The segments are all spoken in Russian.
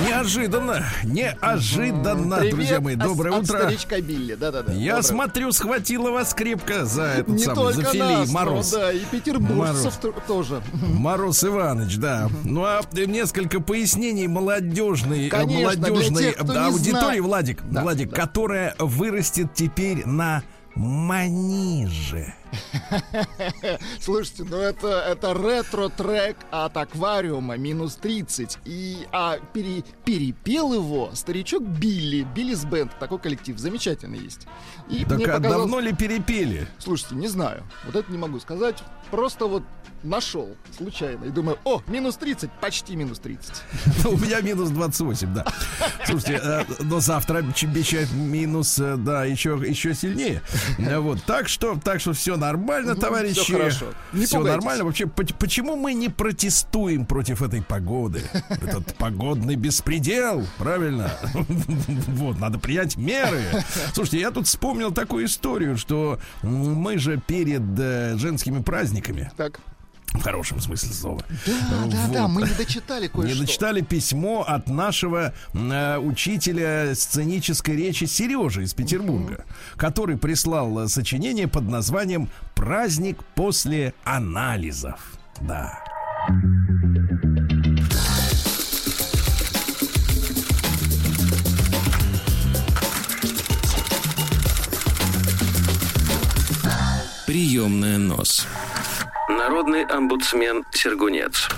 Неожиданно, неожиданно, Привет друзья мои, доброе от, утро. От старичка Билли, да-да-да. Я Доброе. смотрю, схватила вас крепко за этот Не самый, за филей нас, Мороз. да, и петербуржцев т- тоже. Мороз Иванович, да. Ну а несколько пояснений молодежной, Конечно, молодежной тех, не аудитории. Владик, Да, Владик, да. которая вырастет теперь на маниже. Слушайте, ну это, это ретро-трек от аквариума минус 30. И, а пере- перепел его старичок Билли, Биллис Бенд, такой коллектив, замечательный есть. И Так а показалось- давно ли перепели? Слушайте, не знаю, вот это не могу сказать. Просто вот нашел случайно и думаю, о, минус 30, почти минус 30. У меня минус 28, да. Слушайте, э, но завтра обещают минус, э, да, еще, еще сильнее. Вот, так что, так что все нормально, товарищи. всё хорошо. Не Все нормально. Вообще, по- почему мы не протестуем против этой погоды? Этот погодный беспредел, правильно? Вот, надо принять меры. Слушайте, я тут вспомнил такую историю, что мы же перед э, женскими праздниками, Так. в хорошем смысле слова, Да, да, да, Вот. мы не дочитали кое-что. не дочитали письмо от нашего э, учителя сценической речи Сережи из Петербурга, который прислал сочинение под названием «Праздник после анализов». Да. Приемная нос. Народный омбудсмен Сергунец.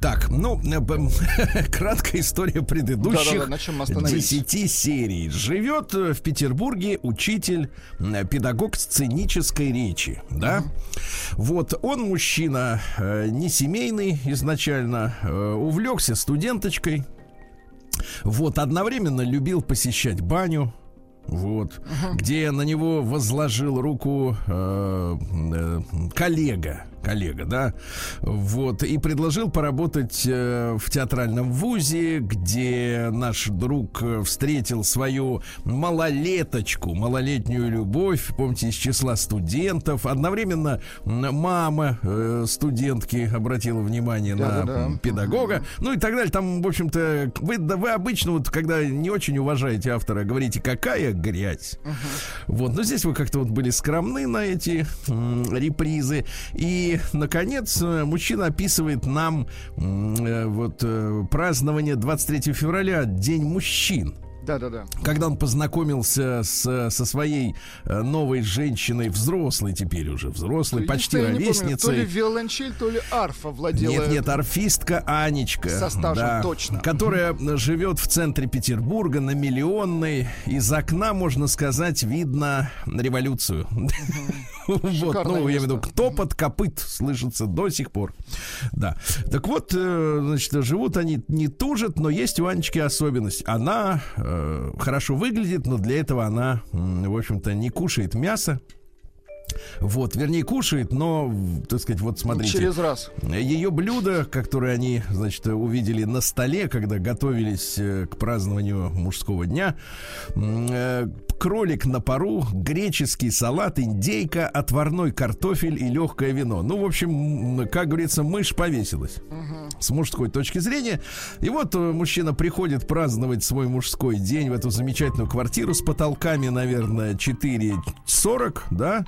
Так, ну, э, краткая история предыдущих на чем мы остановились? 10 серий. Живет э, в Петербурге учитель, э, педагог сценической речи, да? Вот, он мужчина не семейный изначально, увлекся студенточкой, вот, одновременно любил посещать баню, вот, где на него возложил руку э, э, коллега, коллега, да, вот, и предложил поработать э, в театральном вузе, где наш друг э, встретил свою малолеточку, малолетнюю любовь, помните, из числа студентов. Одновременно мама э, студентки обратила внимание на Да-да-да. м, педагога, ну и так далее. Там, в общем-то, вы, да, вы обычно, вот, когда не очень уважаете автора, говорите, какая грязь. Вот, но здесь вы как-то вот были скромны на эти м, репризы. И, наконец, э, мужчина описывает нам э, вот э, празднование 23 февраля, День мужчин Да-да-да. когда он познакомился с, со своей э, новой женщиной, взрослой теперь уже, взрослой, почти Единственное, я не помню, То ли ровесницей. виолончель, то ли арфа владела. Нет, нет, арфистка Анечка. Со стажем, точно. Которая живет в центре Петербурга на Миллионной. Из окна, можно сказать, видно революцию. Вот, ну, я имею в виду, место. топот копыт слышится до сих пор. Да. Так вот, э, значит, живут они не тужат, но есть у Анечки особенность. Она э, хорошо выглядит, но для этого она, в общем-то, не кушает мясо. Вот, вернее, кушает, но, так сказать, вот смотрите. Через раз. Ее блюдо, которое они, значит, увидели на столе, когда готовились э, к празднованию мужского дня, э, кролик на пару, греческий салат, индейка, отварной картофель и легкое вино. Ну, в общем, как говорится, мышь повесилась с мужской точки зрения. И вот э, мужчина приходит праздновать свой мужской день в эту замечательную квартиру с потолками, наверное, 4,40, да?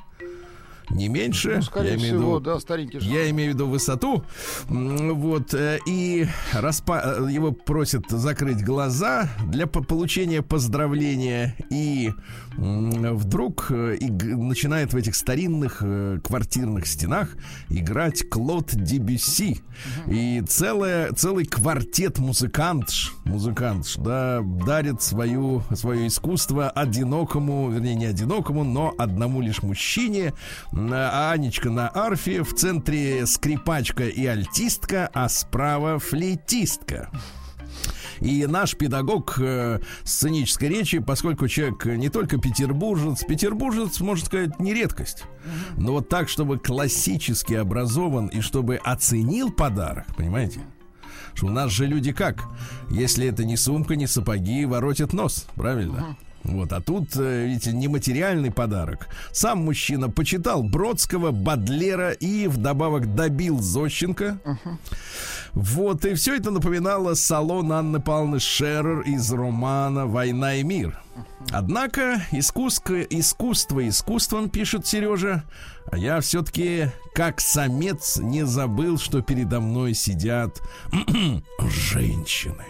Не меньше. Ну, скорее Я имею всего, виду- да, старенький же. я имею в виду высоту. Вот. э, И распа- э, его просят закрыть глаза для по- получения поздравления. И вдруг э, и начинает в этих старинных квартирных стенах играть Клод Дебюсси. И целая, целый квартет музыкантш, музыкантш, да, дарит свою, свое искусство одинокому, вернее, не одинокому, но одному лишь мужчине. На- Анечка на арфе, в центре скрипачка и альтистка, а справа флейтистка. И наш педагог э, сценической речи, поскольку человек не только петербуржец, петербуржец, можно сказать, не редкость. Но вот так, чтобы классически образован и чтобы оценил подарок, понимаете? Что у нас же люди как? Если это не сумка, не сапоги, воротят нос, правильно? Вот, а тут, э, видите, нематериальный подарок. Сам мужчина почитал Бродского, Бадлера и вдобавок добил Зощенко. Вот, и все это напоминало салон Анны Павловны Шерер из романа «Война и мир». Однако искусство, искусство искусством, пишет Сережа, а я все-таки, как самец, не забыл, что передо мной сидят женщины.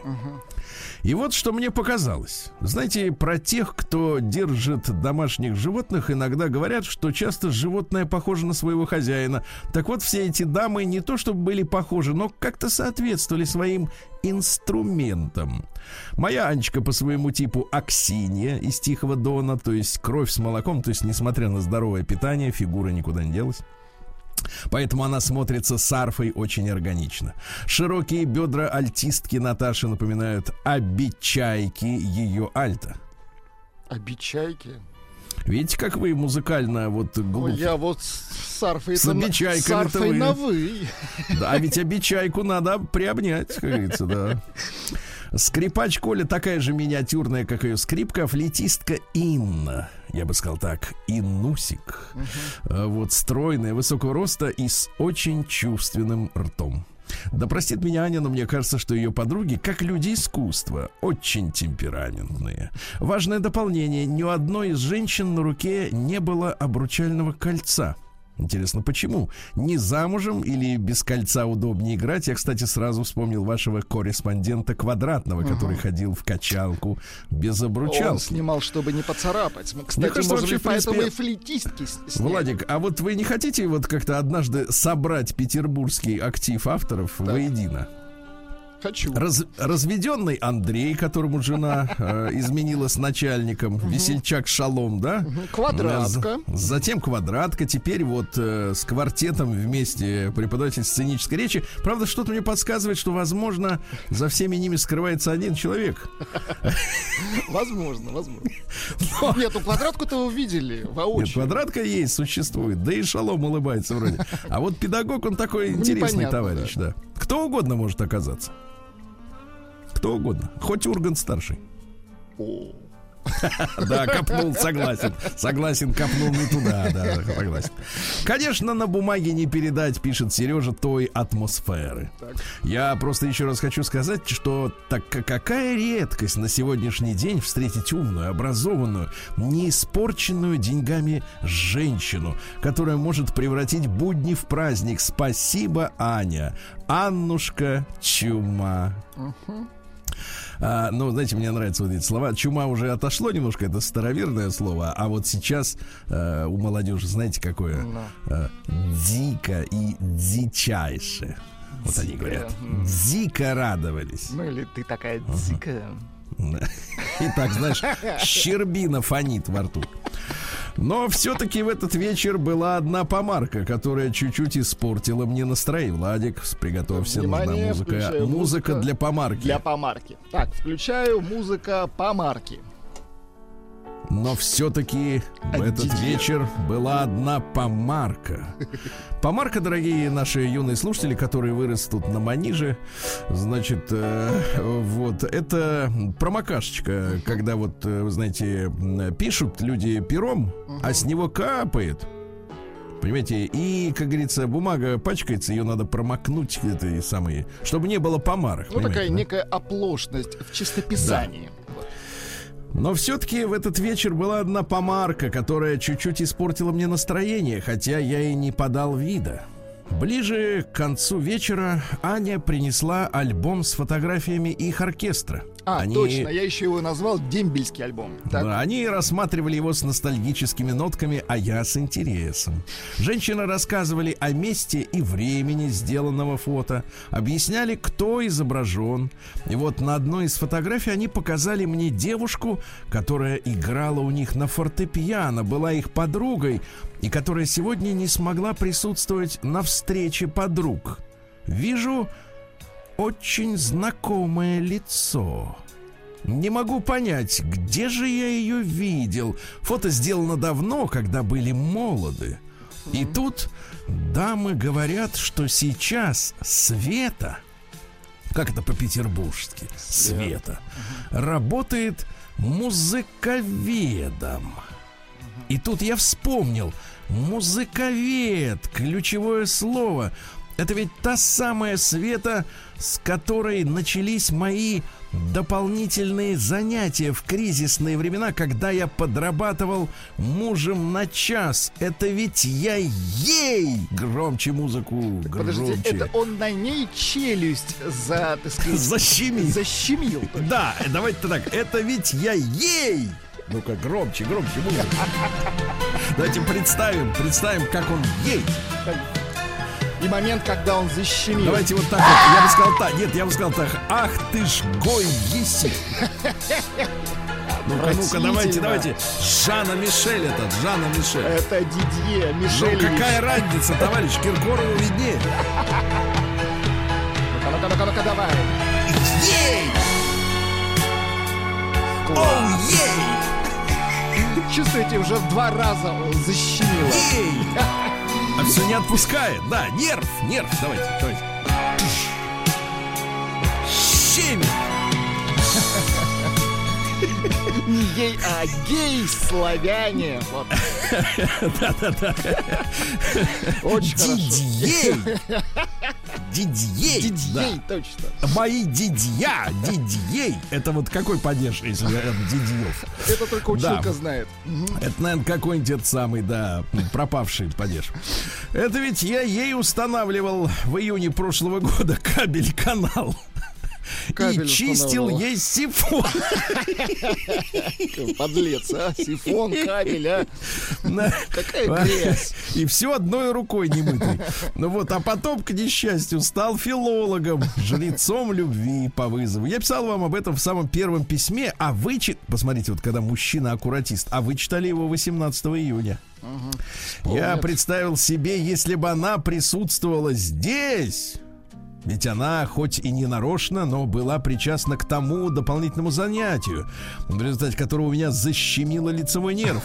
И вот что мне показалось. Знаете, про тех, кто держит домашних животных, иногда говорят, что часто животное похоже на своего хозяина. Так вот, все эти дамы не то чтобы были похожи, но как-то соответствовали своим инструментам. Моя Анечка по своему типу Аксинья из Тихого Дона, то есть кровь с молоком, то есть несмотря на здоровое питание, фигура никуда не делась. Поэтому она смотрится с арфой очень органично. Широкие бедра альтистки Наташи напоминают обечайки ее альта. Обечайки? Видите, как вы музыкально вот глупо. Я вот с арфой, с обечайками с арфой на вы. Да, а ведь обечайку надо приобнять, как говорится, да. Скрипач Коля такая же миниатюрная, как ее скрипка, флейтистка Инна. Я бы сказал так, Иннусик. Uh-huh. Вот стройная, высокого роста и с очень чувственным ртом. Да простит меня Аня, но мне кажется, что ее подруги, как люди искусства, очень темпераментные. Важное дополнение. Ни у одной из женщин на руке не было обручального кольца. Интересно, почему? Не замужем или без кольца удобнее играть? Я, кстати, сразу вспомнил вашего корреспондента Квадратного, угу. который ходил в качалку без обручалки. Он снимал, чтобы не поцарапать. Мы, кстати, кажется, может быть, принципе... поэтому и флейтистки сняли. Владик, а вот вы не хотите вот как-то однажды собрать петербургский актив авторов так. воедино? Хочу. Раз, разведенный Андрей, которому жена э, изменила с начальником, угу. весельчак Шалом, да? Угу. Квадратка. Затем квадратка. Теперь вот э, с квартетом вместе преподаватель сценической речи. Правда, что-то мне подсказывает, что, возможно, за всеми ними скрывается один человек. Возможно, возможно. Нет, ну квадратку-то вы видели воочию. Нет, квадратка есть, существует. Да и Шалом улыбается вроде. А вот педагог, он такой ну, интересный товарищ, да. Кто угодно может оказаться. Кто угодно. Хоть Ургант старший. Да, копнул, согласен. Согласен, копнул не туда, да, согласен. Конечно, на бумаге не передать, пишет Сережа, той атмосферы. Я просто еще раз хочу сказать, что так какая редкость на сегодняшний день встретить умную, образованную, не испорченную деньгами женщину, которая может превратить будни в праздник. Спасибо, Аня. Аннушка Чума. А, ну, знаете, мне нравятся вот эти слова. Чума уже отошло немножко, это староверное слово, а вот сейчас э, у молодежи, знаете, какое? No. Э, дико и дичайше. Вот Дика. они говорят. Дико радовались. Ну или ты такая дикая. И так, знаешь, щербина фонит во рту. Но все-таки в этот вечер была одна помарка, которая чуть-чуть испортила мне настроение. Владик, приготовься, Внимание, нужна музыка. Музыка для помарки. Для помарки. Так, включаю музыка помарки. Но все-таки в этот вечер была одна помарка. Помарка, дорогие наши юные слушатели, которые вырастут на маниже, значит, э, вот, это промокашечка, когда вот, э, вы знаете, пишут люди пером, а с него капает. Понимаете, и, как говорится, бумага пачкается, ее надо промокнуть этой самой, чтобы не было помарок. Ну, такая да? некая оплошность в чистописании. Да. Но все-таки в этот вечер была одна помарка, которая чуть-чуть испортила мне настроение, хотя я и не подал вида. Ближе к концу вечера Аня принесла альбом с фотографиями их оркестра. А, они... точно, я еще его назвал дембельский альбом. Так. Они рассматривали его с ностальгическими нотками, а я с интересом. Женщины рассказывали о месте и времени сделанного фото, объясняли, кто изображен. И вот на одной из фотографий они показали мне девушку, которая играла у них на фортепиано, была их подругой, и которая сегодня не смогла присутствовать на встрече подруг. Вижу, очень знакомое лицо. Не могу понять, где же я ее видел. Фото сделано давно, когда были молоды. И тут дамы говорят, что сейчас Света, как это по-петербургски, Света, работает музыковедом. И тут я вспомнил, музыковед, ключевое слово. Это ведь та самая Света, с которой начались мои дополнительные занятия в кризисные времена, когда я подрабатывал мужем на час. Это ведь я ей громче музыку, громче. Подожди, это он на ней челюсть за, так сказать, Защемил. защемил. Да, давайте так. Это ведь я ей. Ну-ка, громче, громче музыку. Давайте представим, представим, как он ей. И момент, когда он защемил. Давайте вот так вот. Я бы сказал так. Нет, я бы сказал так. Ах ты ж гой еси. Ну-ка, ну-ка, давайте, давайте. Жанна Мишель этот, Жанна Мишель. Это Дидье, Ну Мишель. какая разница, товарищ Киркорову виднее. Ну-ка, ну-ка, ну-ка, давай. Ей! Оу, ей! Чувствуете, уже в два раза он защемило. Ей! А все не отпускает. Да, нерв, нерв. Давайте, давайте. Щемит. Не ей, а гей славяне. Вот. Очень хорошо. Дидьей. Дидьей. да. Точно. Мои дидья, дидьей. Это вот какой падеж, если говорят дидьев? Это только училка Да. знает. Это, наверное, какой-нибудь этот самый, да, пропавший падеж. Это ведь я ей устанавливал в июне прошлого года кабель-канал. Кабель и чистил ей сифон. Подлец, а? Сифон, кабель, а? Какая грязь. И все одной рукой не мытой. Ну вот, а потом, к несчастью, стал филологом, жрецом любви по вызову. Я писал вам об этом в самом первом письме, а вы. Посмотрите, вот когда мужчина-аккуратист, а вы читали его 18 июня. Я Помнят. представил себе, если бы она присутствовала здесь. Ведь она, хоть и не нарочно, но была причастна к тому дополнительному занятию, в результате которого у меня защемило лицевой нерв.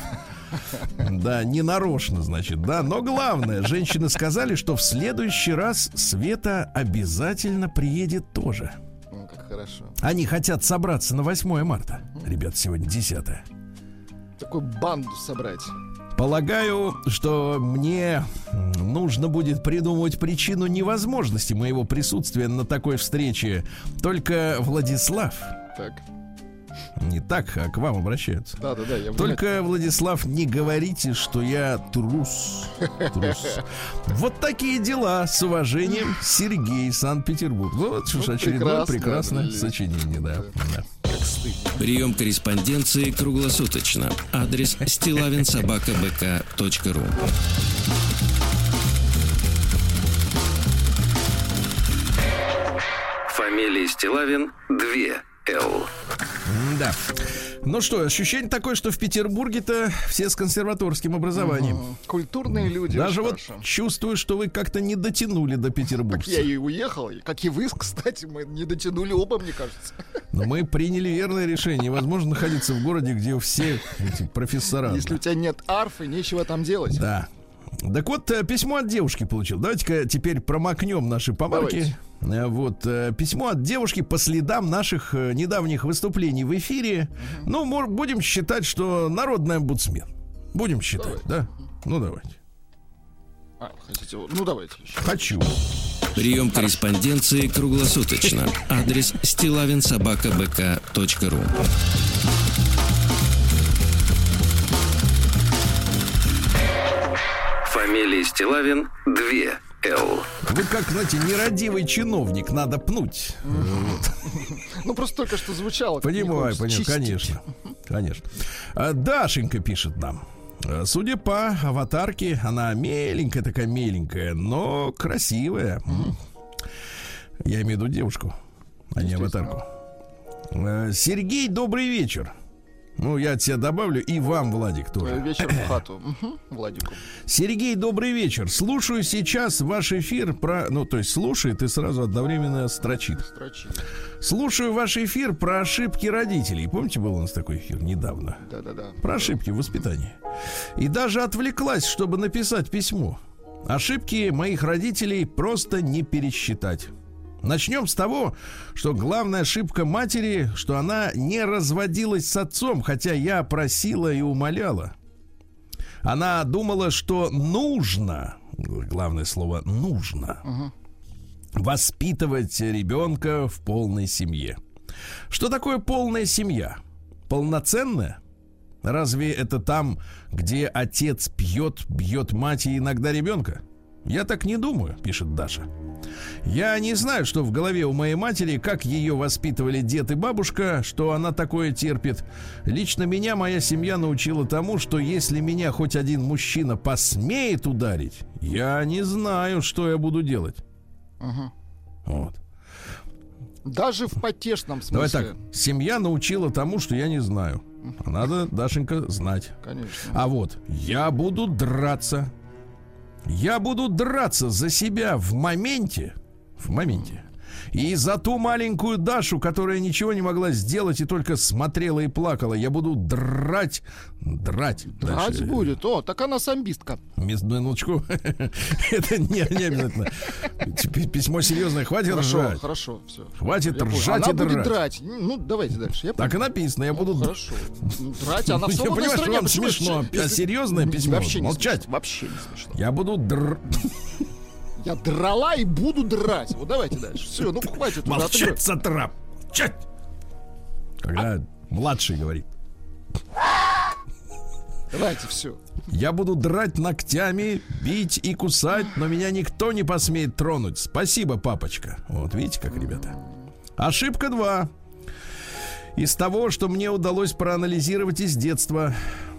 Да, не нарочно, значит, да. Но главное, женщины сказали, что в следующий раз Света обязательно приедет тоже. Ну, как хорошо. Они хотят собраться на 8 марта. Ребят, сегодня 10 Такую банду собрать. Полагаю, что мне нужно будет придумывать причину невозможности моего присутствия на такой встрече. Только Владислав, Так, не так, а к вам обращаются. да-да-да, я Только, Владислав, не говорите, что я трус. Трус. Вот такие дела. С уважением, Сергей, Санкт-Петербург. Вот что ж, Ну, очередное прекрасно, прекрасное сочинение, да. да. Прием корреспонденции круглосуточно. Адрес стилавинсобакабк.ру Фамилия Стилавин 2 Л. Да. Ну что, ощущение такое, что в Петербурге-то все с консерваторским образованием. М, Культурные люди. Даже вот хорошо. чувствую, что вы как-то не дотянули до Так я петербургца. и уехал, как и вы, кстати, мы не дотянули оба, мне кажется. Но мы приняли верное решение. Невозможно находиться в городе, где все эти профессора. Если у тебя нет арфы, нечего там делать. Да. Так вот, э, письмо от девушки получил. Давайте-ка теперь промокнем наши помарки. Э, Вот, э, письмо от девушки по следам наших э, недавних выступлений в эфире. Ну, будем считать, что народный омбудсмен. Будем считать, да? Ну, давайте. А, хотите, ну давайте еще. Хочу. Прием корреспонденции круглосуточно. Адрес стилавинсобакабк.ру Фамилия Стилавин 2 Л. Вы как, знаете, нерадивый чиновник, надо пнуть. Ну просто только что звучало. Понимаю, понимаю, конечно. Конечно. А, Дашенька пишет нам. А, Судя по аватарке, она меленькая такая меленькая, но красивая. Я имею в виду девушку, а не аватарку. А, Сергей, добрый вечер. Ну, я от себя добавлю, и вам, Владик, тоже. Вечер в хату. Мгм, Владику. Сергей, добрый вечер. Слушаю сейчас ваш эфир про... Ну, то есть слушает и сразу одновременно строчит. Строчи. Слушаю ваш эфир про ошибки родителей. Помните, был у нас такой эфир недавно? Да-да-да. Про ошибки в воспитании. И даже отвлеклась, чтобы написать письмо. Ошибки моих родителей просто не пересчитать. Начнем с того, что главная ошибка матери, что она не разводилась с отцом, хотя я просила и умоляла. Она думала, что нужно, главное слово нужно, воспитывать ребенка в полной семье. Что такое полная семья? Полноценная? Разве это там, где отец пьет, бьет мать и иногда ребенка? Я так не думаю, пишет Даша. Я не знаю, что в голове у моей матери, как ее воспитывали дед и бабушка, что она такое терпит. Лично меня моя семья научила тому, что если меня хоть один мужчина посмеет ударить, я не знаю, что я буду делать. Мгм. Вот. Даже в потешном Давай смысле. так, семья научила тому, что я не знаю. Надо, Дашенька, знать. Конечно. А вот я буду драться. Я буду драться за себя в моменте. В моменте. И за ту маленькую Дашу, которая ничего не могла сделать и только смотрела и плакала, я буду драть, драть. Драть Дальше. будет. О, так она самбистка. Минуточку. Это не, не обязательно. Письмо серьезное. Хватит Хорошо, ржать. хорошо, все. Хватит ржать Она и будет драть. драть. Ну, давайте дальше. Я Так и написано. Я буду Ну, Хорошо. Ну, Драть, она в Я свободной понимаю, что стране. смешно, а серьезное письмо Вообще молчать. Вообще не смешно. Я буду др... Я драла и буду драть. Вот давайте дальше. Все, ну хватит. Молчать, сатрап! Молчать! Когда младший говорит. Давайте, все. Я буду драть ногтями, бить и кусать, но меня никто не посмеет тронуть. Спасибо, папочка. Вот видите, как, ребята. Ошибка 2. Из того, что мне удалось проанализировать из детства.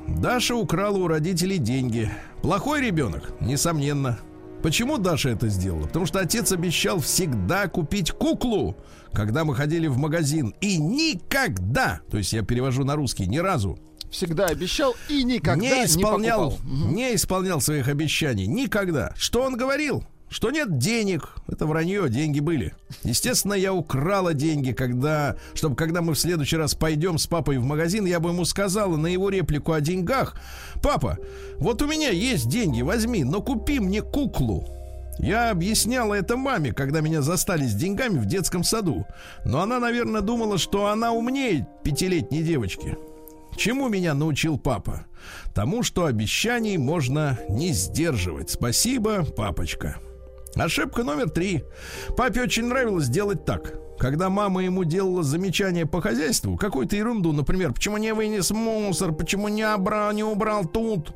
Даша украла у родителей деньги. Плохой ребенок, несомненно. Почему Даша это сделала? Потому что отец обещал всегда купить куклу, когда мы ходили в магазин. И никогда, то есть я перевожу на русский, ни разу, Всегда обещал и никогда не исполнял, не покупал. не исполнял своих обещаний никогда. Что он говорил? Что нет денег. Это вранье, деньги были. Естественно, я украла деньги, когда, чтобы когда мы в следующий раз пойдем с папой в магазин, я бы ему сказала на его реплику о деньгах. Папа, вот у меня есть деньги, возьми, но купи мне куклу. Я объясняла это маме, когда меня застали с деньгами в детском саду. Но она, наверное, думала, что она умнее пятилетней девочки. Чему меня научил папа? Тому, что обещаний можно не сдерживать. Спасибо, папочка. Ошибка номер три. Папе очень нравилось делать так. Когда мама ему делала замечания по хозяйству, какую-то ерунду, например, почему не вынес мусор, почему не, обрал, не убрал тут,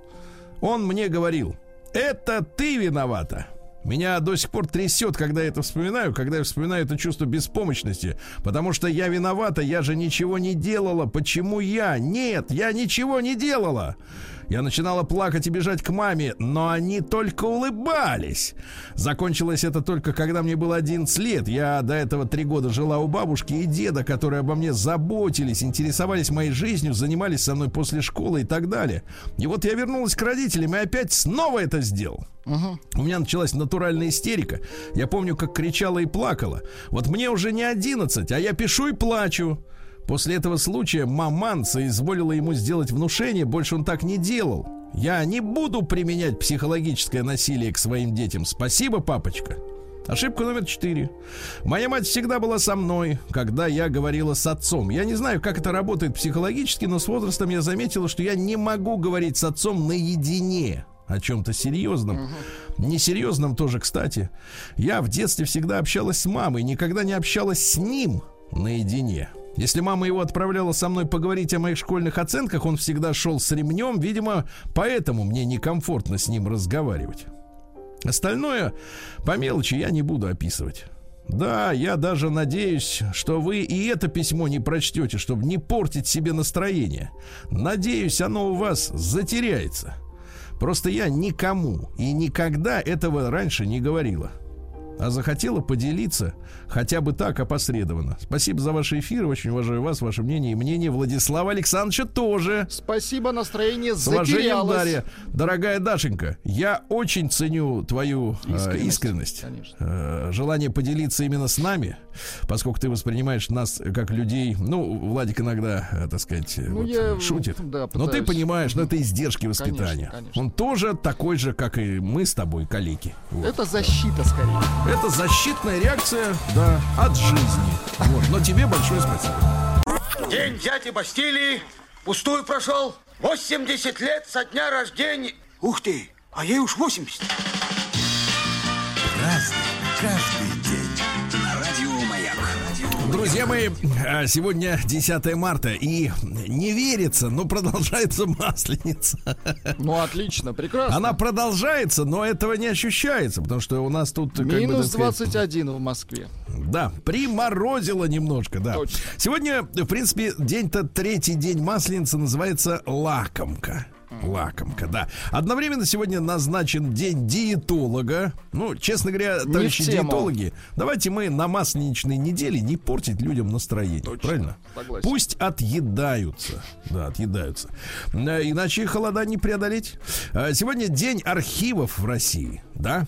он мне говорил, это ты виновата. Меня до сих пор трясет, когда я это вспоминаю, когда я вспоминаю это чувство беспомощности. Потому что я виновата, я же ничего не делала. Почему я? Нет, я ничего не делала. Я начинала плакать и бежать к маме, но они только улыбались. Закончилось это только когда мне было 11 лет. Я до этого три года жила у бабушки и деда, которые обо мне заботились, интересовались моей жизнью, занимались со мной после школы и так далее. И вот я вернулась к родителям и опять снова это сделал. У меня началась натуральная истерика. Я помню, как кричала и плакала. Вот мне уже не 11, а я пишу и плачу. После этого случая маман соизволила ему сделать внушение, больше он так не делал. Я не буду применять психологическое насилие к своим детям. Спасибо, папочка. Ошибка номер четыре. Моя мать всегда была со мной, когда я говорила с отцом. Я не знаю, как это работает психологически, но с возрастом я заметила, что я не могу говорить с отцом наедине о чем-то серьезном. Несерьезном тоже, кстати. Я в детстве всегда общалась с мамой, никогда не общалась с ним наедине. Если мама его отправляла со мной поговорить о моих школьных оценках, он всегда шел с ремнем. Видимо, поэтому мне некомфортно с ним разговаривать. Остальное по мелочи я не буду описывать. Да, я даже надеюсь, что вы и это письмо не прочтете, чтобы не портить себе настроение. Надеюсь, оно у вас затеряется. Просто я никому и никогда этого раньше не говорила. А захотела поделиться хотя бы так опосредованно. Спасибо за ваш эфир, очень уважаю вас, ваше мнение и мнение Владислава Александровича тоже. Спасибо, настроение С уважением. Дарья. Дорогая Дашенька, я очень ценю твою э, искренность, Искренность, конечно. э, желание поделиться именно с нами, поскольку ты воспринимаешь нас как людей. Ну, Владик иногда, э, так сказать, э, Ну, вот, я, шутит. да, Но ты понимаешь, ну это издержки воспитания. конечно. Он тоже такой же, как и мы с тобой, калики. Вот. Это защита скорее. Это защитная реакция, да, от жизни. Вот. Но тебе большое спасибо. День дяди Бастилии пустую прошел. 80 лет со дня рождения. Ух ты, а ей уж 80. Друзья мои, а, сегодня 10 марта, и не верится, но продолжается масленица. Ну, отлично, прекрасно. Она продолжается, но этого не ощущается, потому что у нас тут... как бы, Минус сказать, 21 в Москве. Да, приморозило немножко, да. Точно. Сегодня, в принципе, день-то третий день масленицы называется лакомка. Лакомка, да. Одновременно сегодня назначен день диетолога. Ну, честно говоря, Не товарищи диетологи, давайте мы на масленичной неделе не портить людям настроение. Точно. Правильно? Согласен. Пусть отъедаются. Да, отъедаются. Э, Иначе холода не преодолеть. Э, Сегодня день архивов в России, да?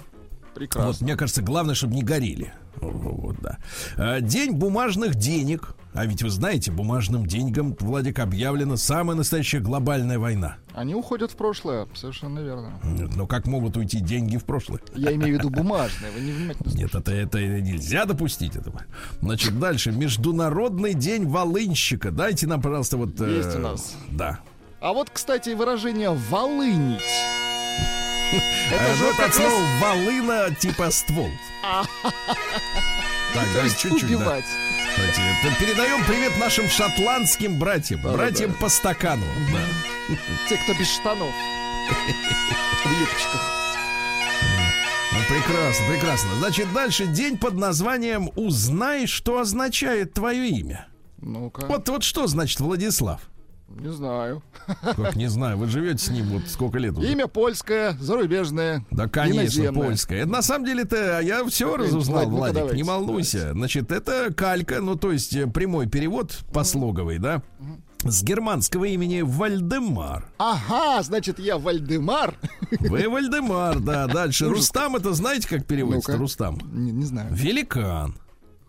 Прекрасно. Вот, мне кажется, главное, чтобы не горели. Вот, да. А, День бумажных денег. А ведь вы знаете, бумажным деньгам, Владик, объявлена самая настоящая глобальная война. Они уходят в прошлое, совершенно верно. Но как могут уйти деньги в прошлое? Я имею в виду бумажные, вы не внимательно Нет, это, это нельзя допустить этого. Значит, дальше. Международный день волынщика. Дайте нам, пожалуйста, вот... э, Есть у нас. Да. А вот, кстати, выражение «волынить». Это Это же как так слово волына типа ствол. Так, давайте есть чуть-чуть. убивать. Это Передаем привет нашим шотландским братьям. братьям по стакану. Да. Те, кто без штанов. В юбочках. Ну, прекрасно, прекрасно. Значит, дальше день под названием «Узнай, что означает твое имя». Ну-ка, Вот, вот что значит Владислав? Не знаю. Как не знаю, вы живете с ним вот сколько лет уже? Имя польское, зарубежное. Да, конечно, иноземное. польское. Это на самом деле-то я все разузнал, Владик, ну-ка, Владик, давайте, не волнуйся. Значит, это калька, ну то есть э, прямой перевод послоговый, да? С германского имени Вальдемар. Ага, значит, я Вальдемар. Вы Вальдемар, да. Дальше. Рустам, это знаете, как переводится? Ну-ка. Рустам. Не, не знаю. Великан.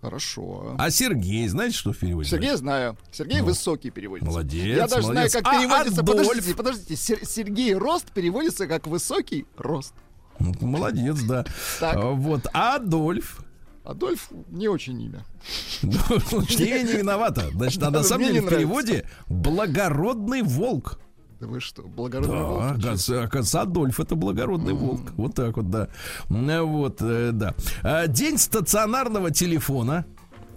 Хорошо. А Сергей, знаете, что в переводе? Сергей знаю. Сергей высокий переводится. Ну, молодец, Я даже молодец. знаю, как А переводится. Адольф? Подождите, подождите. Сер- Сергей Рост переводится как высокий рост. Ну, Молодец, да. Так. А, Вот. А Адольф. Адольф не очень имя. Ну, Я не виновата. Значит, а на самом деле в переводе благородный волк. Да вы что, благородный Да, волк? оказывается, оказывается, Адольф это благородный волк. Вот так вот, да. Ну, Вот, э, да. День стационарного телефона.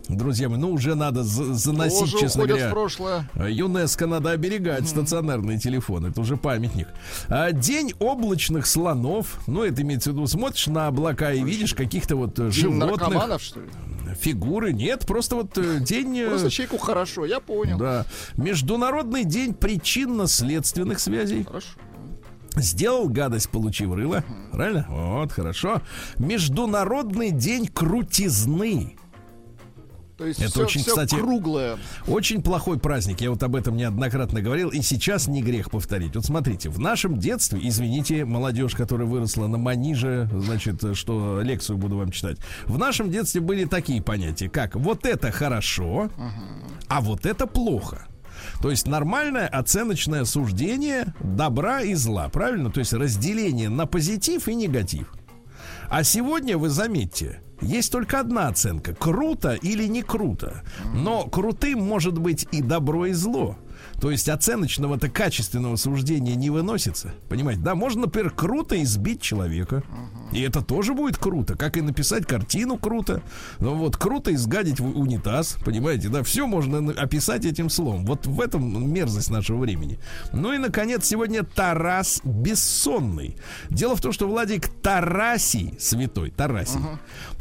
Друзья мои, ну уже надо за- заносить, Тоже честно говоря. в прошлое. А, ЮНЕСКО надо оберегать стационарные телефоны. Это уже памятник. А, День облачных слонов. Ну, это имеется в виду, смотришь на облака и видишь каких-то вот э, День животных, наркоманов, что ли? фигуры. Нет, просто вот э, день... э, Просто человеку хорошо, я понял. Да. Международный день причинно-следственных связей. Хорошо. Сделал гадость, получив рыло. Правильно? Вот, хорошо. Международный день крутизны. То есть Это все, очень, кстати, круглое. Очень плохой праздник. Я вот об этом неоднократно говорил. И сейчас не грех повторить. Вот смотрите, в нашем детстве, извините, молодежь, которая выросла на маниже, значит, что лекцию буду вам читать. В нашем детстве были такие понятия, как вот это хорошо, а вот это плохо. То есть нормальное оценочное суждение добра и зла, правильно? То есть разделение на позитив и негатив. А сегодня, вы заметьте, есть только одна оценка. Круто или не круто. Но крутым может быть и добро, и зло. То есть оценочного-то качественного суждения не выносится. Понимаете, да? Можно, например, круто избить человека. И это тоже будет круто. Как и написать картину круто. Ну вот, круто изгадить в унитаз. Понимаете, да? Все можно описать этим словом. Вот в этом мерзость нашего времени. Ну и, наконец, сегодня Тарас Бессонный. Дело в том, что Владик Тарасий, святой Тарасий,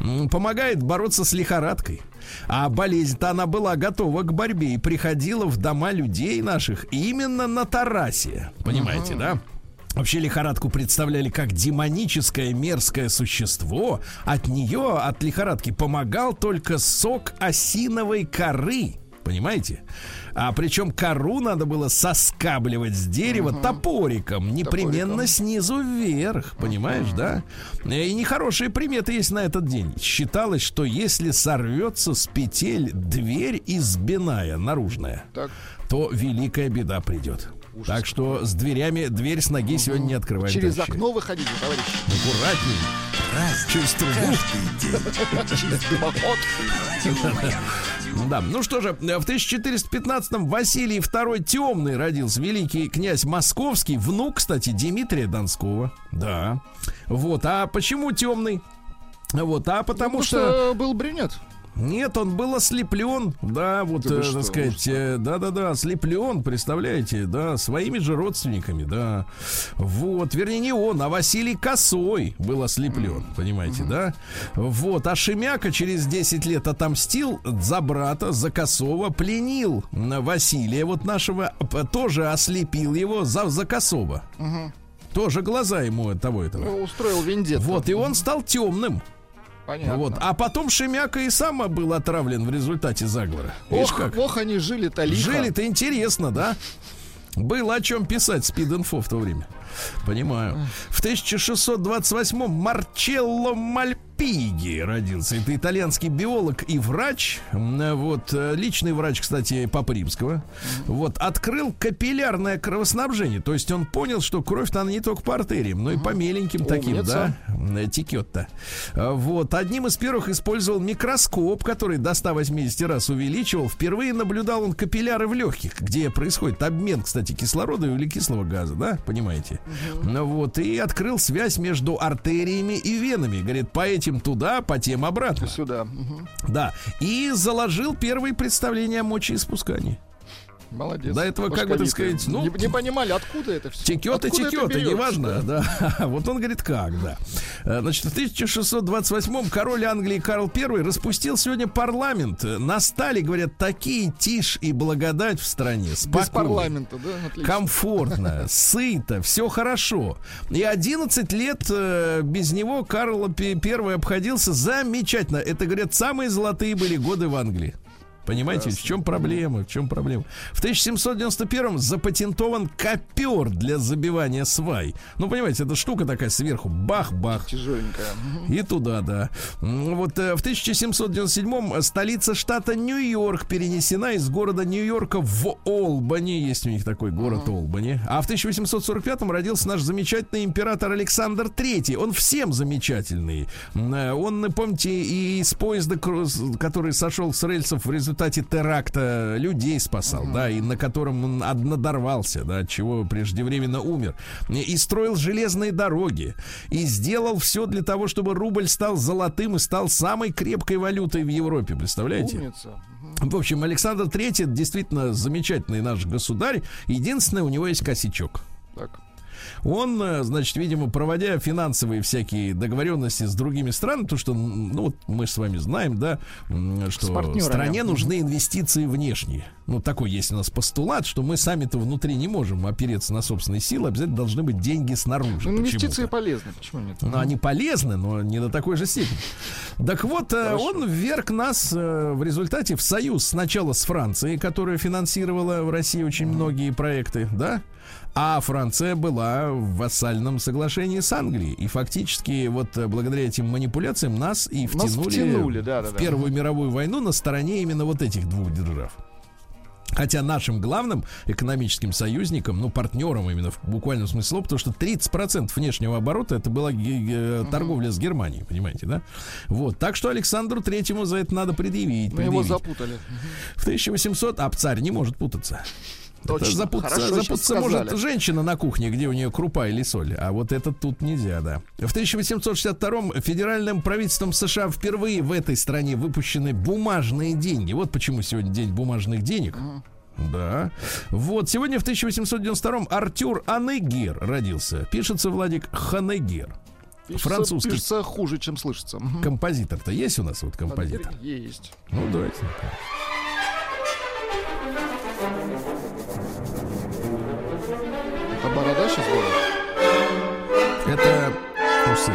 м, помогает бороться с лихорадкой. А болезнь-то она была готова к борьбе и приходила в дома людей наших именно на Тарасе. Понимаете, да? Вообще лихорадку представляли как демоническое мерзкое существо. От нее, от лихорадки, помогал только сок осиновой коры. Понимаете? А причем кору надо было соскабливать с дерева угу. топориком, непременно топориком. снизу вверх, понимаешь, угу. да? И нехорошие приметы есть на этот день. Считалось, что если сорвется с петель дверь избиная, наружная, так. то великая беда придет. Ужас. Так что с дверями, дверь с ноги сегодня не открываем. Через дальше. окно выходите, товарищи. Аккуратней. Раз, через трубу. Через дымоход. Да, ну что же, в 1415-м Василий II Темный родился, великий князь Московский, внук, кстати, Дмитрия Донского. Да. Вот, а почему темный? Вот, а потому ну, что... что был брюнет. Нет, он был ослеплен, да, вот, да э, так сказать, э, да-да-да, ослеплен, представляете, да, своими же родственниками, да. Вот, вернее, не он, а Василий Косой был ослеплен, mm. понимаете, mm-hmm. да. Вот, а Шемяка через 10 лет отомстил за брата, за Косова, пленил Василия, вот нашего, тоже ослепил его за, за Косова. Mm-hmm. Тоже глаза ему того этого. Ну, устроил вендет. Вот, и он стал темным. Понятно. Вот. А потом Шемяка и сам был отравлен в результате заговора. Ох, как? ох, они жили-то лихо. Жили-то интересно, да? Было о чем писать спид-инфо в то время. Понимаю. В 1628-м Марчелло Мальпиги родился. Это итальянский биолог и врач. Вот, э, личный врач, кстати, Папы Римского. Вот, открыл капиллярное кровоснабжение. То есть он понял, что кровь-то она не только по артериям, но и по меленьким таким, да, э, текет-то. Вот, одним из первых использовал микроскоп, который до 180 раз увеличивал. Впервые наблюдал он капилляры в легких, где происходит обмен, кстати, кислорода и углекислого газа, да, понимаете? Ну вот, и открыл связь между артериями и венами. Говорит, по этим туда, по тем обратно. Сюда. Угу. Да. И заложил первые представления о мочеиспускании. Молодец. До этого, как бы так сказать, ну... Не, не понимали, откуда это все. Текет и текет, и неважно, да. Вот он говорит, как, да. Э, значит, в 1628-м король Англии Карл I распустил сегодня парламент. Настали, говорят, такие тишь и благодать в стране. Спокойно. Без парламента, да? Отлично. Комфортно, сыто, все хорошо. И 11 лет э, без него Карл I обходился замечательно. Это, говорят, самые золотые были годы в Англии. Понимаете, Ясно. в чем проблема? В чем проблема? В 1791-м запатентован копер для забивания свай. Ну, понимаете, эта штука такая сверху, бах-бах. Тяжеленькая. И туда, да. Вот э, в 1797-м столица штата Нью-Йорк перенесена из города Нью-Йорка в Олбани. Есть у них такой город uh-huh. Олбани. А в 1845-м родился наш замечательный император Александр III. Он всем замечательный. Э, он, помните, и из поезда, который сошел с рельсов в результате результате теракта людей спасал, да, и на котором он надорвался, да, от чего преждевременно умер. И строил железные дороги. И сделал все для того, чтобы рубль стал золотым и стал самой крепкой валютой в Европе. Представляете? Умница. В общем, Александр III действительно замечательный наш государь. Единственное, у него есть косячок. Так. Он, э, значит, видимо, проводя финансовые всякие договоренности с другими странами, то что, ну, вот мы с вами знаем, да, что стране нужны инвестиции внешние. Ну, такой есть у нас постулат, что мы сами-то внутри не можем опереться на собственные силы, обязательно должны быть деньги снаружи. Ну, инвестиции полезны, почему нет? Ну, они полезны, но не до такой же степени. Так вот, э, Хорошо. он вверг нас э, в результате в союз сначала с Францией, которая финансировала в России очень многие проекты, да, а Франция была в вассальном соглашении с Англией. И фактически вот э, благодаря этим манипуляциям нас и втянули, нас втянули да, да, в Первую да. мировую войну на стороне именно вот этих двух держав. Хотя нашим главным экономическим союзником, ну, партнером именно в буквальном смысле слова, потому что 30% внешнего оборота это была uh торговля с Германией, понимаете, да? Вот, так что Александру Третьему за это надо предъявить. Мы его запутали. В 1800, а царь не может путаться. Точно. Это запутаться, запутаться может женщина на кухне, где у нее крупа или соль, а вот это тут нельзя, да. В 1862 федеральным правительством США впервые в этой стране выпущены бумажные деньги. Вот почему сегодня день бумажных денег. Да. Вот, сегодня в 1892 Артюр Анегер родился. Пишется, Владик, Ханегер. Пишется, Французский. Пишется хуже, чем слышится. Композитор-то есть у нас вот композитор? Есть. Ну, давайте. Борода сейчас будет? трусы.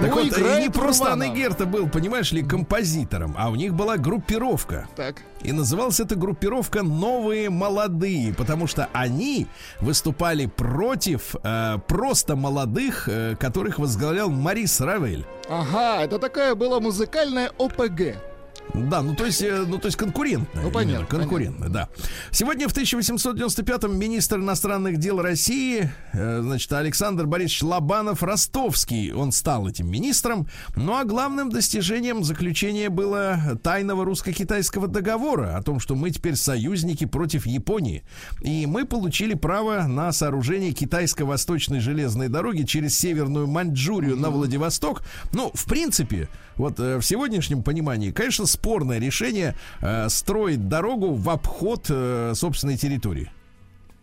Так Ну, вот, и не просто Руванов. Аннегерта был, понимаешь ли, композитором, а у них была группировка. Так. И называлась эта группировка «Новые молодые», потому что они выступали против э, просто молодых, э, которых возглавлял Марис Равель. Ага, это такая была музыкальная ОПГ. Да, ну то есть, э, ну то есть конкурентная. Ну, понятно, конкурентная, да. Сегодня в 1895-м министр иностранных дел России, э, значит, Александр Борисович Лобанов Ростовский, он стал этим министром. Ну а главным достижением заключения было тайного русско-китайского договора о том, что мы теперь союзники против Японии. И мы получили право на сооружение китайско-восточной железной дороги через Северную Маньчжурию на Владивосток. Ну, в принципе, вот э, в сегодняшнем понимании, конечно, спорное решение э, строить дорогу в обход э, собственной территории.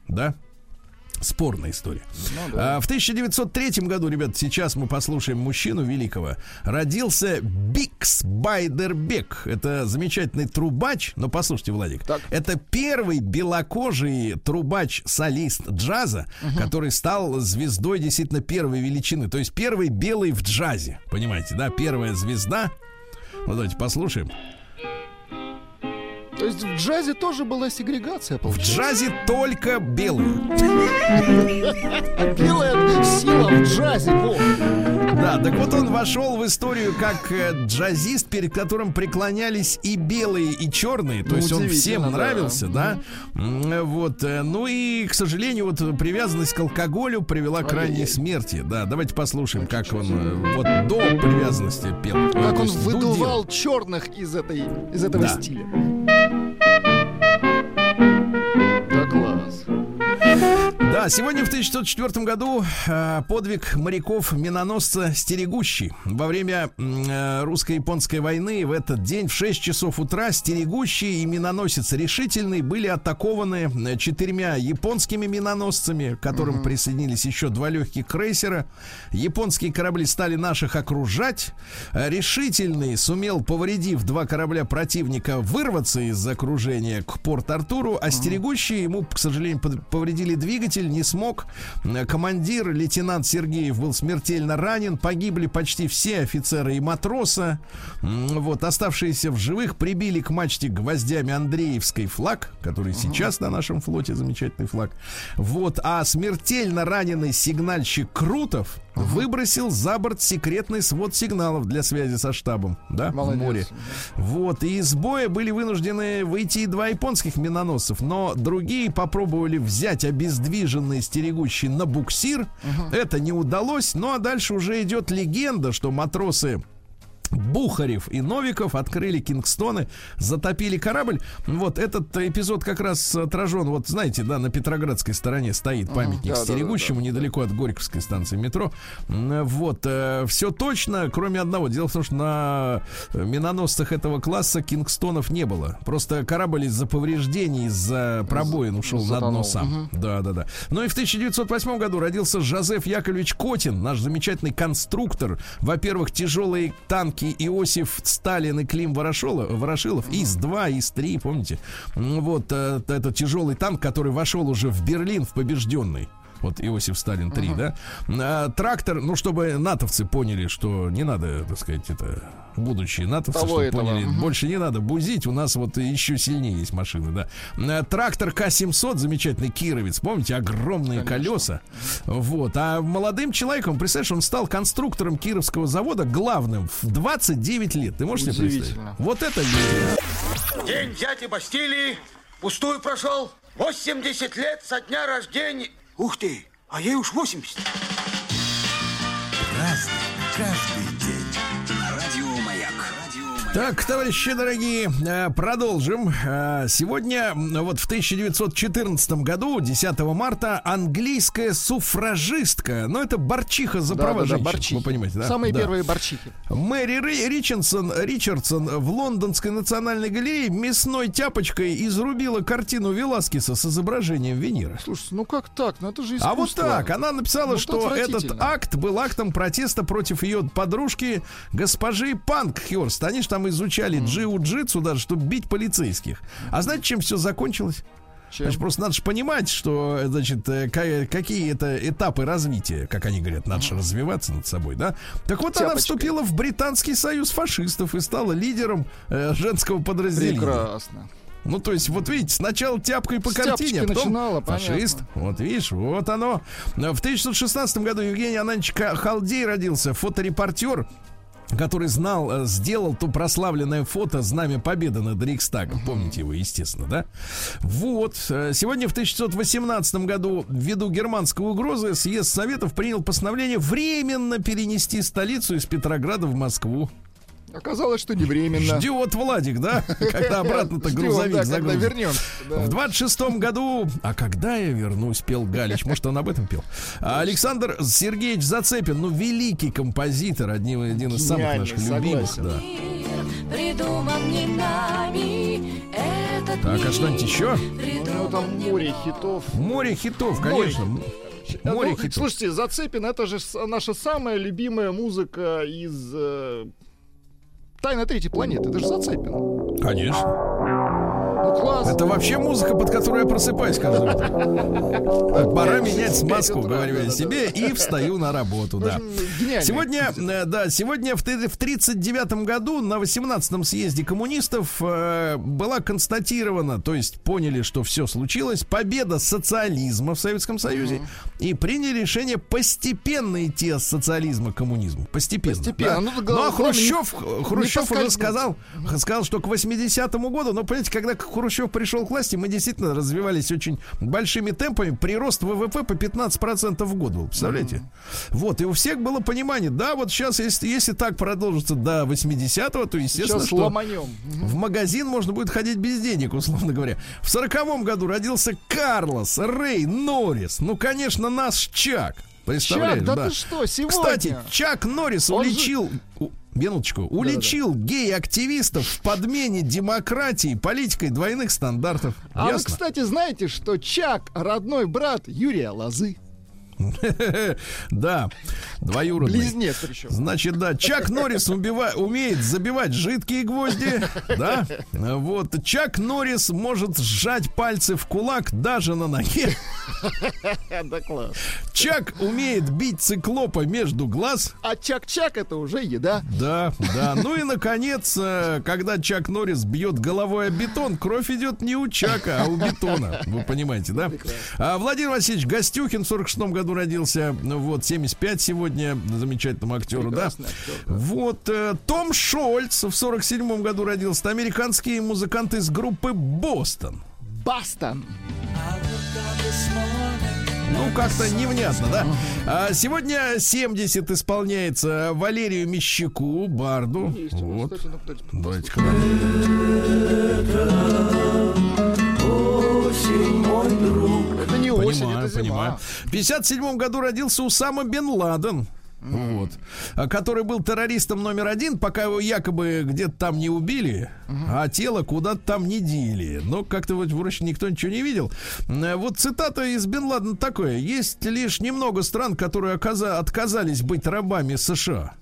Да? Спорная история. А, в 1903 году, ребят, сейчас мы послушаем мужчину великого. Родился Бикс Байдербек. Это замечательный трубач. Но послушайте, Владик. Так. Это первый белокожий трубач-солист джаза, который стал звездой действительно первой величины. То есть первый белый в джазе. Понимаете, да? Первая звезда. Ну, давайте послушаем. То есть в джазе тоже была сегрегация, В получается? джазе только белые. Белая сила в джазе. Да, так вот он вошел в историю как э, джазист, перед которым преклонялись и белые, и черные. То есть он всем нравился, да. Вот. э, Ну и, к сожалению, вот привязанность к алкоголю привела к ранней смерти. Да, давайте послушаем, как он э, вот до привязанности пел. Как он выдувал черных из, этой, из этого стиля. Да, сегодня в 1904 году э, подвиг моряков-миноносца «Стерегущий». Во время э, русско-японской войны в этот день в 6 часов утра «Стерегущий» и миноносец «Решительный» были атакованы э, четырьмя японскими миноносцами, к которым присоединились еще два легких крейсера. Японские корабли стали наших окружать. Э, «Решительный» сумел, повредив два корабля противника, вырваться из окружения к Порт-Артуру, а «Стерегущий» ему, к сожалению, повредили двигатель, не смог. Командир, лейтенант Сергеев, был смертельно ранен. Погибли почти все офицеры и матроса. Вот, оставшиеся в живых прибили к мачте гвоздями Андреевский флаг, который сейчас на нашем флоте замечательный флаг. Вот, а смертельно раненый сигнальщик Крутов выбросил за борт секретный свод сигналов для связи со штабом, да, Молодец. в море. Вот, и из боя были вынуждены выйти и два японских миноносцев, но другие попробовали взять обездвиженный стерегущий на буксир. Это не удалось, ну а дальше уже идет легенда, что матросы Бухарев и Новиков открыли Кингстоны, затопили корабль. Вот этот эпизод как раз отражен, вот знаете, да, на Петроградской стороне стоит памятник да, да, стерегущему недалеко от Горьковской станции метро. Вот, все точно, кроме одного. Дело в том, что на э, миноносцах этого класса Кингстонов не было. Просто корабль из-за повреждений, из-за пробоин ушел на дно затонул. сам. Да, да, да. Ну и в 1908 году родился Жозеф Яковлевич Котин, наш замечательный конструктор. Во-первых, тяжелые танки Иосиф Сталин и Клим Ворошилов, Ворошилов ИС-2, ИС-3, помните? М, Вот э, это тяжелый танк, который вошел уже в Берлин в побежденный. Вот Иосиф Сталин 3, да? А, трактор, ну, чтобы натовцы поняли, что не надо, так сказать, это будущие натовцы, Того чтобы этого, поняли, мгм. больше не надо бузить, у нас вот еще сильнее есть машины, да. А, Трактор К-700, замечательный кировец, помните, огромные колеса. Вот. А молодым человеком, представляешь, он стал конструктором Кировского завода главным в 29 лет. Ты можешь себе представить? Вот это. День дяди Бастилии пустую прошел. 80 лет со дня рождения. Ух ты, а ей уж 80. Каждый Так, товарищи дорогие, э, продолжим. Э, Сегодня, вот в 1914 году, 10 марта, английская суфражистка, ну это борчиха за права Да-да-да, женщин, борчихи. вы понимаете, да? Самые Да. первые борчихи. Мэри Ри- Ричардсон, Ричардсон в Лондонской национальной галерее мясной тяпочкой изрубила картину Веласкеса с изображением Венеры. Слушай, ну как так? Ну это же искусство. А вот так, она написала, Ну, что это этот акт был актом протеста против ее подружки госпожи Панкхерст. Они же там изучали джиу-джитсу даже, чтобы бить полицейских. А знаете, чем все закончилось? Чем? Значит, просто надо же понимать, что, значит, э, ка- какие это этапы развития, как они говорят, надо же развиваться над собой, да? Так вот, она Тяпочкой. вступила в британский союз фашистов и стала лидером э, женского подразделения. Прекрасно. Ну, то есть, вот видите, сначала тяпкой по С картине, а потом начинала, фашист. Вот видишь, вот оно. В 1916 году Евгений Ананович Халдей родился, фоторепортер, который знал, э, сделал то прославленное фото «Знамя Победы» над Рейхстагом. Помните его, естественно, да? Вот. э, Сегодня в 1918 году ввиду германской угрозы съезд Советов принял постановление временно перенести столицу из Петрограда в Москву. Оказалось, что не временно. Ждет Владик, да? Когда обратно-то грузовик загрузит. вернемся. В 26-м году, а когда я вернусь, пел Галич. Может, он об этом пел. А Александр Сергеевич Зацепин, ну, великий композитор, один, один из самых наших любимых. Да. придуман не нами. Этот Так, а что-нибудь еще? Ну, там море хитов. Море хитов, конечно. Море ну, хитов. Слушайте, Зацепин это же наша самая любимая музыка из э, Тайна третьей планеты. Это же Зацепин. Конечно. Ну класс. Это вообще музыка, под которую я просыпаюсь каждое утро. Пора менять смазку, говорю я себе, и встаю на работу, да. Гениальный Сегодня, э, да, сегодня в т- в 39 году на 18-м съезде коммунистов э, была констатирована, то есть поняли, что все случилось, победа социализма в Советском Союзе и приняли решение постепенно идти от социализма к коммунизму. Постепенно. Постепенно. Ну, Ну, а Хрущев, Хрущев уже сказал, сказал, что к 80-му году, но, понимаете, когда Хрущев пришел к власти, мы действительно развивались очень большими темпами. Прирост ВВП по 15% в год был, представляете? Вот, и у всех было понимание, да, вот сейчас, если, если так продолжится до 80-го, то, естественно, Сейчас что ломанем. в магазин можно будет ходить без денег, условно говоря. В сороковом году родился Карлос Рэй Норрис. Ну, конечно, наш Чак. Представляешь, Чак, да, да. ты что, сегодня? Кстати, Чак Норрис Он же- уличил... Минуточку. Уличил гей-активистов в подмене демократии политикой двойных стандартов. А вы, Ясно? кстати, знаете, что Чак родной брат Юрия Лозы? Да, двоюродный. Близнец причем. Значит, да, Чак Норрис убива- умеет забивать жидкие гвозди, да, вот, Чак Норрис может сжать пальцы в кулак даже на ноге, Да класс. Чак умеет бить циклопа между глаз, А Чак-Чак это уже еда. да, да, ну и, наконец, э, когда Чак Норрис бьет головой о бетон, кровь идет не у Чака, а у бетона, вы понимаете, да? А Владимир Васильевич Гостюхин в 46 году родился, ну вот, 75 сегодня, замечательному актеру, да? Актер, да. Вот э, Том Шольц в 47 году родился. Это американские музыканты из группы Бостон. Бастон. Ну, как-то невнятно, да? А сегодня 70 исполняется Валерию Мещаку, Барду. Есть Вот. кстати, кстати, Давайте-ка. Это не осень, Понимаю, это зима. понимаю. В 57 году родился Усама бен Ладен. Вот. А Который был террористом номер один, пока его якобы где-то там не убили, а тело куда-то там не дели. Но как-то вот вроде никто ничего не видел. Э, Вот цитата из Бен Ладена такое. Есть лишь немного стран, которые оказа- отказались быть рабами США.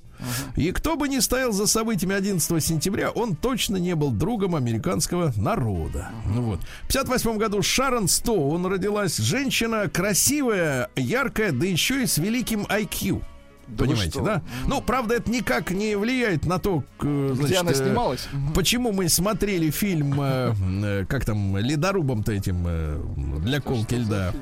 И кто бы ни стоял за событиями 11 сентября, он точно не был другом американского народа. Ну вот. В 58 году Шарон Стоун родилась. Женщина красивая, яркая, да еще и с великим IQ. Да Понимаете, да? Ну, правда, это никак не влияет на то, э, Где значит, она э, снималась? Почему мы смотрели фильм, э, э, как там, ледорубом-то этим э, для колки льда?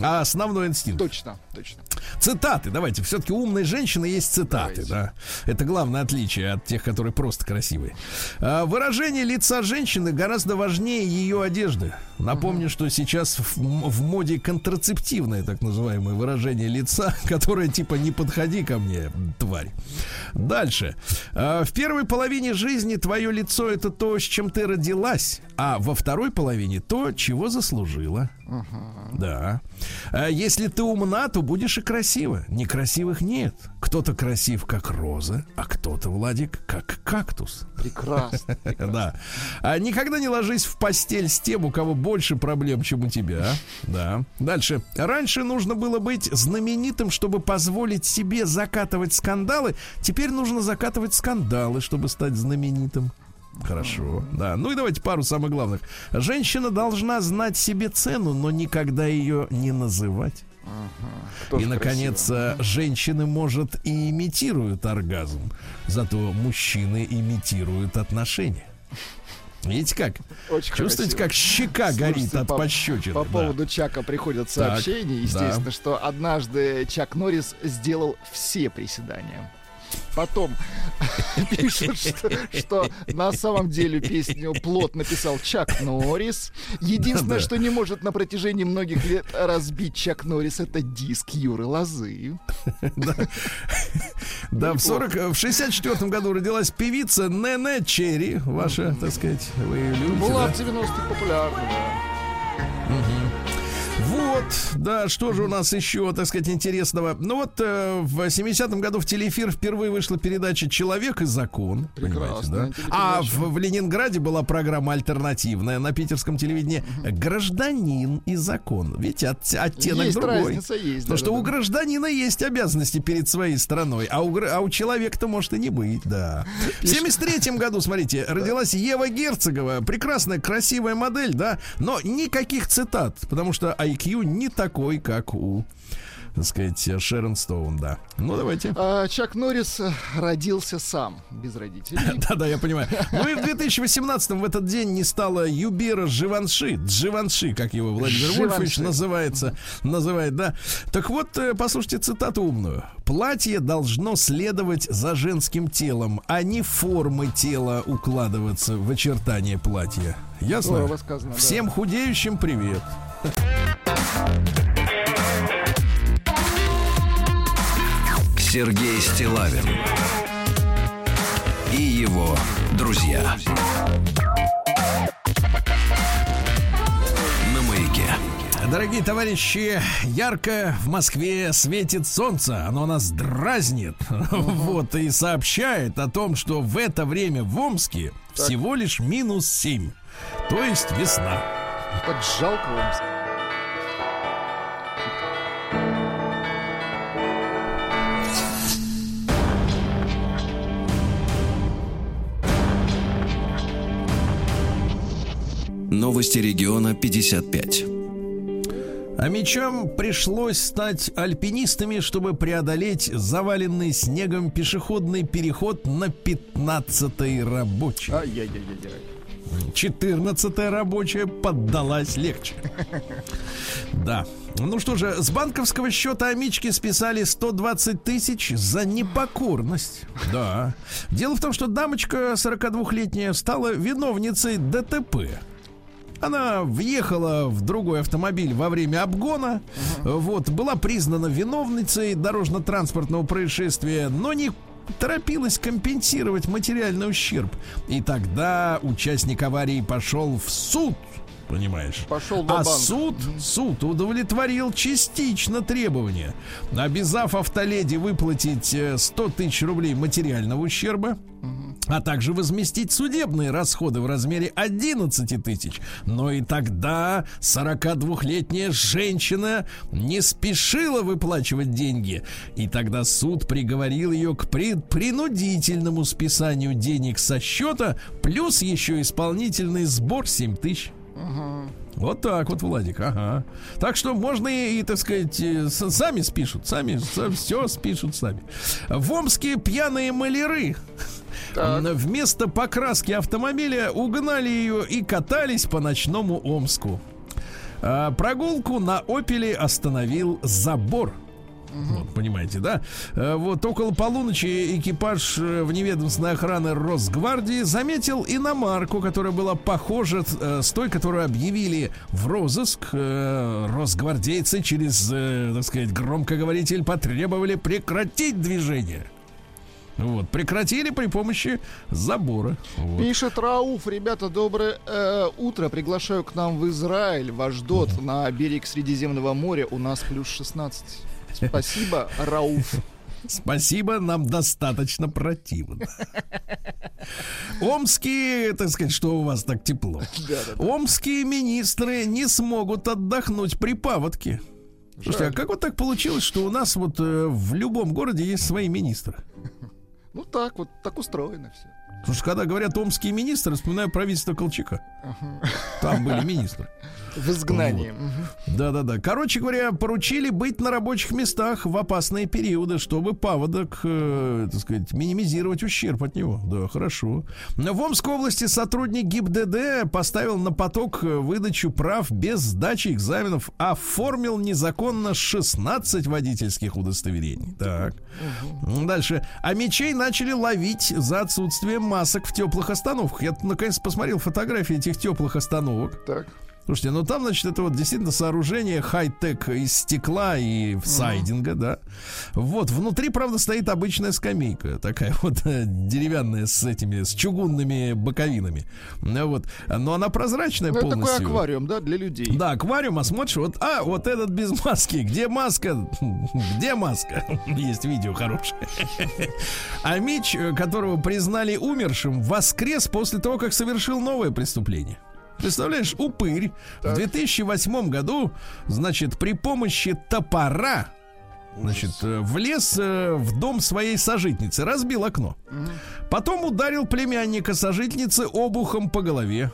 А основной инстинкт. Точно, точно. Цитаты, давайте. Все-таки умной женщины есть цитаты, Давайте. да. Это главное отличие от тех, которые просто красивые. А, выражение лица женщины гораздо важнее ее одежды. Напомню, что сейчас в, в моде контрацептивное так называемое выражение лица, которое типа не подходи ко мне, тварь. Дальше. А, в первой половине жизни твое лицо это то, с чем ты родилась, а во второй половине то, чего заслужила. Да. А если ты умна, то будешь и красива. Некрасивых нет. Кто-то красив, как роза, а кто-то, Владик, как кактус. Прекрасно. Да. А никогда не ложись в постель с тем, у кого больше проблем, чем у тебя. Да. Дальше. Раньше нужно было быть знаменитым, чтобы позволить себе закатывать скандалы. Теперь нужно закатывать скандалы, чтобы стать знаменитым. Хорошо, да. Ну и давайте пару самых главных. Женщина должна знать себе цену, но никогда ее не называть. Тоже и, наконец, красиво. э, женщины, может, и имитируют оргазм, зато мужчины имитируют отношения. Видите как? Очень Чувствуете, красиво. как щека горит Слушайте, от по- пощечины? По Да. поводу Чака приходят Так, сообщения, естественно, да. что однажды Чак Норрис сделал все приседания. Потом пишут, что, что на самом деле песню плод написал Чак Норрис. Единственное, что не может на протяжении многих лет разбить Чак Норрис, это диск Юры Лозы. Да, в 40, в 64 году родилась певица Нене Черри. Ваша, так сказать, вы любите, Была в 90-х популярна. Вот, да, что же у нас еще, так сказать, интересного? Ну вот э, в 70-м году в телеэфир впервые вышла передача «Человек и закон». понимаете, Прекрасная да? А в, в Ленинграде была программа альтернативная на питерском телевидении «Гражданин и закон». Видите, от- оттенок Есть другой. разница, есть. Потому что у да-да-да. гражданина есть обязанности перед своей страной, а у, а у человека-то может и не быть, да. В 73 году, смотрите, родилась Ева Герцогова. Прекрасная, красивая модель, да, но никаких цитат, потому что IQ не такой, как у, так сказать, Шерон Стоун, да. Ну, давайте. А, Чак Норрис э, родился сам, без родителей. Да-да, я понимаю. Ну и в 2018 в этот день не стало Юбера Живанши. Дживанши, как его Владимир. Вольфович называется. Называет, да. Так вот, э, послушайте цитату умную. Платье должно следовать за женским телом, а не формы тела укладываться в очертания платья. Ясно? Всем худеющим привет. Сергей Стилавин и его друзья. На маяке. Дорогие товарищи, ярко в Москве светит солнце. Оно нас дразнит. Вот и сообщает о том, что в это время в Омске всего лишь минус 7. То есть весна. Вам. Новости региона 55. А мечам пришлось стать альпинистами, чтобы преодолеть заваленный снегом пешеходный переход на 15-й рабочий. Ай-яй-яй-яй. 14 рабочая поддалась легче. Да. Ну что же, с банковского счета Амички списали 120 тысяч за непокорность. Да. Дело в том, что дамочка 42-летняя стала виновницей ДТП. Она въехала в другой автомобиль во время обгона, вот, была признана виновницей дорожно-транспортного происшествия, но не торопилась компенсировать материальный ущерб. И тогда участник аварии пошел в суд, понимаешь? Пошел А суд, суд удовлетворил частично требования, обязав автоледи выплатить э, 100 тысяч рублей материального ущерба, а также возместить судебные расходы в размере 11 тысяч. Но и тогда 42-летняя женщина не спешила выплачивать деньги. И тогда суд приговорил ее к при- принудительному списанию денег со счета, плюс еще исполнительный сбор 7 тысяч. Вот так вот, Владик, ага. Так что можно и, так сказать, э, сами спишут, сами все спишут сами. В Омске пьяные маляры Так. вместо покраски автомобиля угнали ее и катались по ночному Омску. А, прогулку на Опеле остановил забор. Вот, понимаете, да? Э, Вот около полуночи экипаж э, вневедомственной охраны Росгвардии заметил иномарку, которая была похожа э, с той, которую объявили в розыск. Росгвардейцы через, так сказать, громкоговоритель потребовали прекратить движение. Вот, прекратили при помощи забора. Вот. Пишет Рауф, ребята, доброе э, утро. Приглашаю к нам в Израиль, в Аждот, на берег Средиземного моря. У нас плюс 16. Спасибо, Рауф. Спасибо, нам достаточно противно. Омские, так сказать, что у вас так тепло. Омские министры не смогут отдохнуть при паводке. Слушайте, а как вот так получилось, что у нас вот э, в любом городе есть свои министры? Ну так вот, так устроено все. Потому что когда говорят омские министры, вспоминаю правительство Колчака. Там были министры. В изгнании. Да-да-да. Короче говоря, поручили быть на рабочих местах в опасные периоды, чтобы паводок, э, так сказать, минимизировать ущерб от него. Да, хорошо. Но В Омской области сотрудник ГИБДД поставил на поток э, выдачу прав без сдачи экзаменов, оформил незаконно 16 водительских удостоверений. Так. Дальше. А мечей начали ловить за отсутствие масок в теплых остановках. Я наконец посмотрел фотографии этих теплых остановок. Так. Слушайте, ну там, значит, это вот действительно сооружение хай-тек из стекла и сайдинга, да. Вот, внутри, правда, стоит обычная скамейка, такая вот э, деревянная с этими, с чугунными боковинами. Ну, Вот, но она прозрачная Ну, это такой полностью. аквариум, да, для людей. Да, аквариум, а смотришь, вот, а, вот этот без маски. Где маска? Где маска? Есть видео хорошее. А Мич, э, которого признали умершим, воскрес после того, как совершил новое преступление. Представляешь, упырь в 2008 году, значит, при помощи топора, значит, э, влез э, в дом своей сожительницы, разбил окно. Потом ударил племянника сожительницы обухом по голове.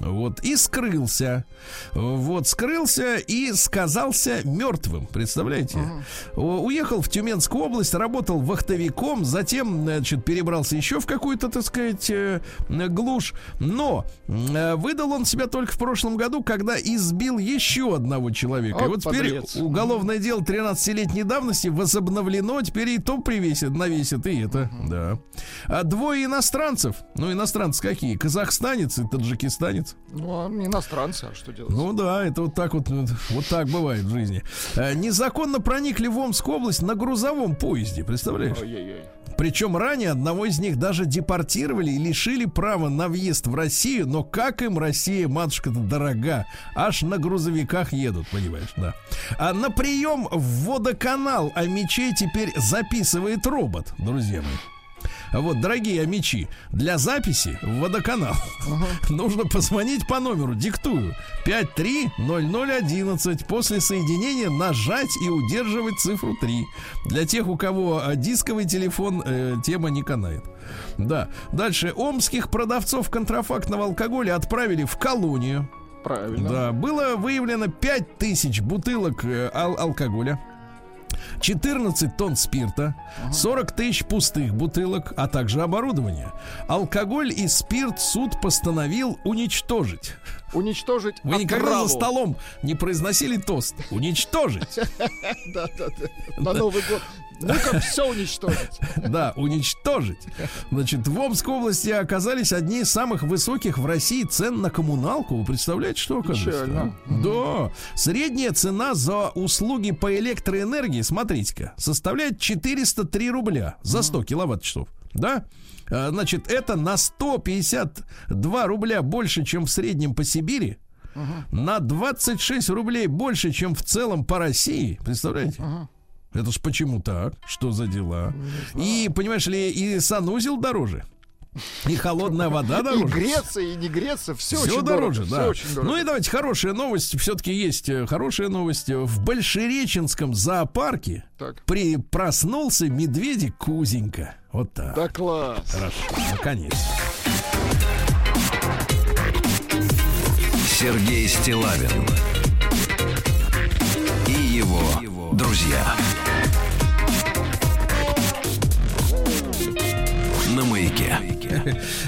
Вот, и скрылся. Вот, скрылся и сказался мертвым. Представляете? О, Уехал в Тюменскую область, работал вахтовиком, затем, значит, перебрался еще в какую-то, так сказать, э, глушь. Но э, выдал он себя только в прошлом году, когда избил еще одного человека. и Вот теперь подлец. уголовное дело 13-летней давности возобновлено, теперь и то привесит, навесит, и это, да. А двое иностранцев, ну, иностранцы какие? Казахстанец и таджикистанец. Ну, а иностранцы, а что делать? Ну да, это вот так вот, э, вот так бывает в жизни. Э, Незаконно проникли в Омскую область на грузовом поезде, представляешь? Ой-ой-ой. Причем ранее одного из них даже депортировали и лишили права на въезд в Россию, но как им Россия, матушка-то дорога, аж на грузовиках едут, понимаешь, да. А на прием в водоканал а мечей теперь записывает робот, друзья мои. Вот, дорогие амичи, для записи в водоканал нужно позвонить по номеру, диктую, 530011. После соединения нажать и удерживать цифру 3. Для тех, у кого а, дисковый телефон, э, тема не канает. Да. Дальше. Омских продавцов контрафактного алкоголя отправили в колонию. Правильно. Да, было выявлено 5000 бутылок э, ал- алкоголя. 14 тонн спирта, 40 тысяч пустых бутылок, а также оборудование. Алкоголь и спирт суд постановил уничтожить. Уничтожить Вы никогда отраву. за столом не произносили тост. Уничтожить. Да, да, да. На Новый год. Ну-ка, все уничтожить. Да, уничтожить. Значит, в Омской области оказались одни из самых высоких в России цен на коммуналку. Вы представляете, что оказывается? Да. Средняя цена за услуги по электроэнергии, смотрите-ка, составляет 403 рубля за 100 киловатт-часов. Да? А, Значит, это на 152 рубля больше, чем в среднем по Сибири. На 26 рублей больше, чем в целом по России. Представляете? Это ж почему так? Что за дела? И, понимаешь ли, и санузел дороже. И холодная вода И дороже. греться, и не греться, все, Все очень дороже, дорого. да. Все очень дорого. Ну и давайте хорошая новость. Все-таки есть э, хорошая новость. В Большереченском зоопарке Так. при проснулся медведик Кузенька. Вот так. Да класс. Хорошо. Наконец. Сергей Стилавин и его друзья. На маяке.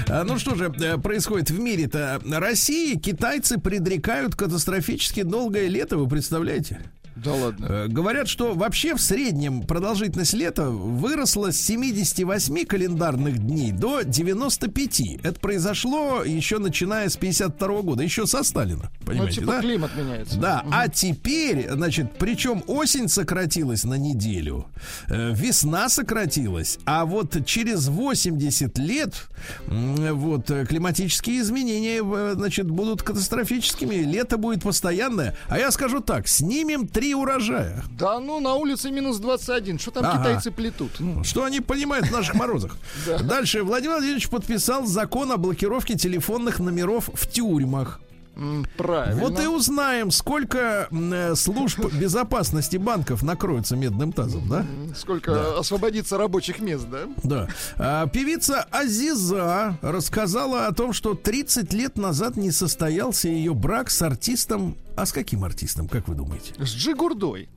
А, Ну что же э, происходит в мире-то? России китайцы предрекают катастрофически долгое лето, вы представляете? Да ладно. Э, Говорят, что вообще в среднем продолжительность лета выросла с 78 календарных дней до 95. Это произошло еще начиная с 52 года, еще со Сталина. Ну, Понимаете, типа да? климат меняется. Да, а теперь, значит, причем осень сократилась на неделю, э, весна сократилась, а вот через 80 лет вот э, климатические изменения, значит, будут катастрофическими, лето будет постоянное. А я скажу так, снимем три урожая. Да ну, на улице минус 21. Что там Ага. китайцы плетут? Ну, Что они понимают в наших морозах? Дальше Владимир Владимирович подписал закон о блокировке телефонных номеров в тюрьмах. Правильно. Вот и узнаем, сколько э, служб безопасности банков накроются медным тазом, да? Сколько освободится рабочих мест, да? Да. А, певица Азиза рассказала о том, что 30 лет назад не состоялся ее брак с артистом. А с каким артистом, как вы думаете? С Джигурдой.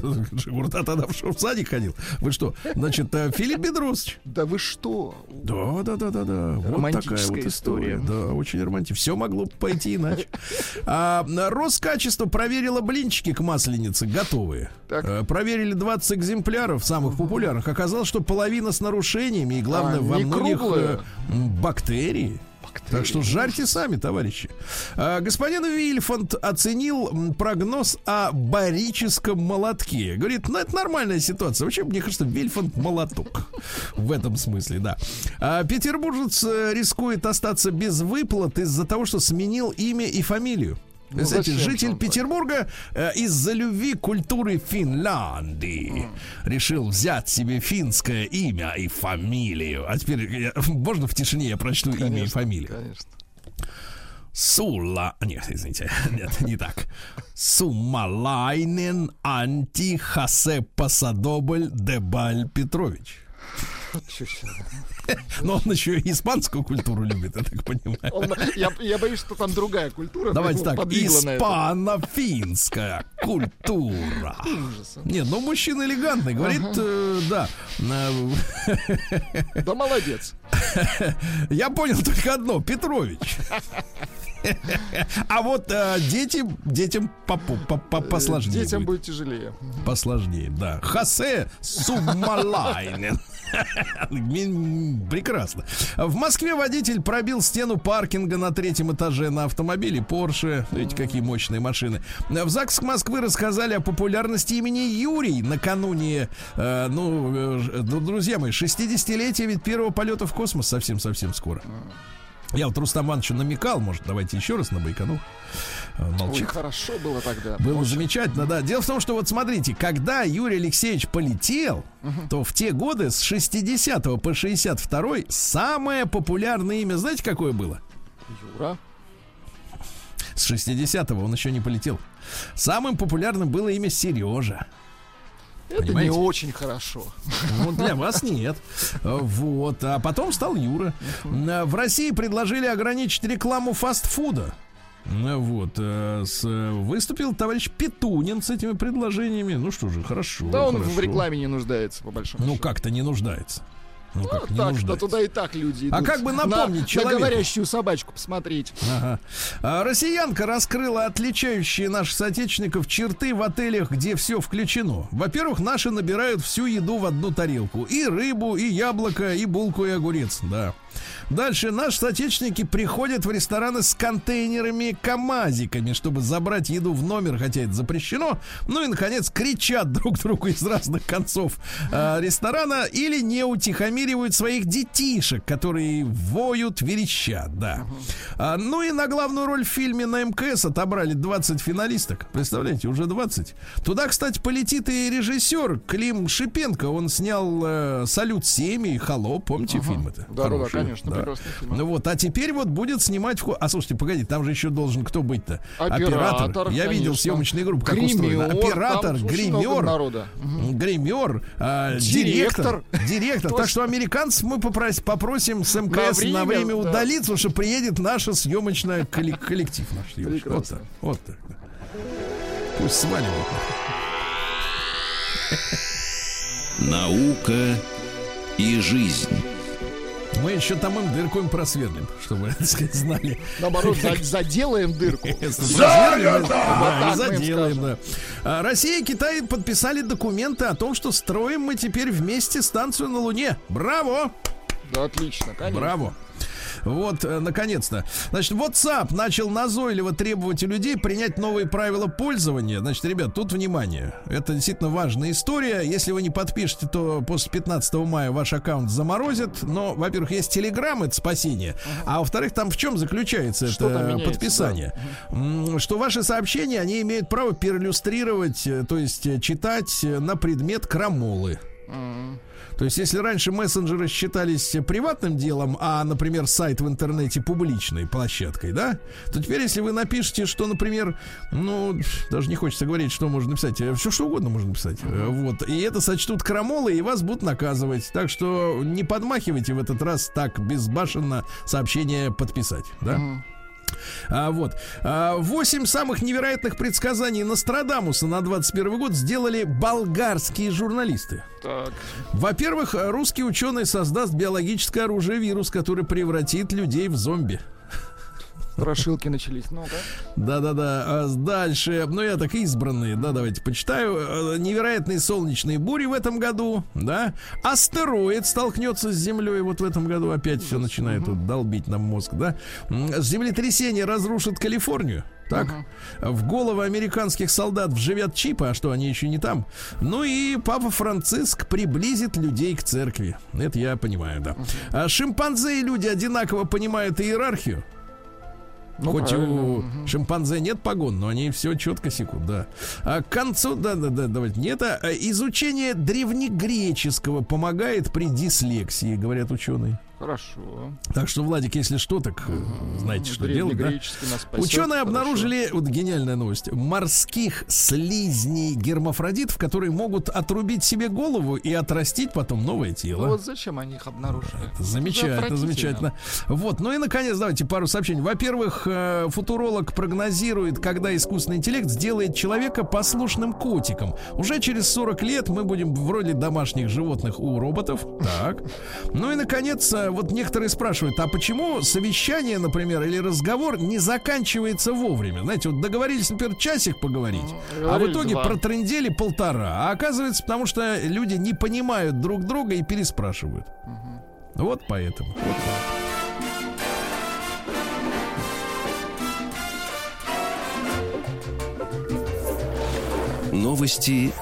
Жигурта тогда в садик ходил. Вы что? Значит, э, Филипп Бедросович. Да вы что? Да, да, да, да, да. Вот Романтическая такая вот история. Да, очень романтично. Все могло пойти иначе. А, Роскачество проверило блинчики к масленице готовые. Так. Э, Проверили 20 экземпляров самых популярных. Оказалось, что половина с нарушениями и главное А, во многих круглые? э, бактерии. Так что жарьте сами, товарищи. А, господин Вильфанд оценил прогноз о барическом молотке. Говорит, ну это нормальная ситуация. Вообще, мне кажется, Вильфанд молоток. В этом смысле, да. А, петербуржец э, рискует остаться без выплат из-за того, что сменил имя и фамилию. Ну, же житель? Петербурга э, из-за любви к культуре Финляндии решил взять себе финское имя и фамилию. А теперь я- можно в тишине я прочту имя и Конечно, фамилию? Конечно. Сула... Нет, извините, нет, не так. Сумалайнен Анти Хасепа Садобль Дебаль Петрович. Но он еще и испанскую культуру любит, я так понимаю. Он- я, я боюсь, что там другая культура. Давайте ну, так, испано-финская культура. Нет, ну мужчина элегантный, говорит, э, да. Да молодец. Я понял только одно, Петрович. А вот э, дети, детям по- по- по- посложнее. Детям будет. будет тяжелее. Посложнее, да. Хасе Сумалайнен. М, Прекрасно. В Москве водитель пробил стену паркинга на третьем этаже на автомобиле Porsche. Видите, какие мощные машины. В ЗАГС Москвы рассказали о популярности имени Юрий накануне, э, ну, э, ну, друзья мои, 60-летия ведь первого полета в космос совсем-совсем скоро. Я вот Рустам Ивановичу намекал, может, давайте еще раз на Байконур. Э, Ой, Молчит. хорошо было тогда. Было замечательно, да. Дело в том, что вот смотрите, когда Юрий Алексеевич полетел, то в те годы с 60 по 62 самое популярное имя, знаете, какое было? Юра. С 60-го он еще не полетел. Самым популярным было имя Сережа. Это Понимаете? не очень хорошо. Ну, для вас нет. Вот. А потом стал Юра. В России предложили ограничить рекламу фастфуда. Вот. э, с- э, Выступил товарищ Петунин с этими предложениями. Ну что же, хорошо. Да он хорошо. в рекламе не нуждается, по большому Ну счету. как-то не нуждается. Ну как, не так, нуждается. туда и так люди А идут. как бы На- напомнить на, человеку? говорящую собачку посмотреть. Ага. А, Россиянка раскрыла отличающие наших соотечественников черты в отелях, где все включено. Во-первых, наши набирают всю еду в одну тарелку. И рыбу, и яблоко, и булку, и огурец. Да. Дальше наши соотечественники приходят в рестораны с контейнерами, камазиками, чтобы забрать еду в номер, хотя это запрещено. Ну и, наконец, кричат друг другу из разных концов а, ресторана или не утихомиривают своих детишек, которые воют, верещат, да. А, ну и на главную роль в фильме на МКС отобрали 20 финалисток. Представляете, уже 20. Туда, кстати, полетит и режиссер Клим Шипенко. Он снял э, «Салют-7» и «Холоп». Помните фильм это? Да, да, да, конечно, прекрасный фильм. Ну вот, а теперь вот будет снимать... В... А слушайте, погоди, там же еще должен кто быть-то? Оператор, Я видел конечно. съемочную группу, как Гример, устроена. Оператор, там гример, народа. гример, а, Директор. директор. Директор. Так что американцев мы попрос- попросим с МКС на время, время, да. удалиться, потому что приедет наша съемочная коллек- коллектив наш. съемочный. Вот так. Вот так. да. Пусть сваливают. Наука и жизнь. Мы еще там им дырку им просверлим, чтобы, так сказать, знали. Наоборот, за- заделаем дырку. Заделаем, да. А, Россия и Китай подписали документы о том, что строим мы теперь вместе станцию на Луне. Браво! Да, отлично, конечно. Браво! Вот, э, наконец-то. Значит, WhatsApp начал назойливо требовать у людей принять новые правила пользования. Значит, ребят, тут внимание. Это действительно важная история. Если вы не подпишете, то после 15 мая ваш аккаунт заморозят. Но, во-первых, есть Telegram, это спасение. А во-вторых, там в чем заключается Что это меняется, подписание? М, Что ваши сообщения, они имеют право перлюстрировать, э, то есть э, читать на предмет крамолы. То То есть, если раньше мессенджеры считались приватным делом, а, например, сайт в интернете публичной площадкой, да, то теперь, если вы напишете, что, например, ну, даже не хочется говорить, что можно написать, все что угодно можно написать, э, вот, и это сочтут крамолы, и вас будут наказывать. Так что не подмахивайте в этот раз так безбашенно сообщение подписать, да? А, вот. А, Восемь самых невероятных предсказаний Нострадамуса на 21 год сделали болгарские журналисты. Так. Во-первых, русский ученый создаст биологическое оружие вирус, который превратит людей в зомби. Страшилки начались. Ну-ка. Да-да-да. А дальше, ну я так избранные, да, давайте почитаю. Э, Невероятные солнечные бури в этом году, да. Астероид столкнется с Землей вот в этом году. Опять все начинает тут долбить нам мозг, да. Землетрясение разрушит Калифорнию. Так, в головы американских солдат вживят чипы, а что они еще не там. Ну и Папа Франциск приблизит людей к церкви. Это я понимаю, да. А шимпанзе и люди одинаково понимают иерархию. Ну, Хоть правильно. у шимпанзе нет погон, но они все четко секут, да. А к концу, да, да, да, давайте. Нет, а изучение древнегреческого помогает при дислексии, говорят ученые. Хорошо. Так что, Владик, если что, так э, знаете, что делать, да? Ученые Хорошо. обнаружили, вот гениальная новость, морских слизней гермафродитов, которые могут отрубить себе голову и отрастить потом новое тело. вот зачем они их обнаружили? Замечательно, Отвратительно. замечательно. Вот, ну и наконец, давайте пару сообщений. Во-первых, э, футуролог прогнозирует, когда искусственный интеллект сделает человека послушным котиком. Уже через 40 лет мы будем в роли домашних животных у роботов. Так. Ну и наконец, э, вот некоторые спрашивают, а почему совещание, например, или разговор не заканчивается вовремя? Знаете, вот договорились, например, часик поговорить, а в Говорили итоге два. протрындели полтора. А оказывается, потому что люди не понимают друг друга и переспрашивают. Вот поэтому. Новости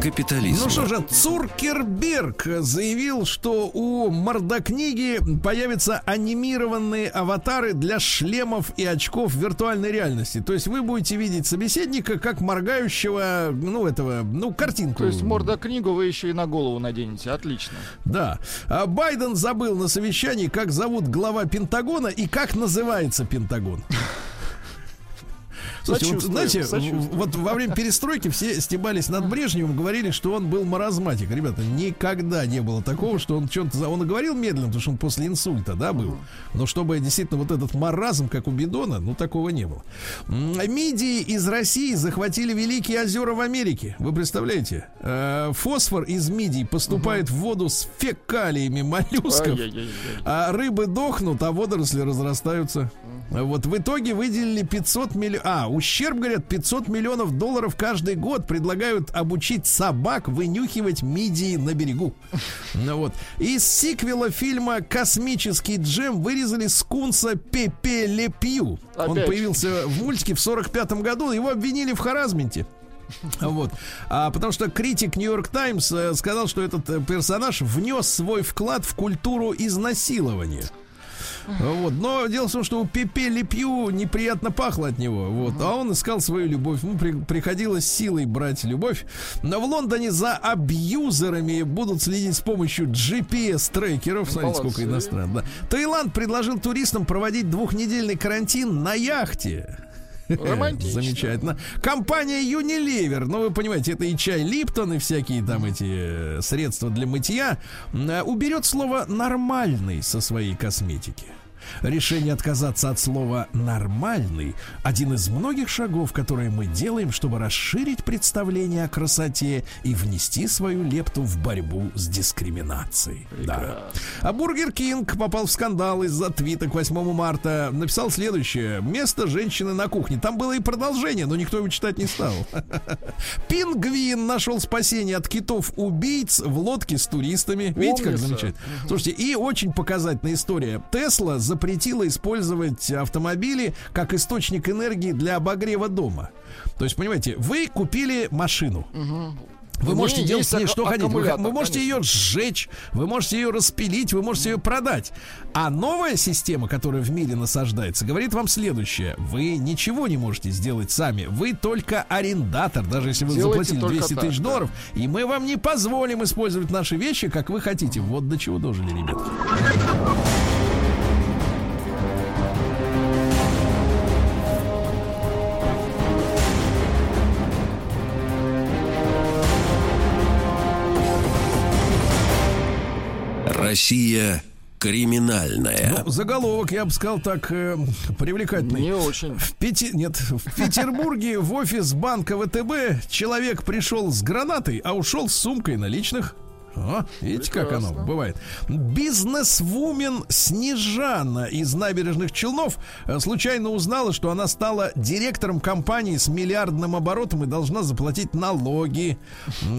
капитализма. Ну что же, Цуркерберг заявил, что у мордокниги появятся анимированные аватары для шлемов и очков виртуальной реальности. То есть вы будете видеть собеседника как моргающего, ну, этого, ну, картинку. То есть мордокнигу вы еще и на голову наденете. Отлично. Да. А Байден забыл на совещании, как зовут глава Пентагона и как называется Пентагон. Слушайте, вот, знаете, вот во время перестройки все стебались над Брежневым, говорили, что он был маразматик. Ребята, никогда не было такого, что он что-то... за- Он и говорил медленно, потому что он после инсульта, да, был. Но чтобы действительно вот этот маразм, как у Бидона, ну, такого не было. Мидии из России захватили Великие озера в Америке. Вы представляете? Э, Фосфор из мидий поступает в воду с фекалиями моллюсков. А рыбы дохнут, а водоросли разрастаются. Вот в итоге выделили 500 миллионов... А, ущерб, говорят, 500 миллионов долларов каждый год предлагают обучить собак вынюхивать мидии на берегу. Ну вот. Из сиквела фильма «Космический джем» вырезали скунса Пепе Лепью. Он появился в мультике в 45 году. Его обвинили в харазменте. Вот. А, потому что критик Нью-Йорк Таймс э, сказал, что этот э, персонаж внес свой вклад в культуру изнасилования. Вот. Но дело в том, что у Пепе Лепью неприятно пахло от него. Вот. А он искал свою любовь. Ну, при- приходилось силой брать любовь. Но в Лондоне за абьюзерами будут следить с помощью GPS-трекеров. Смотрите, сколько иностранных. Да. Таиланд предложил туристам проводить двухнедельный карантин на яхте. Романтично. Замечательно. Компания Unilever, ну вы понимаете, это и чай Липтон, и всякие там эти э, средства для мытья, э, уберет слово нормальный со своей косметики. Решение отказаться от слова «нормальный» — один из многих шагов, которые мы делаем, чтобы расширить представление о красоте и внести свою лепту в борьбу с дискриминацией. Да. А Бургер Кинг попал в скандал из-за твита к 8 марта. Написал следующее. Место женщины на кухне. Там было и продолжение, но никто его читать не стал. Пингвин нашел спасение от китов-убийц в лодке с туристами. Видите, как замечательно? Слушайте, и очень показательная история. Тесла запретила использовать автомобили как источник энергии для обогрева дома. То есть, понимаете, вы купили машину. Вы можете делать с ней что хотите. Вы, вы можете конечно. ее сжечь, вы можете ее распилить, вы можете ее продать. А новая система, которая в мире насаждается, говорит вам следующее. Вы ничего не можете сделать сами. Вы только арендатор, даже если вы Делайте заплатили только 200 так, тысяч да. долларов. И мы вам не позволим использовать наши вещи, как вы хотите. Вот до чего дожили, ребятки. Россия криминальная. Ну, заголовок, я бы сказал, так э, привлекательный. Не очень. В Пяти... Нет, в Петербурге в офис банка ВТБ человек пришел с гранатой, а ушел с сумкой наличных. О, видите, как оно бывает. Бизнесвумен Снежана из набережных Челнов э, случайно узнала, что она стала директором компании с миллиардным оборотом и должна заплатить налоги.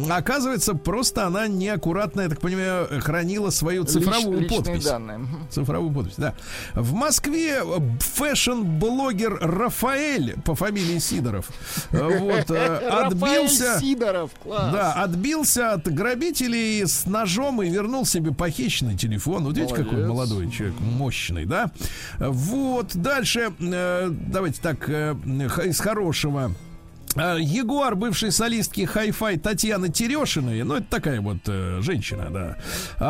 Оказывается, просто она неаккуратно, я так понимаю, хранила свою цифровую Лич- подпись. данные. Цифровую подпись, да. В Москве э, фэшн-блогер Рафаэль по фамилии Сидоров э, вот, отбился... Сидоров, класс. Да, отбился от грабителей с ножом и вернул себе похищенный телефон. Вот видите, какой молодой человек, мощный, да? Вот, дальше, э, давайте так, э, из хорошего. Э, Ягуар бывшей солистки хай-фай Татьяны Терешиной, ну это такая вот э, женщина, да,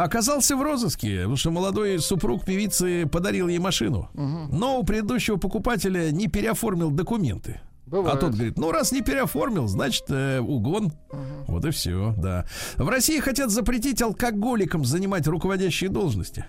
оказался в розыске, потому что молодой супруг певицы подарил ей машину, но у предыдущего покупателя не переоформил документы. Бывает. А тот говорит, ну раз не переоформил, значит э, угон. Вот и все, да. В России хотят запретить алкоголикам занимать руководящие должности.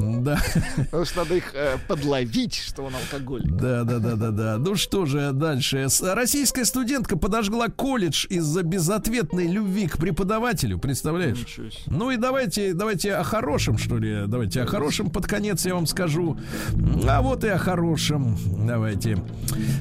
Да. Потому что надо их э, подловить, что он алкоголик. Да, да, да, да, да. Ну что же дальше? Российская студентка подожгла колледж из-за безответной любви к преподавателю. Представляешь? Ну и давайте, давайте о хорошем, что ли. Давайте о хорошем под конец я вам скажу. А вот и о хорошем. Давайте.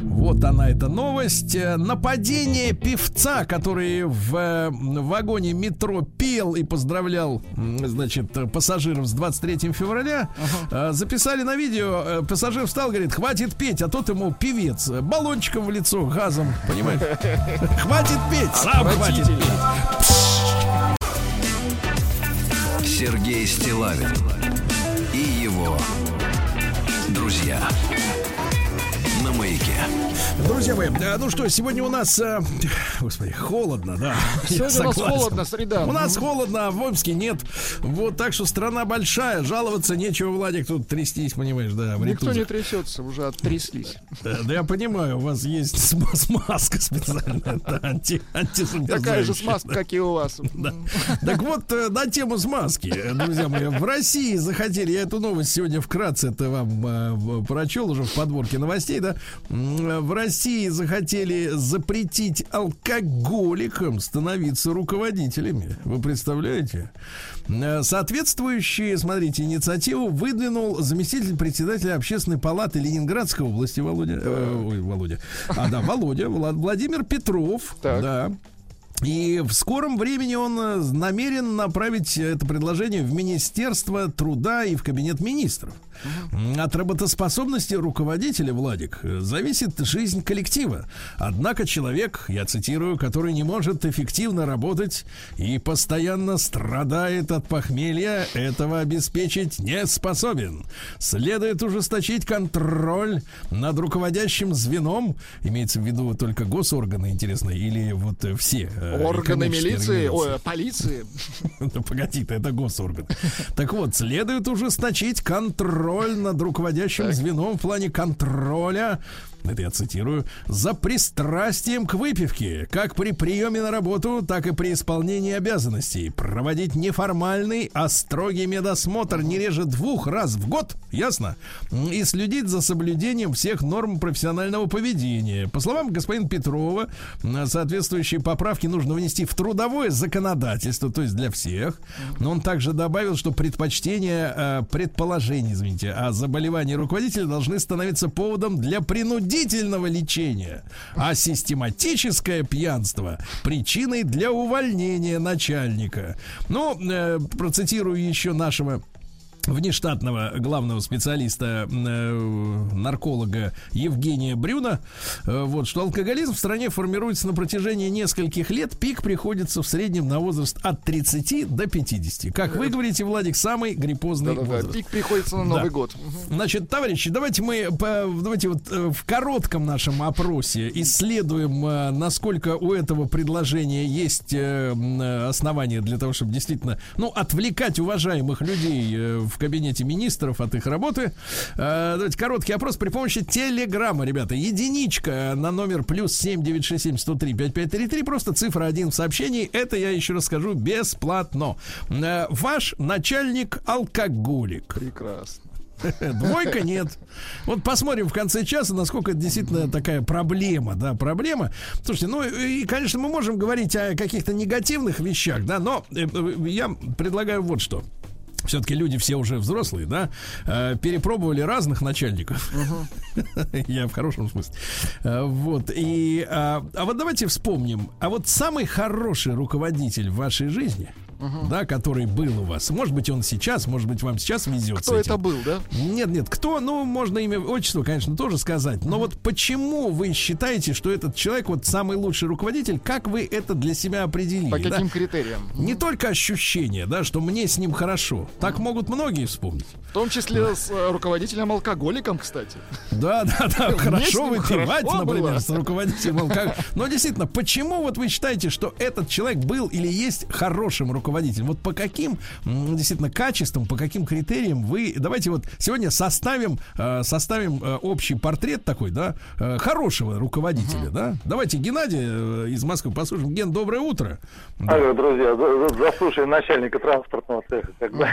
Вот она, эта новость. Нападение певца, который в э, вагоне метро пел и поздравлял, значит, пассажиров с 23 февраля, э, записали на видео. Э, Пассажир встал, говорит, хватит петь, а тот ему певец э, баллончиком в лицо, газом, понимаешь? Хватит петь, сам хватит петь. Сергей Стилавин и его друзья. Друзья мои, э, ну что, сегодня у нас, э, господи, холодно, да. Сегодня у нас холодно, среда. У нас холодно, а в Омске нет. Вот так что страна большая, жаловаться нечего, Владик, тут трястись, понимаешь, да, Никто не трясется, уже оттряслись. Да, да я понимаю, у вас есть см- смазка специальная, да, анти, Такая же смазка, как и у вас. Да. Так вот, э, на тему смазки, друзья мои, в России захотели, я эту новость сегодня вкратце это вам прочел уже в подборке новостей, да, в России захотели запретить алкоголикам становиться руководителями. Вы представляете? Э, Соответствующие, смотрите, инициативу выдвинул заместитель председателя общественной палаты Ленинградской области Володя, э, ой, Володя, а да, Володя, Влад- Владимир Петров, Так. да, и в скором времени он э, намерен направить это предложение в Министерство труда и в Кабинет министров. От работоспособности руководителя, Владик, зависит жизнь коллектива. Однако человек, я цитирую, который не может эффективно работать и постоянно страдает от похмелья, этого обеспечить не способен. Следует ужесточить контроль над руководящим звеном, имеется в виду только госорганы, интересно, или вот э, все э, Органы экономические милиции, ой, полиции. Да погоди, это госорган. Так вот, следует ужесточить контроль над руководящим звеном в плане контроля, это я цитирую, за пристрастием к выпивке, как при приеме на работу, так и при исполнении обязанностей. Проводить неформальный, а строгий медосмотр не реже двух раз в год, ясно? И следить за соблюдением всех норм профессионального поведения. По словам господина Петрова, соответствующие поправки нужно внести в трудовое законодательство, то есть для всех. Но он также добавил, что предпочтение э, предположений, извините, о заболевании руководителя должны становиться поводом для принудительного лечения, а систематическое пьянство причиной для увольнения начальника. Ну, э, процитирую еще нашего внештатного главного специалиста, э, нарколога Евгения Брюна, э, вот, что алкоголизм в стране формируется на протяжении нескольких лет, пик приходится в среднем на возраст от 30 до 50. Как вы говорите, Владик, самый гриппозный Да-да-да, возраст. Пик приходится на Новый Да. год. Значит, товарищи, давайте мы по- давайте вот э, в коротком нашем опросе исследуем, э, насколько у этого предложения есть э, э, основания для того, чтобы действительно, ну, отвлекать уважаемых людей э, в кабинете министров от их работы. Э, Давайте короткий опрос при помощи телеграмма, ребята. Единичка на номер плюс 7967 103 5533. Просто цифра один в сообщении. Это я еще раз скажу бесплатно. Э, Ваш начальник алкоголик. Прекрасно. Двойка нет. Вот посмотрим в конце часа, насколько это действительно такая проблема, да, проблема. Слушайте, ну и, конечно, мы можем говорить о каких-то негативных вещах, да, но э, э, я предлагаю вот что. Все-таки люди все уже взрослые, да, э, перепробовали разных начальников. Я в хорошем смысле. Э, Вот. И, а, а вот давайте вспомним. А вот самый хороший руководитель в вашей жизни, да, который был у вас, может быть, он сейчас, может быть, вам сейчас везет. Кто это был, да? Нет, нет, кто, ну, можно имя, отчество, конечно, тоже сказать. Но вот почему вы считаете, что этот человек вот самый лучший руководитель? Как вы это для себя определили? По да? каким критериям? Не только ощущение, да, что мне с ним хорошо. Так могут многие вспомнить. В том числе с э, руководителем-алкоголиком, кстати. Да, да, да, хорошо выпивать, например, с руководителем алкоголя. Но действительно, почему вот вы считаете, что этот человек был или есть хорошим руководителем? Вот по каким действительно качествам, по каким критериям вы... Давайте вот сегодня составим, э, составим э, общий портрет такой, да, э, хорошего руководителя, да? Давайте Геннадия э, из Москвы послушаем. Ген, доброе утро. Алло, друзья, за- за- заслушай начальника транспортного цеха, как бы.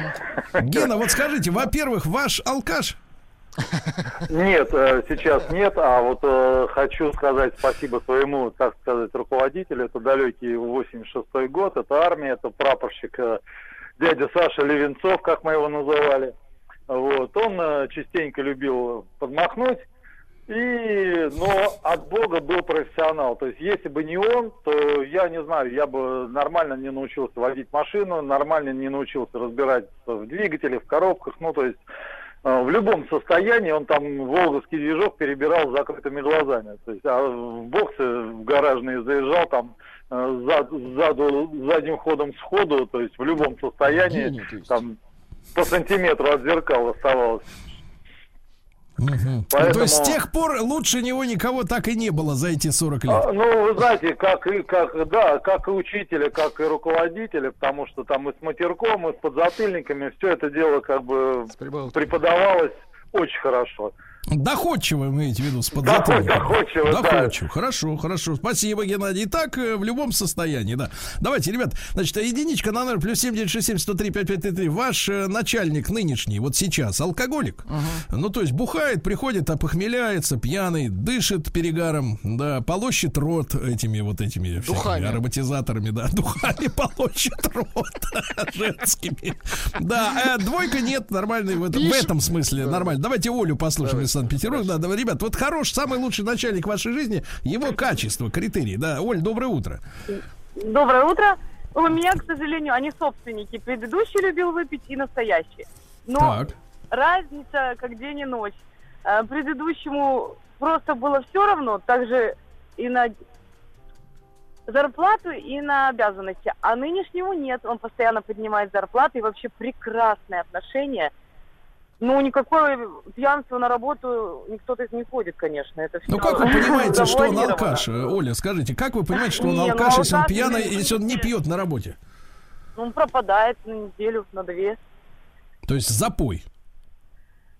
Гена, вот скажите, во-первых, ваш алкаш? Нет, э, сейчас нет, а вот э, хочу сказать спасибо своему, так сказать, руководителю. Это далекий 86-й год, это армия, это прапорщик э, дядя Саша Левенцов, как мы его называли. Вот, он частенько любил подмахнуть. И, но от Бога был профессионал. То есть, если бы не он, то я не знаю, я бы нормально не научился водить машину, нормально не научился разбираться в двигателе, в коробках. Ну, то есть, в любом состоянии он там волговский движок перебирал с закрытыми глазами. То есть, а в боксы в гаражные заезжал там э, зад- сзаду, задним ходом сходу, то есть в любом состоянии есть. там по сантиметру от зеркала оставалось. Мгм. Поэтому- То есть с тех пор лучше него никого так и не было за эти 40 лет. А, ну, вы знаете, как и как, да, как и учителя, как и руководителя, потому что там и с матерком, и с подзатыльниками все это дело как бы преподавалось очень хорошо. Доходчиво имеете в виду с подзатыльником. доходчиво, да. Доходчиво. Хорошо, хорошо. Спасибо, Геннадий. Итак, э, в любом состоянии, да. Давайте, ребят, значит, единичка на номер плюс 7967 103 5533. Ваш э, начальник нынешний, вот сейчас, алкоголик. Ну, то есть бухает, приходит, опохмеляется, пьяный, дышит перегаром, да, полощет рот этими вот этими Духами. ароматизаторами, да, духами полощет рот женскими. Да, э, двойка нет, нормальный в этом смысле, нормально. Давайте Олю послушаем Санкт-Петербурга. Да, да, ребят, вот хорош, самый лучший начальник вашей жизни, его качество, критерии. Да, Оль, доброе утро. Доброе утро. У меня, к сожалению, они собственники. Предыдущий любил выпить и настоящий. Но Так. разница как день и ночь. Э, Предыдущему просто было все равно, также и на зарплату, и на обязанности. А нынешнему нет. Он постоянно поднимает зарплату, и вообще прекрасные отношения. Ну, никакое пьянство на работу никто так не ходит, конечно. Это все Ну как вы понимаете, что он алкаш? Оля, скажите, как вы понимаете, что он Не, ну, алкаш, если он пьяный, ну, если он не пьет на работе? Он пропадает на неделю, на две. То есть запой.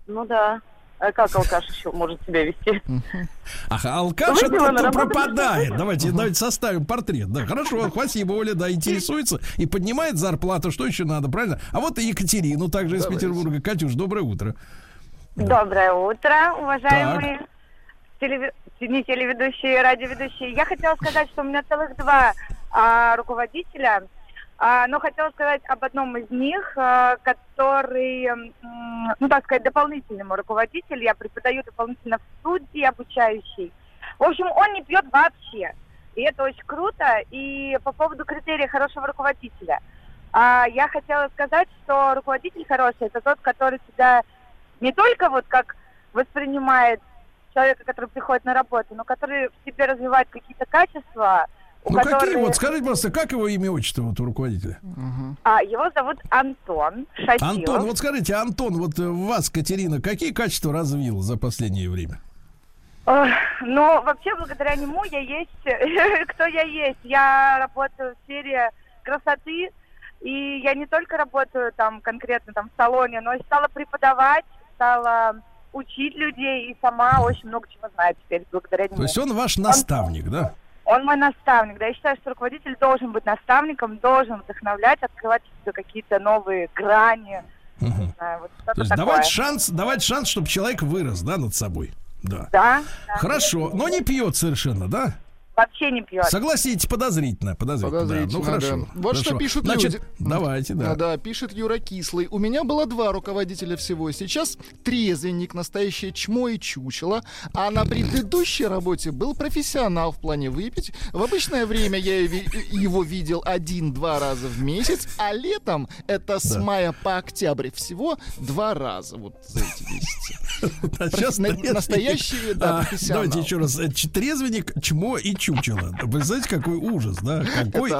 Ну да. А как алкаш еще может себя вести? Ага, алкаш это пропадает. Давайте, давайте составим портрет. Да, хорошо, спасибо, Оля, да, интересуется и поднимает зарплату. Что еще надо, правильно? А вот и Екатерину, также из. Петербурга. Катюш, доброе утро. Доброе утро, уважаемые телеви- не телеведущие, радиоведущие. Я хотела сказать, что у меня целых два а, руководителя, а, но хотела сказать об одном из них, а, который, ну так сказать, дополнительному руководителю. Я преподаю дополнительно в студии обучающий. В общем, он не пьет вообще. И это очень круто. И по поводу критерия хорошего руководителя. А, я хотела сказать, что руководитель хороший, это тот, который тебя не только вот как воспринимает человека, который приходит на работу, но который в себе развивает какие-то качества, Ну которых... какие вот, скажите просто, как его имя, отчество вот у руководителя? А, его зовут Антон Шатилов. Антон, вот скажите, Антон, вот э, вас, Катерина, какие качества развил за последнее время? Ну, вообще, благодаря нему я есть, кто я есть. Я работаю в сфере красоты, и я не только работаю там конкретно там в салоне, но и стала преподавать, стала учить людей, и сама очень много чего знаю теперь благодаря нему. То есть он ваш наставник, да? Он мой наставник, да, я считаю, что руководитель должен быть наставником, должен вдохновлять, открывать какие-то новые грани, не знаю, вот То есть такое. давать шанс, давать шанс, чтобы человек вырос, да, над собой. Да, да. Хорошо, но не пьет совершенно, да? Вообще не пьет. Согласитесь, подозрительно, подозрительно. да. Подозрительно, Ну хорошо. да. Вот что хорошо. пишут Значит, люди. Давайте, да. А, да, пишет Юра Кислый. У меня было два руководителя всего. Сейчас трезвенник, настоящее чмо и чучело. А на предыдущей работе был профессионал в плане выпить. В обычное время я его видел один-два раза в месяц, а летом это с Да. мая по октябрь всего два раза вот за эти месяцы. А сейчас на- трезвенник. настоящий, да, А, профессионал. Давайте еще раз. Э, Трезвенник, чмо и чучело. Вы знаете, какой ужас, да? Какой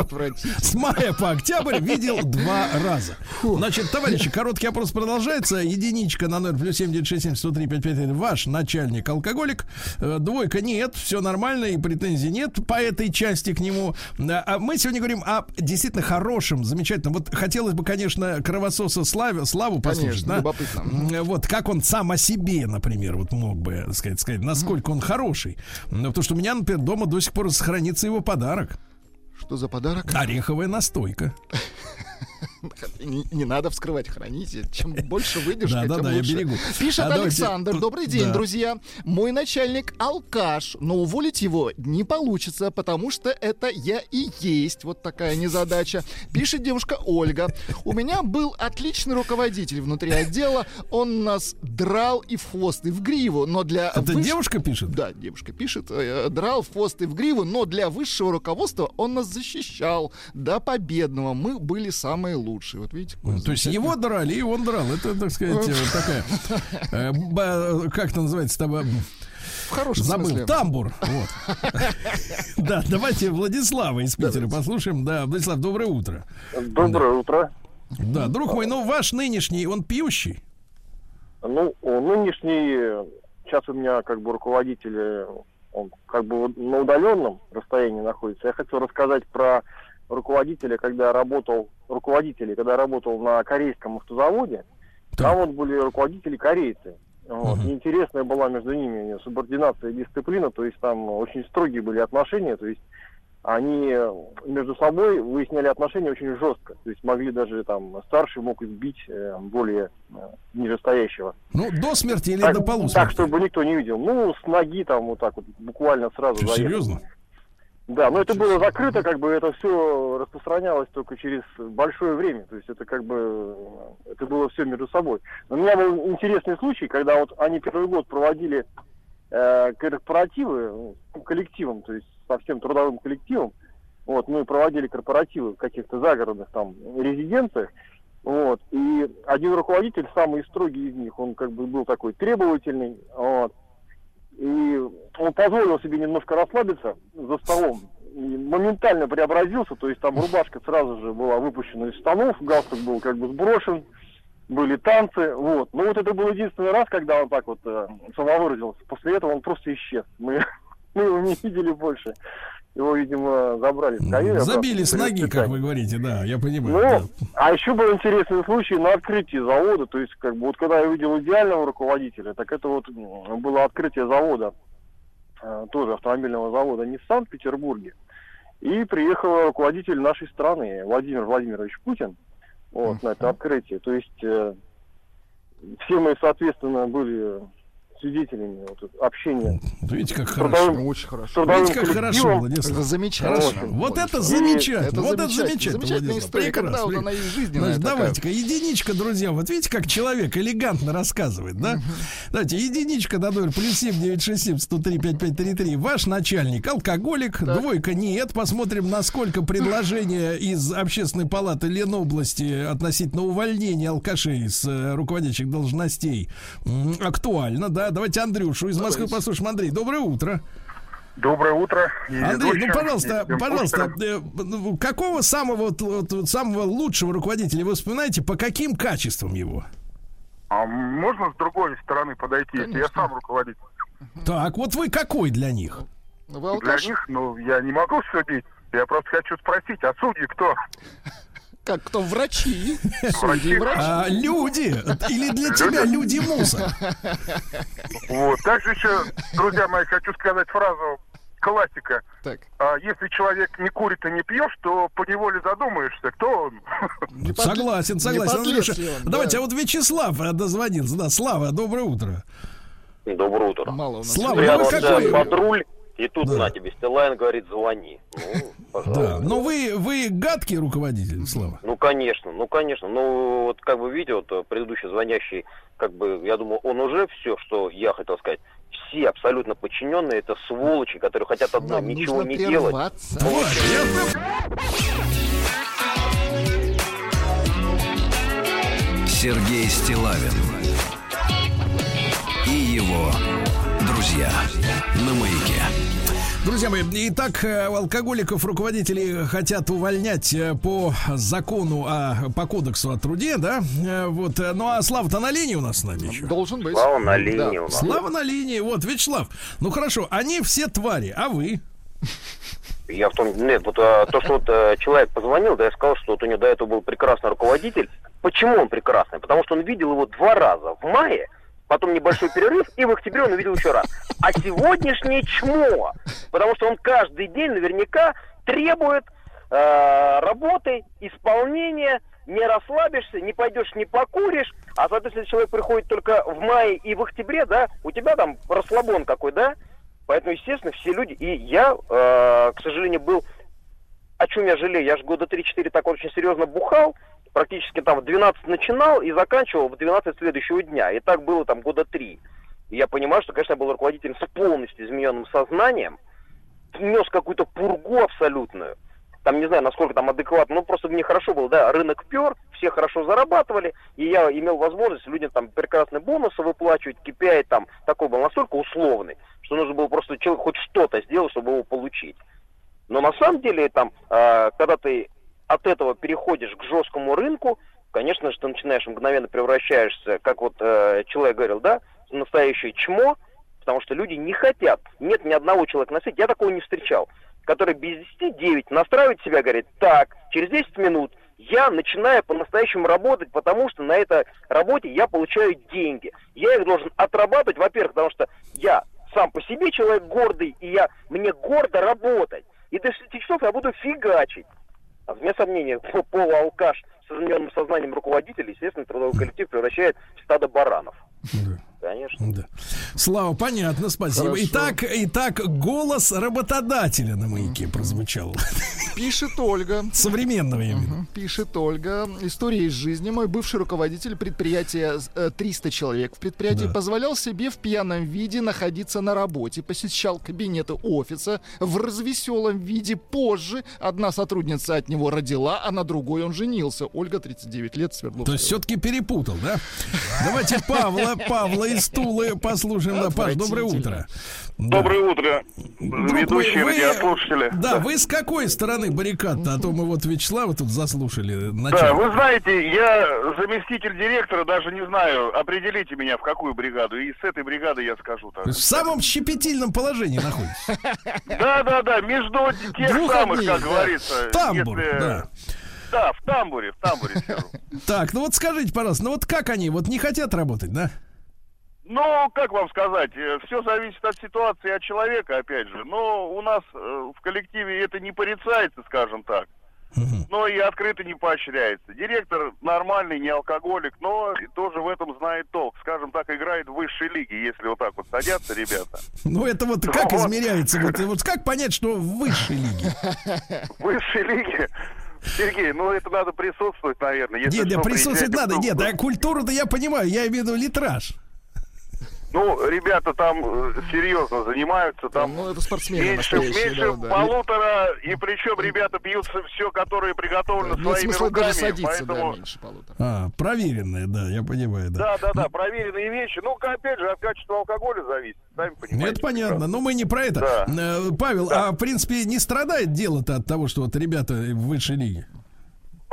с мая по октябрь видел два раза. Значит, товарищи, короткий опрос продолжается. Единичка на 0 плюс 7967 103 55 Ваш начальник алкоголик. Э, Двойка нет, все нормально и претензий нет по этой части к нему. А мы сегодня говорим о действительно хорошем, замечательном. Вот хотелось бы, конечно, кровососа Славе, Славу послушать. Конечно, да? любопытно. Вот как он сам о себе, например, вот мог бы так сказать, сказать, насколько он хороший. Ну, Потому что у меня, например, дома до сих пор сохранится его подарок. Что за подарок? Ореховая настойка. Не, надо вскрывать, храните. Чем больше выдержка, Да, тем да, я лучше. берегу. Пишет А давайте- Александр. Добрый день, Да. друзья. Мой начальник алкаш, но уволить его не получится, потому что это я и есть. Вот такая незадача. Пишет девушка Ольга. У меня был отличный руководитель внутри отдела. Он нас драл и в хвост, и в гриву, но для... Это выш- девушка пишет? Да, девушка пишет. э, Драл в хвост и в гриву, но для высшего руководства он нас защищал. До победного. Мы были самые лучшие. Вот видите? какой То есть его драли, и он драл. Это, так сказать, э, такая... э, Как это называется? э, В хорошем Забыл. смысле. Тамбур. Вот. Да, давайте Владислава из Питера послушаем. Да, Владислав, доброе утро. Доброе утро. Да, друг мой, ну ваш нынешний, он пьющий? Ну, нынешний, сейчас у меня как бы руководитель, э, он как бы вот на удаленном расстоянии находится. Я хотел рассказать про руководителя, когда работал, руководителей, когда работал на корейском автозаводе. Там вот были руководители корейцы. Вот. И интересная была между ними субординация и дисциплина, то есть там очень строгие были отношения, то есть они между собой выясняли отношения очень жестко. То есть могли даже там старший мог избить э, более э, нижестоящего. Ну, до смерти или Так, до полусмерти? так, чтобы никто не видел. Ну, с ноги там вот так вот буквально сразу Ты заехал. серьезно? Да, но это было закрыто, как бы это все распространялось только через большое время. То есть это как бы это было все между собой. Но у меня был интересный случай, когда вот они первый год проводили э, корпоративы ну, коллективом, то есть со всем трудовым коллективом. Вот, мы проводили корпоративы в каких-то загородных там резиденциях. Вот, и один руководитель, самый строгий из них, он как бы был такой требовательный, вот, и он позволил себе немножко расслабиться за столом. И моментально преобразился, то есть там рубашка сразу же была выпущена из штанов, галстук был как бы сброшен, были танцы, вот. Но вот это был единственный раз, когда он так вот э, самовыразился. После этого он просто исчез. Мы, мы его не видели больше. Его, видимо, забрали с ковера Забили обратно с ноги, как вы говорите, да, я понимаю. Ну, а еще был интересный случай на открытии завода. То есть, как бы, вот когда я увидел идеального руководителя, так это вот было открытие завода, э, тоже автомобильного завода Nissan в Петербурге. И приехал руководитель нашей страны, Владимир Владимирович Путин, вот, на это открытие. То есть, э, все мы, соответственно, были свидетелями вот, общения. Видите, как с хорошо. трудовым- Очень хорошо. трудовым Видите, как хорошо. Владислав. Это замечательно. Хорошо. Вот это замечательно. Это вот это замечательно. замечательно. Замечательная история, когда она и жизненная Значит, такая. давайте-ка, единичка, друзья. Вот видите, как человек элегантно рассказывает, да? Давайте, единичка номер плюс 7 967 103 5533. Ваш начальник алкоголик, двойка нет. Посмотрим, насколько предложение из общественной палаты Ленобласти относительно увольнения алкашей с э, руководящих должностей актуально, да? Давайте Андрюшу из Москвы послушаем. Андрей, доброе утро. Доброе утро. Андрей, ну пожалуйста, пожалуйста, э, ну, какого самого вот, самого лучшего руководителя вы вспоминаете, по каким качествам его? А можно с другой стороны подойти, если я сам руководитель? Так, вот вы какой для них? Вы Для них, ну, я не могу судить. Я просто хочу спросить, а судьи кто? Как кто врачи? Судьи врачи. А, люди или для тебя люди мусор? Вот. Также еще, друзья мои, хочу сказать фразу классика. Так. А если человек не курит и не пьешь, то поневоле задумаешься, кто он. Согласен, согласен, Андрюша. Давайте, а вот Вячеслав э, дозвонился. Да, Слава, доброе утро. Доброе утро. Мало у нас. Слава, ну какой? патруль, и тут на тебе Стилайн говорит, звони. Ну, пожалуйста. Да, но вы, вы гадкий руководитель, Слава. Ну, конечно, ну, конечно. Ну, вот как бы видел, вот, предыдущий звонящий, как бы, я думаю, он уже все, что я хотел сказать. Все абсолютно подчиненные, это сволочи, которые хотят одно, Нам ничего нужно не делать. прерваться. Сергей Стилавин и его друзья на маяке. Друзья мои, итак, э, алкоголиков руководители хотят увольнять э, по закону, а, по кодексу о труде, да? Э, Вот, ну а Слава-то на линии у нас с нами еще. Должен быть. Слава на линии у нас. Слава на линии. Вот, Вячеслав, ну хорошо, они все твари, а вы? Я в том, нет, вот а, то, что вот а, человек позвонил, да, я сказал, что вот у него до этого был прекрасный руководитель. Почему он прекрасный? Потому что он видел его два раза в мае, потом небольшой перерыв, и в октябре он увидел еще раз. А сегодняшнее чмо, потому что он каждый день наверняка требует э, работы, исполнения, не расслабишься, не пойдешь, не покуришь, а, соответственно, человек приходит только в мае и в октябре, да, у тебя там расслабон какой, да, Поэтому, естественно, все люди... И я, э, к сожалению, был... О чем я жалею? Я же года 3-4 так очень серьезно бухал. Практически там в 12 начинал и заканчивал в 12 следующего дня. И так было там года 3. И я понимаю, что, конечно, я был руководителем с полностью измененным сознанием. Нес какую-то пургу абсолютную. Там не знаю, насколько там адекватно, ну просто мне хорошо было, да, рынок пер, все хорошо зарабатывали, и я имел возможность людям там прекрасные бонусы выплачивать, KPI там такой был настолько условный, что нужно было просто человек хоть что-то сделать, чтобы его получить. Но на самом деле там, э, когда ты от этого переходишь к жесткому рынку, конечно же, ты начинаешь мгновенно превращаешься, как вот э, человек говорил, да, в настоящее чмо, потому что люди не хотят. Нет ни одного человека на свете, я такого не встречал, который без 10 9 настраивает себя, говорит, так, через 10 минут я начинаю по-настоящему работать, потому что на этой работе я получаю деньги. Я их должен отрабатывать, во-первых, потому что я сам по себе человек гордый, и я, мне гордо работать. И до 6 часов я буду фигачить. А вне сомнения, полуалкаш с измененным сознанием руководителя, естественно, трудовой коллектив превращает в стадо баранов. Конечно. Да. Слава, понятно, спасибо. Хорошо. Итак, итак, голос работодателя на маяке прозвучал. Пишет Ольга. Современного, я. Мгм. Пишет Ольга. История из жизни. Мой бывший руководитель предприятия э, 300 человек в предприятии Да. позволял себе в пьяном виде находиться на работе, посещал кабинеты офиса в развеселом виде. Позже одна сотрудница от него родила, а на другой он женился. Ольга, 39 лет, Свердловская. То есть все-таки перепутал, да? Давайте Павла, Павла из Тулы послушаем. Да, Паш, доброе утро. Да. Доброе утро, Друг ведущие, вы- радиослушатели. Да, вы с какой стороны баррикад-то? А то мы вот Вячеслава тут заслушали. Да, начало. вы знаете, я заместитель директора, даже не знаю, определите меня в какую бригаду, и с этой бригады я скажу так. То в самом щепетильном положении находится. Да, да, да, между тех самых, как да. говорится. Тамбур, да. Да, в тамбуре, в тамбуре сижу. Так, ну вот скажите, пожалуйста, ну вот как они вот не хотят работать, да? Ну, как вам сказать, все зависит от ситуации, от человека, опять же. Но у нас э, в коллективе это не порицается, скажем так. но и открыто не поощряется. Директор нормальный, не алкоголик, но тоже в этом знает толк. Скажем так, играет в высшей лиге, если вот так вот садятся ребята. Ну, это вот как измеряется? Вот, вот как понять, что в высшей лиге? В высшей лиге Сергей, ну это надо присутствовать, наверное. Если Нет, что, да, присутствовать надо. Нет, группу. а культуру-то я понимаю, я имею в виду литраж. Ну, ребята там э, серьезно занимаются, там Ну, это спортсмены меньше, меньше да, да. полутора, и причем ребята пьют все, которое приготовлено Нет своими смысла руками, даже садиться, да, поэтому... меньше полутора. А, проверенная, да, я понимаю, да. Да, да, да, проверенные вещи. Ну, опять же, от качества алкоголя зависит, сами Ну, понимаете. Это понятно, но мы не про это. Да. Э, Павел, а в принципе не страдает дело-то от того, что вот ребята в высшей лиге?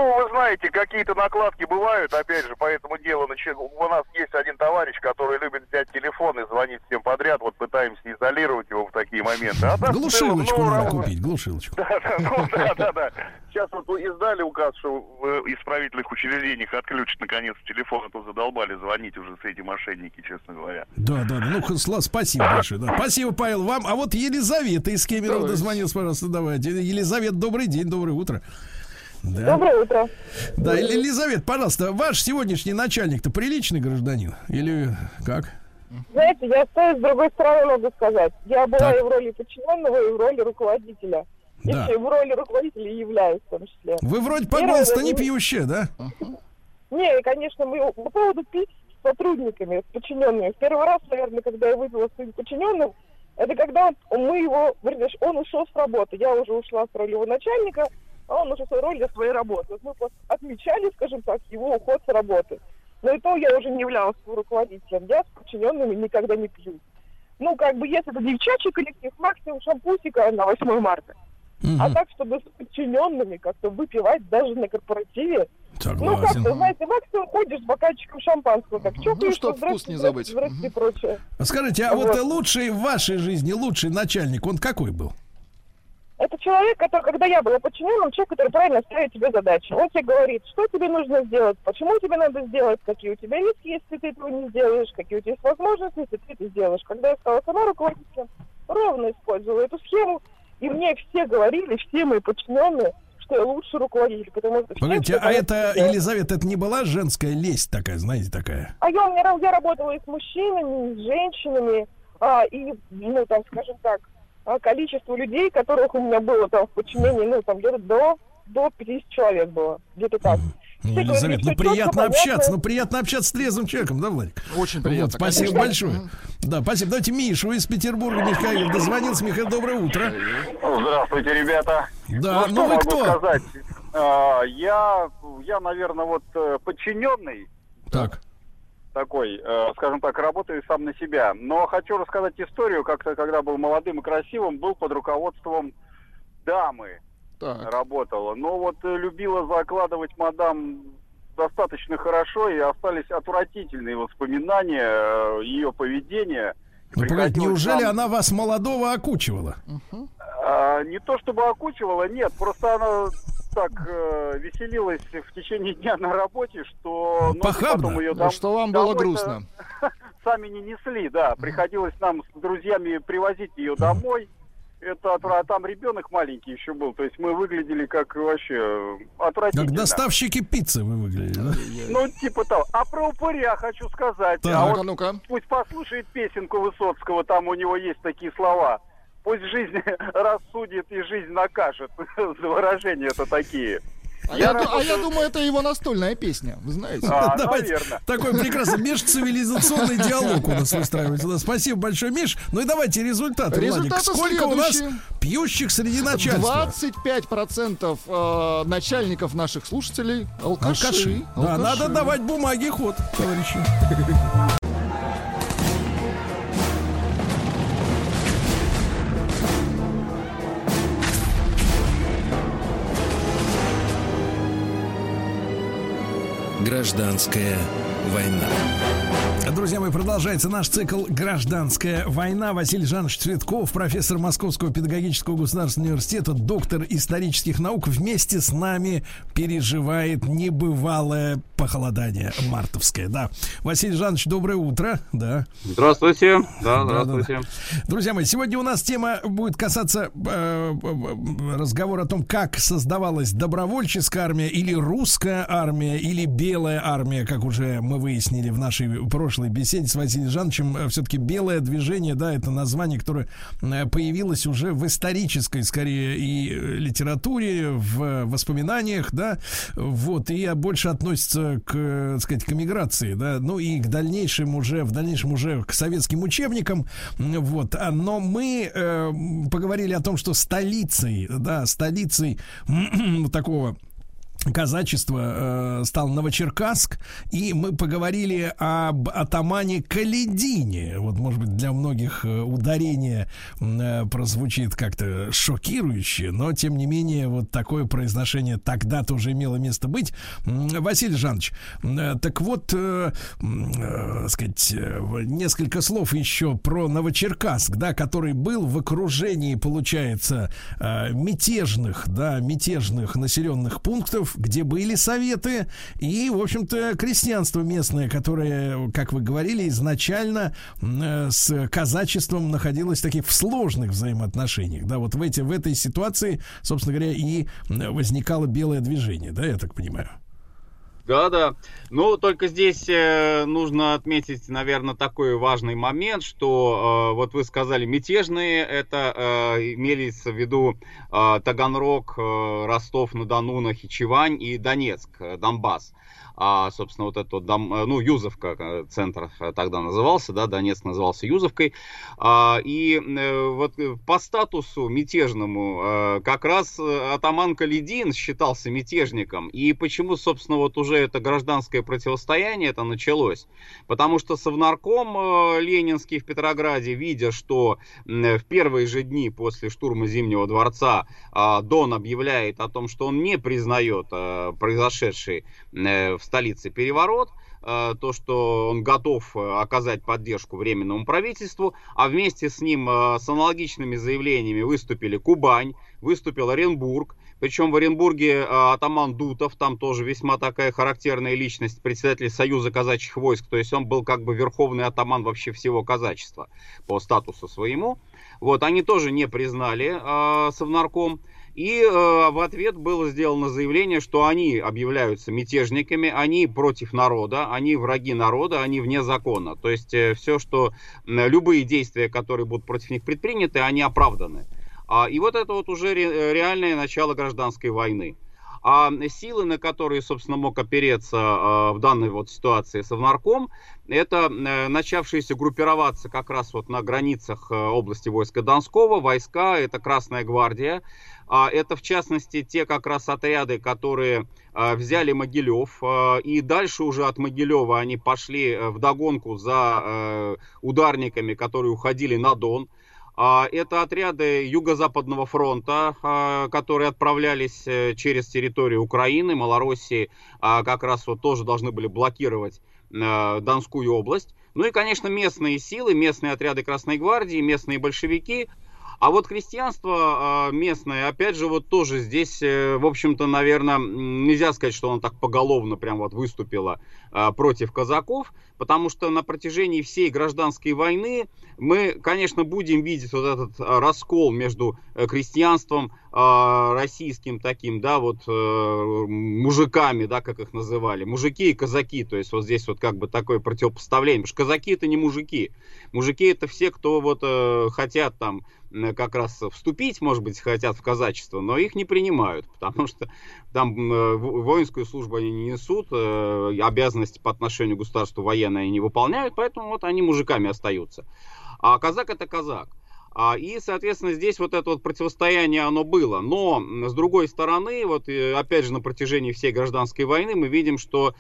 Ну, вы знаете, какие-то накладки бывают, опять же, по этому делу. У нас есть один товарищ, который любит взять телефон и звонить всем подряд. Вот пытаемся изолировать его в такие моменты. А так, в целом, Глушилочку ну, надо купить, глушилочку. Да, да, ну, да, да, да. Сейчас вот издали указ, что в исправительных учреждениях отключат наконец телефон, а то задолбали звонить уже с эти мошенники, честно говоря. Да, да. Ну, спасибо большое. Да. Спасибо, Павел, вам. А вот Елизавета из Кемерово дозвонилась, пожалуйста, давайте. Елизавета, добрый день, доброе утро. Да. Доброе утро. Да, Ел- Елизавета, пожалуйста, ваш сегодняшний начальник-то приличный гражданин? Или как? Знаете, я стою с другой стороны, могу сказать. Я была Так. и в роли подчиненного, и в роли руководителя. Да. И в роли руководителя являюсь в том числе. Вы вроде по Первое, голосу не пьющая, да? Не, конечно, мы по поводу пить с сотрудниками, с подчиненными. В первый раз, наверное, когда я выпила с своим подчиненным, это когда мы его, вернее, он ушел с работы. Я уже ушла с роли его начальника, а он ушел с роли своей работы. Вот мы просто отмечали, скажем так, его уход с работы. Но и то я уже не являлась его руководителем. Я с подчиненными никогда не пью. Ну, как бы, если это девчачий коллектив, максимум шампусика на 8 марта. А так, чтобы с подчиненными как-то выпивать даже на корпоративе, ну, как-то, знаете, максимум ходишь с бокальчиком шампанского, так чокаешься, чтоб вкус не забыть. здрасте и прочее. А Скажите, а вот, э, лучший в вашей жизни, лучший начальник, он какой был? Это человек, который, когда я была подчиненным, человек, который правильно ставит тебе задачи. Он тебе говорит, что тебе нужно сделать, почему тебе надо сделать, какие у тебя риски, если ты этого не сделаешь, какие у тебя есть возможности, если ты это сделаешь. Когда я стала сама руководителем, ровно использовала эту схему, и мне все говорили, все мои подчиненные, что я лучший руководитель, потому что... Погодите, а я это, делаю- Елизавета, это не была женская лесть такая, знаете, такая? А я, у меня, я работала и с мужчинами, и с женщинами, а, и, ну, там, скажем так, количество людей, которых у меня было там в подчинении, ну, там, где-то до, до 50 человек было, где-то так. Ну, Елизавета, ну приятно общаться, ну приятно общаться с трезвым человеком, да, Владик? Очень Вот, спасибо большое. Да, спасибо. Давайте Мишу из Петербурга, Михаил, дозвонился. Михаил, доброе утро. Здравствуйте, ребята. Да, ну, ну вы могу кто? сказать? А, я, я, наверное, вот э, подчиненный Так. Такой, э, скажем так, работаю сам на себя. Но хочу рассказать историю, как-то, когда был молодым и красивым, был под руководством дамы работала. Но вот э, любила закладывать мадам достаточно хорошо, и остались отвратительные воспоминания э, ее поведения. Ну, погодите, неужели нам- она вас молодого окучивала? А, не то чтобы окучивала, нет, просто она так э, веселилась в течение дня на работе, что ноги Похабно. потом ее дом- что вам было грустно. Сами не несли, да. Приходилось нам с друзьями привозить ее домой. Это а там ребенок маленький еще был, то есть мы выглядели как вообще э, отвратительно. Как доставщики пиццы вы выглядели, да? Ну, типа того. А про упыря хочу сказать. Так. а вот ну-ка. пусть послушает песенку Высоцкого, там у него есть такие слова. Пусть жизнь рассудит и жизнь накажет. За выражения это такие. А я, ду- а я думаю, это его настольная песня, вы знаете. А, Давайте. наверно. Такой прекрасный межцивилизационный диалог у нас выстраивается. Да, спасибо большое, Миш. Ну и давайте результаты, Владик. Результаты Сколько у нас следующие. пьющих среди начальства? 25% э, начальников наших слушателей алкаши. Алкаши. Да, Алкаши. надо давать бумаги ход, товарищи. Гражданская война. Друзья мои, продолжается наш цикл «Гражданская война». Василий Жанович Цветков, профессор Московского педагогического государственного университета, доктор исторических наук, вместе с нами переживает небывалое похолодание мартовское, да. Василий Жанович, доброе утро, да. Здравствуйте, да, здравствуйте. Да, да. Друзья мои, сегодня у нас тема будет касаться э, разговора о том, как создавалась добровольческая армия или русская армия или белая армия, как уже мы выяснили в нашей прошлой беседе с Василием Жановичем. Все-таки белое движение, да, это название, которое появилось уже в исторической, скорее, и литературе, в воспоминаниях, да, вот, и больше относится к, так сказать, к эмиграции, да, ну и к дальнейшим уже, в дальнейшем уже к советским учебникам, вот, а, но мы э, поговорили о том, что столицей, да, столицей такого казачество э, стал Новочеркасск, и мы поговорили об атамане Каледине. Вот, может быть, для многих э, ударение э, прозвучит как-то шокирующе, но, тем не менее, вот такое произношение тогда тоже имело место быть. Василий Жанович, э, так вот, э, э, сказать, э, несколько слов еще про Новочеркасск, да, который был в окружении, получается, э, мятежных, да, мятежных населенных пунктов, где были советы, и, в общем-то, крестьянство местное, которое, как вы говорили, изначально э, с казачеством находилось таких в сложных взаимоотношениях. Да, вот в, эти, в этой ситуации, собственно говоря, и возникало белое движение, да, я так понимаю. Да, да. Ну, только здесь э, нужно отметить, наверное, такой важный момент, что э, вот вы сказали мятежные, это э, имелись в виду Таганрог, Ростов-на-Дону, Нахичевань и Донецк, Донбасс а, собственно, вот этот, дом, э, ну, Юзовка э, центр э, тогда назывался, да, Донецк назывался Юзовкой, а, и вот по статусу мятежному как раз атаман Каледин считался мятежником, и почему, собственно, вот уже это гражданское противостояние это началось, потому что Совнарком Ленинский в Петрограде, видя, что в первые же дни после штурма Зимнего дворца а, Дон объявляет о том, что он не признает произошедший в столице переворот, э, то, что он готов э, оказать поддержку Временному правительству, а вместе с ним э, с аналогичными заявлениями выступили Кубань, выступил Оренбург, причем в Оренбурге атаман Дутов, там тоже весьма такая характерная личность, председатель Союза казачьих войск, то есть он был как бы верховный атаман вообще всего казачества по статусу своему. Вот, они тоже не признали э, Совнарком. И э, в ответ было сделано заявление, что они объявляются мятежниками, они против народа, они враги народа, они вне закона. То есть э, все, что э, любые действия, которые будут против них предприняты, они оправданы. А, и вот это вот уже ре, реальное начало гражданской войны. А силы, на которые, собственно, мог опереться э, в данной вот ситуации Совнарком, это э, начавшиеся группироваться как раз вот на границах э, области войска Донского, войска, это Красная Гвардия, это, в частности, те как раз отряды, которые а, взяли Могилев. А, и дальше уже от Могилева они пошли э, в догонку за э, ударниками, которые уходили на Дон. Это отряды Юго-Западного фронта, которые отправлялись э, через территорию Украины, Малороссии, как раз вот тоже должны были блокировать Донскую область. Ну и, конечно, местные силы, местные отряды Красной Гвардии, местные большевики – а вот крестьянство а, местное, опять же, вот тоже здесь, э, в общем-то, наверное, нельзя сказать, что оно так поголовно прям вот выступило а, против казаков, потому что на протяжении всей гражданской войны мы, конечно, будем видеть вот этот а, раскол между э, крестьянством российским таким, да, вот э, мужиками, да, как их называли, мужики и казаки, то есть вот здесь вот как бы такое противопоставление, потому что казаки это не мужики, мужики это все, кто вот хотят там как раз вступить, может быть, хотят в казачество, но их не принимают, потому что там э, воинскую службу они не несут, э, обязанности по отношению к государству военные не выполняют, поэтому вот они мужиками остаются. А казак это казак. А, и, соответственно, здесь вот это вот противостояние, оно было. Но, с другой стороны, вот опять же на протяжении всей гражданской войны мы видим, что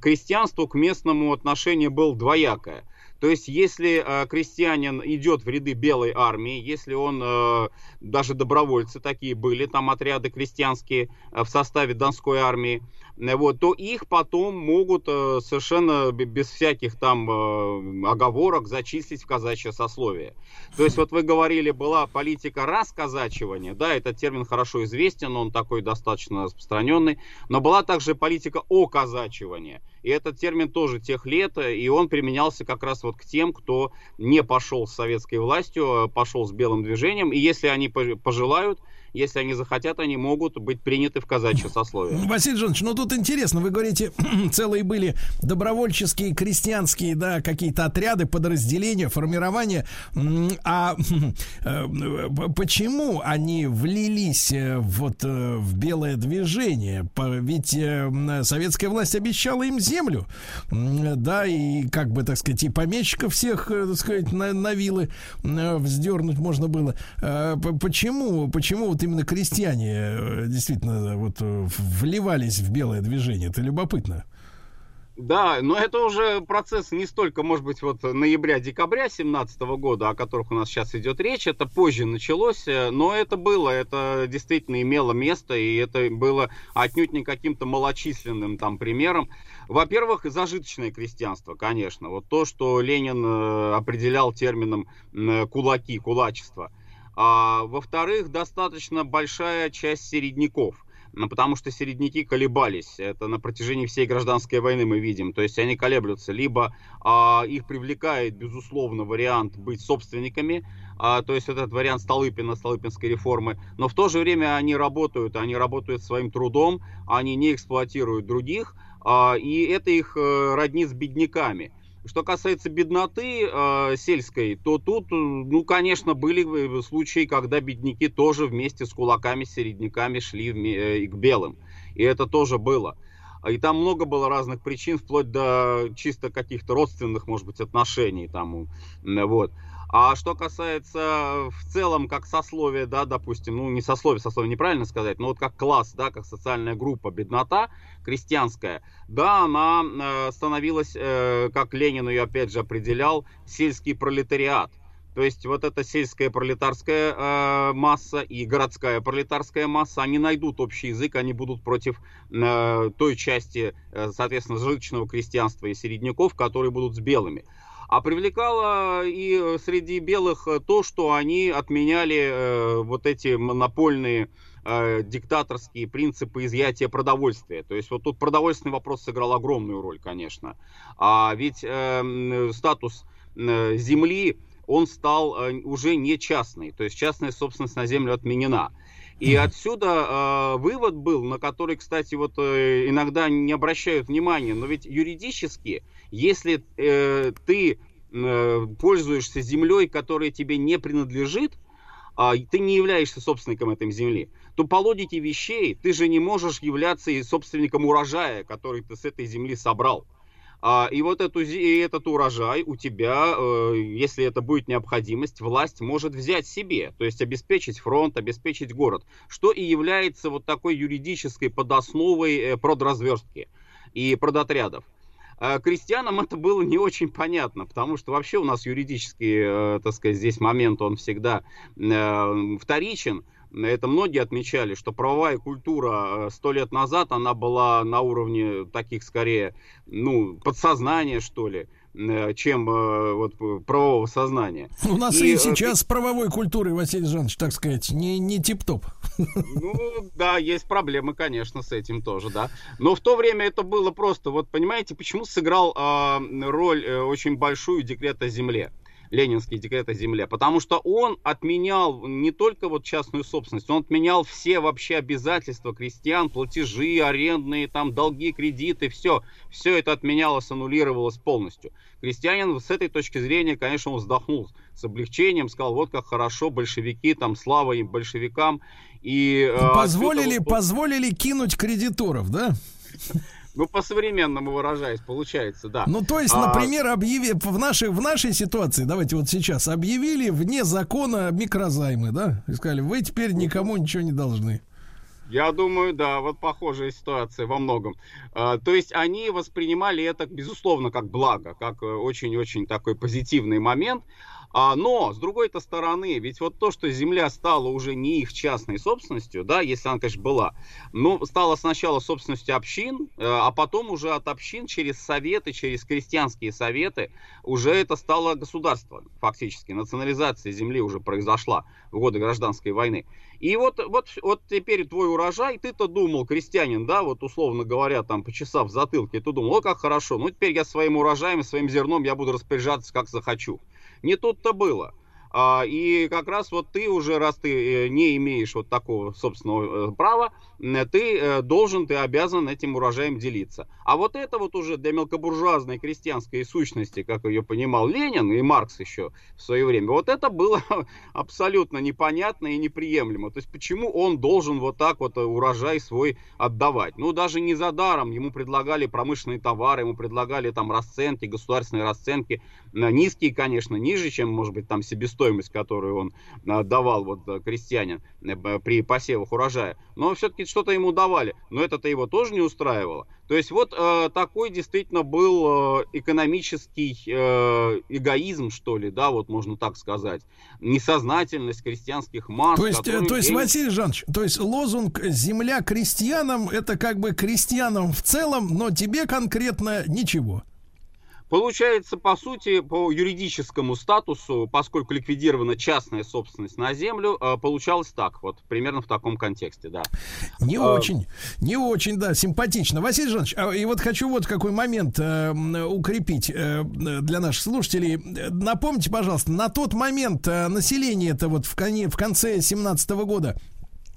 крестьянству к местному отношение было двоякое. То есть, если э, крестьянин идет в ряды белой армии, если он, э, даже добровольцы такие были, там отряды крестьянские э, в составе Донской армии, э, вот, то их потом могут э, совершенно без всяких там э, оговорок зачислить в казачье сословие. То есть, вот вы говорили, была политика расказачивания, да, этот термин хорошо известен, он такой достаточно распространенный, но была также политика оказачивания. И этот термин тоже тех лет, и он применялся как раз вот к тем, кто не пошел с советской властью, а пошел с белым движением. И если они пожелают, если они захотят, они могут быть приняты в казачье сословие. Василий Жанович, ну тут интересно, вы говорите, целые были добровольческие, крестьянские, да, какие-то отряды, подразделения, формирования. А э, почему они влились э, вот э, в белое движение? Ведь советская власть обещала им землю, да, и как бы, так сказать, и помещиков всех, так сказать, на, на вилы вздернуть можно было. Почему, почему вот именно крестьяне э, действительно вот э, вливались в белое движение. Это любопытно. Да, но это уже процесс не столько, может быть, вот ноября-декабря 17 года, о которых у нас сейчас идет речь, это позже началось, э, но это было, это действительно имело место, и это было отнюдь не каким-то малочисленным там примером. Во-первых, зажиточное крестьянство, конечно, вот то, что Ленин определял термином кулаки, кулачество – а, во-вторых, достаточно большая часть середняков ну, потому что середняки колебались. Это на протяжении всей гражданской войны мы видим. То есть они колеблются. Либо а, их привлекает, безусловно, вариант быть собственниками, а, то есть этот вариант Столыпина, Столыпинской реформы. Но в то же время они работают, они работают своим трудом, они не эксплуатируют других, а, и это их а, роднит с бедняками. Что касается бедноты э, сельской, то тут, ну, конечно, были случаи, когда бедняки тоже вместе с кулаками, середняками шли в, э, к белым. И это тоже было. И там много было разных причин, вплоть до чисто каких-то родственных, может быть, отношений. Там, вот. А что касается э, в целом как сословие, да, допустим, ну не сословие, сословие неправильно сказать, но вот как класс, да, как социальная группа, беднота крестьянская, да, она э, становилась, э, как Ленин ее опять же определял, сельский пролетариат. То есть вот эта сельская пролетарская э, масса и городская пролетарская масса, они найдут общий язык, они будут против э, той части, э, соответственно, житочного крестьянства и середняков, которые будут с белыми. А привлекало и э, среди белых э, то, что они отменяли э, вот эти монопольные э, диктаторские принципы изъятия продовольствия. То есть вот тут продовольственный вопрос сыграл огромную роль, конечно. А ведь э, статус э, земли, он стал э, уже не частный. То есть частная собственность на землю отменена. И отсюда э, вывод был, на который, кстати, вот э, иногда не обращают внимания, но ведь юридически, если э, ты э, пользуешься землей, которая тебе не принадлежит, э, ты не являешься собственником этой земли, то по логике вещей ты же не можешь являться и собственником урожая, который ты с этой земли собрал. А, и вот эту, и этот урожай у тебя, э, если это будет необходимость, власть может взять себе, то есть обеспечить фронт, обеспечить город, что и является вот такой юридической подосновой э, продразверстки и продотрядов. А крестьянам это было не очень понятно, потому что вообще у нас юридический, э, так сказать, здесь момент, он всегда вторичен, это многие отмечали, что правовая культура э, сто лет назад, она была на уровне таких скорее, ну, подсознания, что ли, э, чем э, вот правового сознания. У нас и, и сейчас с правовой культурой, Василий Жанович, так сказать, не, не тип-топ. Ну, да, есть проблемы, конечно, с этим тоже, да. Но в то время это было просто, вот понимаете, почему сыграл э, роль э, очень большую декрет о земле? Ленинский декрет о земле, потому что он отменял не только вот частную собственность, он отменял все вообще обязательства крестьян, платежи, арендные, там, долги, кредиты, все, все это отменялось, аннулировалось полностью. Крестьянин с этой точки зрения, конечно, он вздохнул с облегчением, сказал, вот как хорошо, большевики, там, слава им, большевикам. И, э, позволили, отсюда... позволили кинуть кредиторов, да? Ну, по-современному выражаясь, получается, да. Ну, то есть, а, например, объяви в нашей, в нашей ситуации, давайте вот сейчас, объявили вне закона микрозаймы, да? И сказали, вы теперь никому ничего не должны. Я думаю, да, вот похожая ситуация во многом. А, то есть они воспринимали это, безусловно, как благо, как э, очень-очень такой позитивный момент. А, но, с другой-то стороны, ведь вот то, что земля стала уже не их частной собственностью, да, если она, конечно, была, но стала сначала собственностью общин, э, а потом уже от общин через советы, через крестьянские советы, уже это стало государство, фактически. Национализация земли уже произошла в годы гражданской войны. И вот, вот, вот теперь твой урожай, ты-то думал, крестьянин, да, вот условно говоря, там, почесав затылки, ты думал, о, как хорошо, ну теперь я своим урожаем, своим зерном я буду распоряжаться, как захочу. Не тут-то было. А, и как раз вот ты уже, раз ты э, не имеешь вот такого собственного э, права, ты э, должен, ты обязан этим урожаем делиться. А вот это вот уже для мелкобуржуазной крестьянской сущности, как ее понимал Ленин и Маркс еще в свое время, вот это было абсолютно непонятно и неприемлемо. То есть почему он должен вот так вот урожай свой отдавать? Ну даже не за даром, ему предлагали промышленные товары, ему предлагали там расценки, государственные расценки, низкие, конечно, ниже, чем может быть там себестоимость, которую он давал вот крестьянин при посевах урожая. Но все-таки что-то ему давали, но это-то его тоже не устраивало. То есть вот э, такой действительно был э, экономический э, эгоизм, что ли, да, вот можно так сказать, несознательность крестьянских масс. То есть, э, то есть, Василий Жанович, то есть лозунг "Земля крестьянам" это как бы крестьянам в целом, но тебе конкретно ничего. Получается, по сути, по юридическому статусу, поскольку ликвидирована частная собственность на землю, э, получалось так, вот примерно в таком контексте, да. Не а... очень, не очень, да, симпатично. Василий Жанович, а, и вот хочу вот какой момент э, укрепить э, для наших слушателей. Напомните, пожалуйста, на тот момент э, население это вот в, коне, в конце 17 года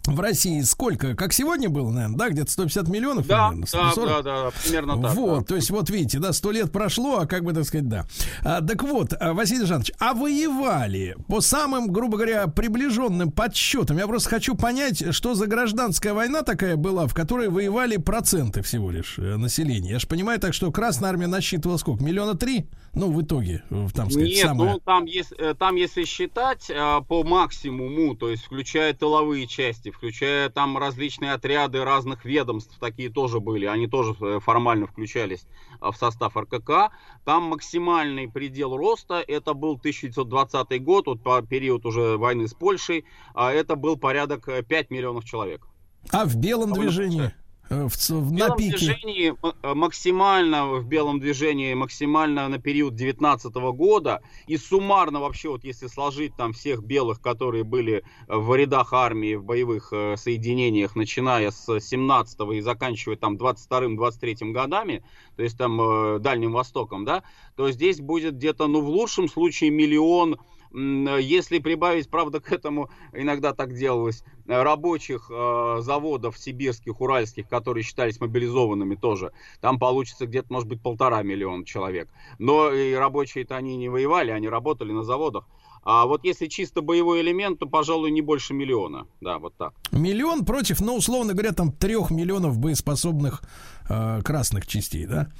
в России сколько? Как сегодня было, наверное, да? Где-то 150 миллионов? Да, примерно, да, да, да, примерно так. Вот, да. то есть вот видите, да, сто лет прошло, а как бы так сказать, да. А, так вот, а, Василий Жанович, а воевали по самым, грубо говоря, приближенным подсчетам? Я просто хочу понять, что за гражданская война такая была, в которой воевали проценты всего лишь э, населения. Я же понимаю так, что Красная Армия насчитывала сколько? Миллиона три? Ну, в итоге, там сказать, Нет, самое... ну, там, если, там, если считать э, по максимуму, то есть включая тыловые части, включая там различные отряды разных ведомств, такие тоже были, они тоже э, формально включались в состав РКК. Там максимальный предел роста, это был 1920 год, вот по период уже войны с Польшей, а это был порядок 5 э, миллионов человек. А в белом движении? Э, в, в, на пике. движении э, максимально в белом движении максимально на период 19 года и суммарно вообще вот если сложить там всех белых, которые были в рядах армии в боевых э, соединениях, начиная с 17 и заканчивая там 22-23 годами, то есть там э, Дальним Востоком, да, то здесь будет где-то, ну в лучшем случае миллион если прибавить, правда, к этому иногда так делалось, рабочих э, заводов сибирских, уральских, которые считались мобилизованными тоже, там получится где-то, может быть, полтора миллиона человек. Но и рабочие-то они не воевали, они работали на заводах. А вот если чисто боевой элемент, то, пожалуй, не больше миллиона. Да, вот так. Миллион против, ну, условно говоря, там трех миллионов боеспособных э, красных частей, да?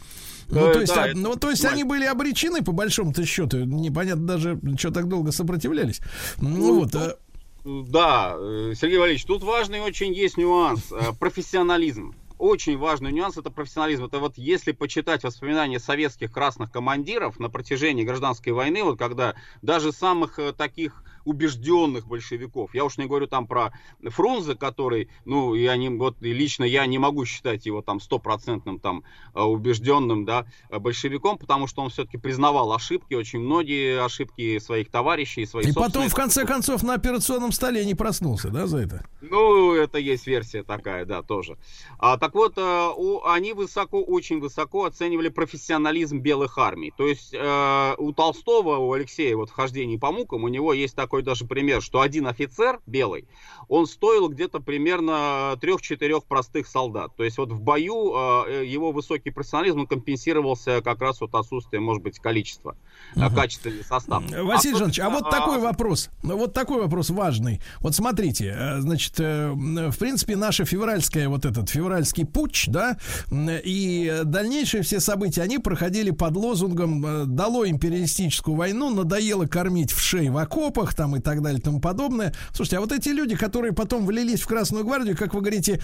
Ну, э, то есть, да, а, ну, то есть они были обречены, по большому-то счету. Непонятно даже, что так долго сопротивлялись. Ну, ну вот. А... Да, э, Сергей Валерьевич, тут важный очень есть нюанс. Э, профессионализм очень важный нюанс это профессионализм. Это вот если почитать воспоминания советских красных командиров на протяжении гражданской войны, вот когда даже самых таких убежденных большевиков. Я уж не говорю там про Фрунзе, который, ну, я не, вот лично я не могу считать его там стопроцентным там э, убежденным, да, большевиком, потому что он все-таки признавал ошибки, очень многие ошибки своих товарищей, своих И потом, в конце концов, на операционном столе не проснулся, да, за это? Ну, это есть версия такая, да, тоже. А, так вот, э, у, они высоко, очень высоко оценивали профессионализм белых армий. То есть э, у Толстого, у Алексея, вот вхождение по мукам, у него есть такой такой даже пример, что один офицер белый, он стоил где-то примерно трех-четырех простых солдат. То есть вот в бою э, его высокий профессионализм компенсировался как раз вот отсутствием, может быть, количества, uh-huh. качественный состав. Василий а, Жанович, а вот а... такой вопрос, вот такой вопрос важный. Вот смотрите, э, значит, в принципе, наша февральская, вот этот февральский путч, да, и дальнейшие все события, они проходили под лозунгом э, «Дало империалистическую войну, надоело кормить в шее в окопах», там и так далее и тому подобное. Слушайте, а вот эти люди, которые потом влились в Красную Гвардию, как вы говорите,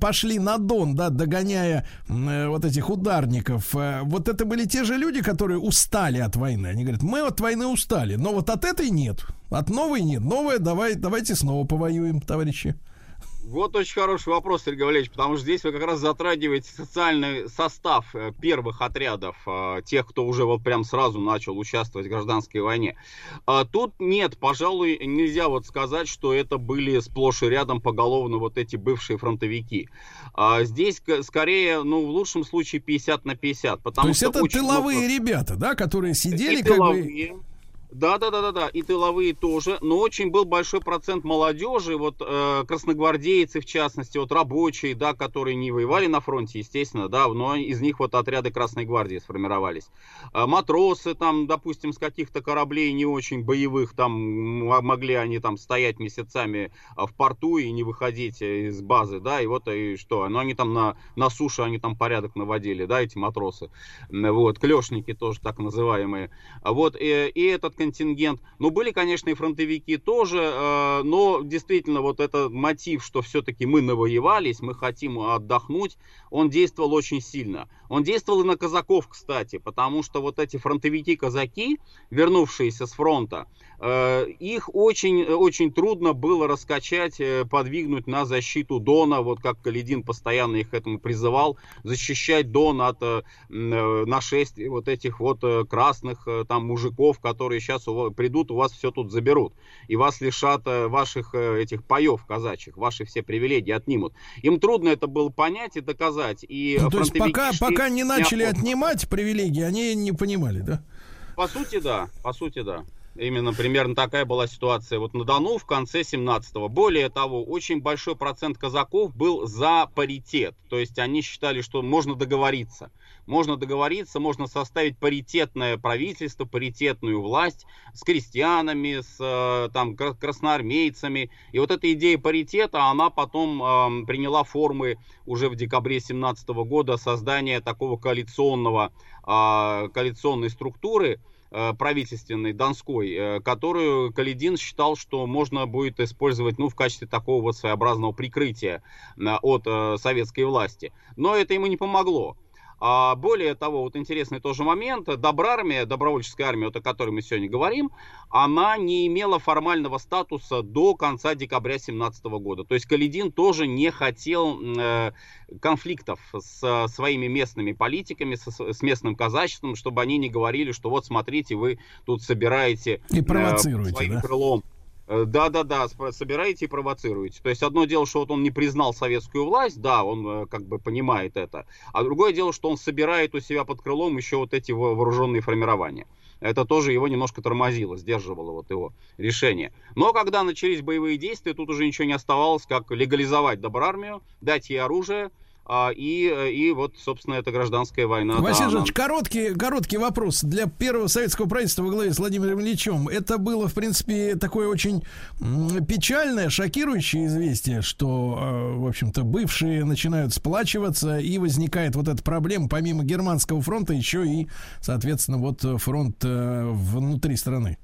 пошли на Дон, да, догоняя э, вот этих ударников, э, вот это были те же люди, которые устали от войны. Они говорят, мы от войны устали, но вот от этой нет. От новой нет. Новая, давай, давайте снова повоюем, товарищи. Вот очень хороший вопрос, Сергей Валерьевич, потому что здесь вы как раз затрагиваете социальный состав э, первых отрядов, э, тех, кто уже вот прям сразу начал участвовать в гражданской войне. А тут нет, пожалуй, нельзя вот сказать, что это были сплошь и рядом поголовно вот эти бывшие фронтовики. А здесь скорее, ну, в лучшем случае 50 на 50. Потому То есть это тыловые много... ребята, да, которые сидели и как тыловые. бы да, да, да, да, да, и тыловые тоже, но очень был большой процент молодежи, вот э, красногвардейцы в частности, вот рабочие, да, которые не воевали на фронте, естественно, да, но из них вот отряды Красной Гвардии сформировались. Э, матросы там, допустим, с каких-то кораблей не очень боевых, там могли они там стоять месяцами а, в порту и не выходить э, из базы, да, и вот и что, ну они там на, на суше, они там порядок наводили, да, эти матросы, вот, клешники тоже так называемые, вот, и, э, и этот контингент. Ну, были, конечно, и фронтовики тоже, э, но действительно вот этот мотив, что все-таки мы навоевались, мы хотим отдохнуть, он действовал очень сильно. Он действовал и на казаков, кстати, потому что вот эти фронтовики-казаки, вернувшиеся с фронта, э, их очень, очень трудно было раскачать, э, подвигнуть на защиту Дона, вот как Каледин постоянно их к этому призывал, защищать Дон от нашествия вот этих вот красных там мужиков, которые сейчас придут, у вас все тут заберут. И вас лишат э, ваших э, этих паев казачьих, ваши все привилегии отнимут. Им трудно это было понять и доказать. И ну, то есть пока, пока не начали не отнимать привилегии, они не понимали, да? По сути, да. По сути, да. Именно примерно такая была ситуация вот на Дону в конце 17-го. Более того, очень большой процент казаков был за паритет. То есть они считали, что можно договориться. Можно договориться, можно составить паритетное правительство, паритетную власть с крестьянами, с э, там, красноармейцами. И вот эта идея паритета, она потом э, приняла формы уже в декабре 17 года создания такого коалиционного, э, коалиционной структуры, Э, правительственной Донской, э, которую Каледин считал, что можно будет использовать ну, в качестве такого вот своеобразного прикрытия от советской власти. Но это ему не помогло. А более того, вот интересный тоже момент, Добрармия, добровольческая армия, вот о которой мы сегодня говорим, она не имела формального статуса до конца декабря 2017 года. То есть Каледин тоже не хотел э, конфликтов с своими местными политиками, с, с местным казачеством, чтобы они не говорили, что вот смотрите, вы тут собираете и провоцируете, э, своим да? крылом Э, да-да-да, собираете и провоцируете. То есть одно дело, что вот он не признал советскую власть, да, он э, как бы понимает это. А другое дело, что он собирает у себя под крылом еще вот эти вооруженные формирования. Это тоже его немножко тормозило, сдерживало вот его решение. Но когда начались боевые действия, тут уже ничего не оставалось, как легализовать доброармию, дать ей оружие, а, и, и вот, собственно, это гражданская война. Василий да, она... короткий, короткий вопрос. Для первого советского правительства во главе с Владимиром Ильичем это было, в принципе, такое очень печальное, шокирующее известие, что, э, в общем-то, бывшие начинают сплачиваться, и возникает вот эта проблема, помимо германского фронта, еще и, соответственно, вот фронт э, внутри страны.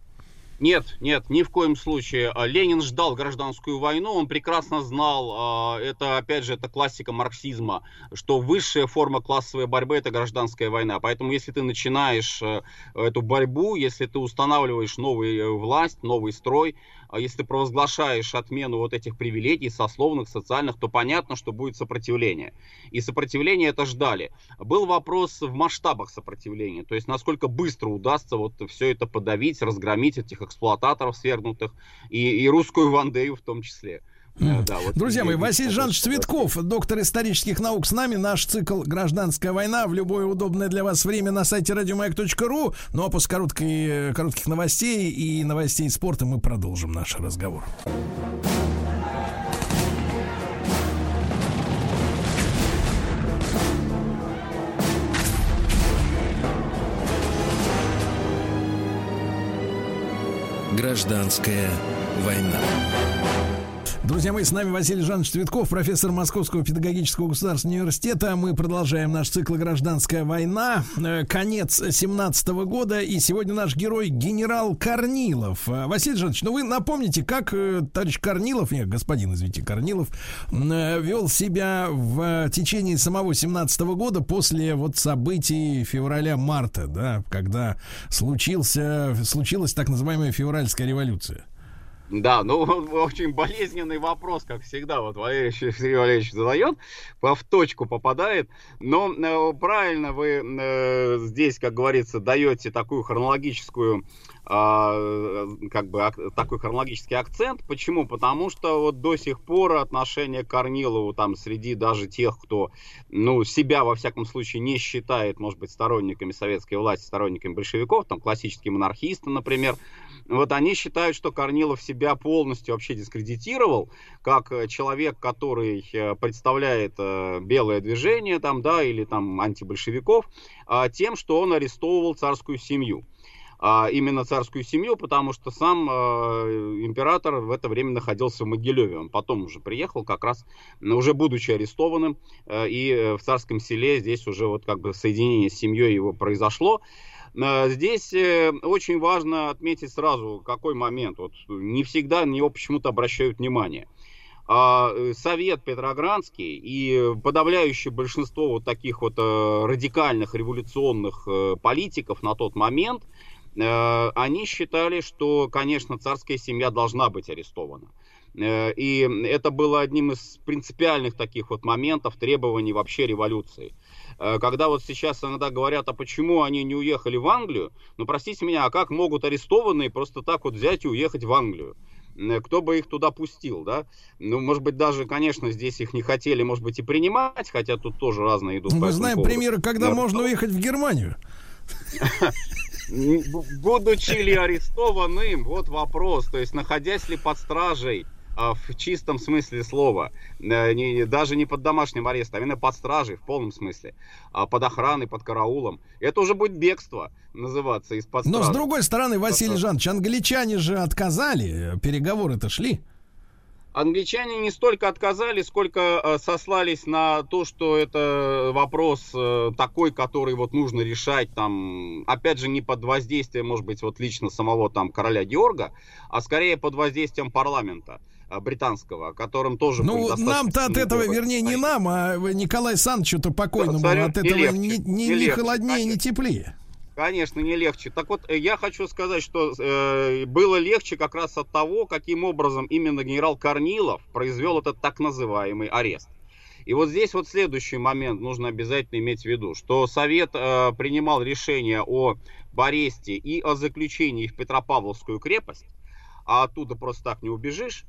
Нет, нет, ни в коем случае. А, Ленин ждал гражданскую войну, он прекрасно знал, а, это опять же, это классика марксизма, что высшая форма классовой борьбы это гражданская война. Поэтому если ты начинаешь э, эту борьбу, если ты устанавливаешь новую э, власть, новый строй, если ты провозглашаешь отмену вот этих привилегий сословных, социальных, то понятно, что будет сопротивление. И сопротивление это ждали. Был вопрос в масштабах сопротивления, то есть насколько быстро удастся вот все это подавить, разгромить этих эксплуататоров свергнутых и, и русскую Вандею в том числе. Да, вот Друзья мои, Василий Жанович Цветков, доктор исторических наук с нами. Наш цикл «Гражданская война» в любое удобное для вас время на сайте радиомаяк.ру. Ну а после короткой, коротких новостей и новостей спорта мы продолжим наш разговор. Гражданская война. Друзья мои, с нами Василий Жанович Цветков, профессор Московского педагогического государственного университета. Мы продолжаем наш цикл «Гражданская война». Э, конец 17 года. И сегодня наш герой генерал Корнилов. Э, Василий Жанович, ну вы напомните, как э, товарищ Корнилов, нет, господин, извините, Корнилов, вел себя в течение самого 17 года после вот событий февраля-марта, да, когда случился, случилась так называемая февральская революция. Да, ну очень болезненный вопрос, как всегда, вот Валерий Сергей Валерьевич задает, в точку попадает, но э, правильно вы э, здесь, как говорится, даете такую хронологическую как бы такой хронологический акцент. Почему? Потому что вот до сих пор отношение к Корнилову там среди даже тех, кто ну, себя во всяком случае не считает, может быть, сторонниками советской власти, сторонниками большевиков, там классические монархисты, например, вот они считают, что Корнилов себя полностью вообще дискредитировал, как э, человек, который э, представляет э, белое движение там, да, или там антибольшевиков, а, тем, что он арестовывал царскую семью а именно царскую семью, потому что сам э, император в это время находился в Могилеве. Он потом уже приехал, как раз уже будучи арестованным, э, и в царском селе здесь уже вот как бы соединение с семьей его произошло. Э, здесь э, очень важно отметить сразу, какой момент. Вот не всегда на него почему-то обращают внимание. А э, Совет Петроградский и подавляющее большинство вот таких вот радикальных революционных политиков на тот момент, они считали, что, конечно, царская семья должна быть арестована. И это было одним из принципиальных таких вот моментов требований вообще революции. Э, когда вот сейчас иногда говорят, а почему они не уехали в Англию, ну, простите меня, а как могут арестованные просто так вот взять и уехать в Англию? Э, кто бы их туда пустил, да? Ну, может быть, даже, конечно, здесь их не хотели, может быть, и принимать, хотя тут тоже разные идут. Мы знаем поводу. примеры, когда да. можно уехать в Германию. Будучи ли арестованным, вот вопрос, то есть находясь ли под стражей, а, в чистом смысле слова, э, не, даже не под домашним арестом, а именно под стражей в полном смысле, а под охраной, под караулом. Это уже будет бегство называться из-под Но с другой стороны, Василий Жанович, англичане же отказали, переговоры-то шли. Англичане не столько отказали, сколько э, сослались на то, что это вопрос э, такой, который вот нужно решать там, опять же, не под воздействием, может быть, вот лично самого там короля Георга, а скорее под воздействием парламента. А, британского, которым тоже Ну, нам-то от этого, вернее, не нам, а Николай Санычу-то покойному да, от этого не, не, не, не холоднее, не теплее. Конечно, не легче. Так вот, э, я хочу сказать, что э, было легче как раз от того, каким образом именно генерал Корнилов произвел этот так называемый арест. И вот здесь вот следующий момент нужно обязательно иметь в виду, что Совет э, принимал решение о аресте и о заключении в Петропавловскую крепость, а оттуда просто так не убежишь,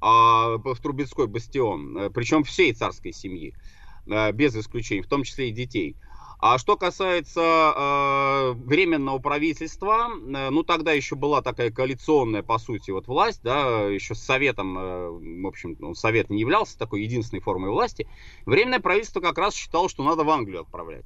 а, в Трубецкой бастион, э, причем всей царской семьи, э, без исключения, в том числе и детей. А что касается э, временного правительства, э, ну тогда еще была такая коалиционная, по сути, вот власть, да, еще с Советом, э, в общем, ну, Совет не являлся такой единственной формой власти. Временное правительство как раз считало, что надо в Англию отправлять.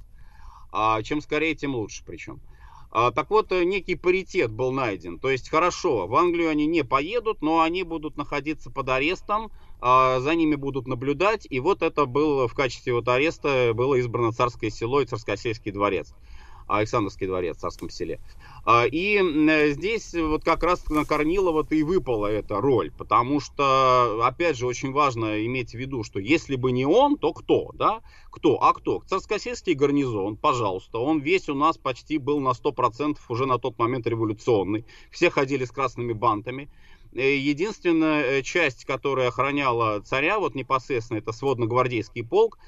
А чем скорее, тем лучше причем. А, так вот, э, некий паритет был найден. То есть, хорошо, в Англию они не поедут, но они будут находиться под арестом, а, за ними будут наблюдать. И вот это было в качестве вот ареста было избрано царское село и царскосельский дворец. Александровский дворец в Царском селе. А, и здесь вот как раз на Корнилова-то и выпала эта роль, потому что, опять же, очень важно иметь в виду, что если бы не он, то кто, да? Кто? А кто? Царскосельский гарнизон, пожалуйста, он весь у нас почти был на 100% уже на тот момент революционный. Все ходили с красными бантами. Э, единственная э, часть, которая охраняла царя, вот непосредственно, это сводно-гвардейский полк.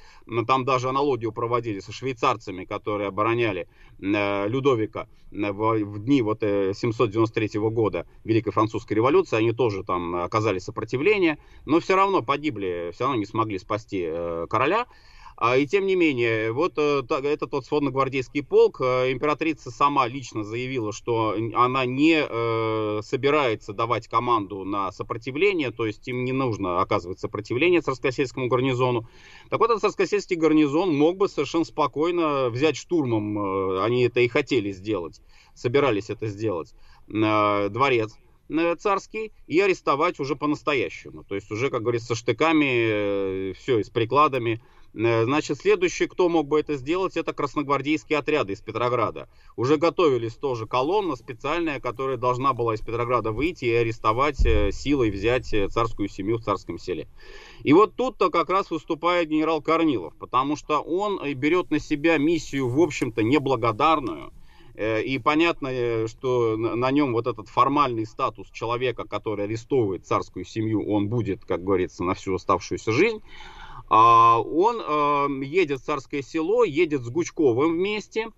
Там даже аналогию проводили со швейцарцами, которые обороняли э, Людовика в дни вот 793 года Великой Французской революции. Они тоже там оказали сопротивление, но все равно погибли, все равно не смогли спасти короля. А, и тем не менее, вот э, этот вот сводно-гвардейский полк, э, императрица сама лично заявила, что она не э, собирается давать команду на сопротивление, то есть им не нужно оказывать сопротивление царскосельскому гарнизону. Так вот, этот царскосельский гарнизон мог бы совершенно спокойно взять штурмом, они это и хотели сделать, собирались это сделать, дворец царский и арестовать уже по-настоящему. То есть уже, как говорится, со штыками, все, и с прикладами. Значит, следующий, кто мог бы это сделать, это красногвардейские отряды из Петрограда. Уже готовились тоже колонна специальная, которая должна была из Петрограда выйти и арестовать силой, взять царскую семью в царском селе. И вот тут-то как раз выступает генерал Корнилов, потому что он берет на себя миссию, в общем-то, неблагодарную, Э, и понятно, э, что на нем вот этот формальный статус человека, который арестовывает царскую семью, он будет, как говорится, на всю оставшуюся жизнь. А, он э, едет в царское село, едет с Гучковым вместе.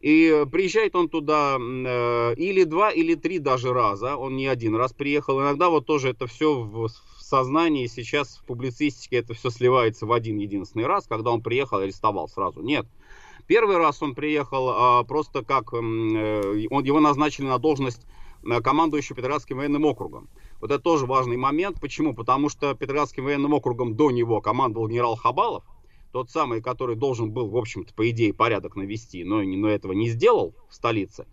И приезжает он туда или два, или три даже раза. Он не один раз приехал. Иногда вот тоже это все в сознании сейчас в публицистике это все сливается в один единственный раз, когда он приехал, арестовал сразу. Нет. Первый раз он приехал а, просто как, эм, э, он, его назначили на должность э, командующего Петроградским военным округом. Вот это тоже важный момент. Почему? Потому что Петроградским военным округом до него командовал генерал Хабалов, тот самый, который должен был, в общем-то, по идее, порядок навести, но, но этого не сделал в столице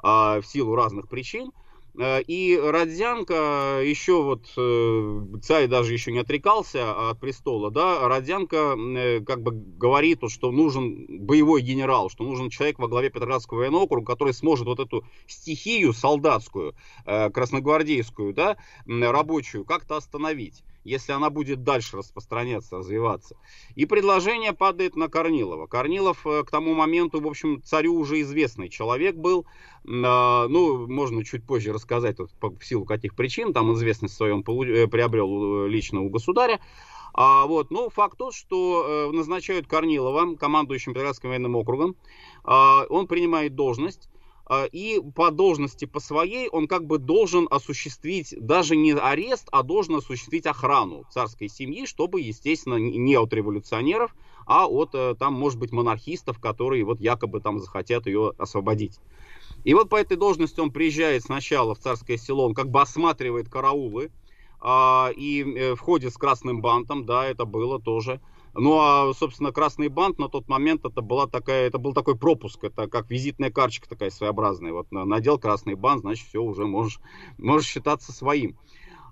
а, в силу разных причин. Э, и Родзянко еще вот, э, царь даже еще не отрекался от престола, да, Родзянко э, как бы говорит, что нужен боевой генерал, что нужен человек во главе Петроградского военного округа, который сможет вот эту стихию солдатскую, красногвардейскую, да, рабочую, как-то остановить если она будет дальше распространяться, развиваться. И предложение падает на Корнилова. Корнилов э, к тому моменту, в общем, царю уже известный человек был. А, ну, можно чуть позже рассказать, вот, в силу каких причин, там известность свою он э, приобрел э, лично у государя. А, вот, но факт тот, что э, назначают Корнилова командующим Петроградским военным округом. А, он принимает должность. А, и по должности по своей он как бы должен осуществить даже не арест, а должен осуществить охрану царской семьи, чтобы, естественно, не от революционеров, а от э, там, может быть, монархистов, которые вот якобы там захотят ее освободить. И вот по этой должности он приезжает сначала в царское село, он как бы осматривает караулы, а, и э, входит с красным бантом, да, это было тоже. Ну, а, собственно, красный бант на тот момент это была такая, это был такой пропуск, это как визитная карточка такая своеобразная. Вот надел красный бант, значит, все, уже можешь, можешь считаться своим,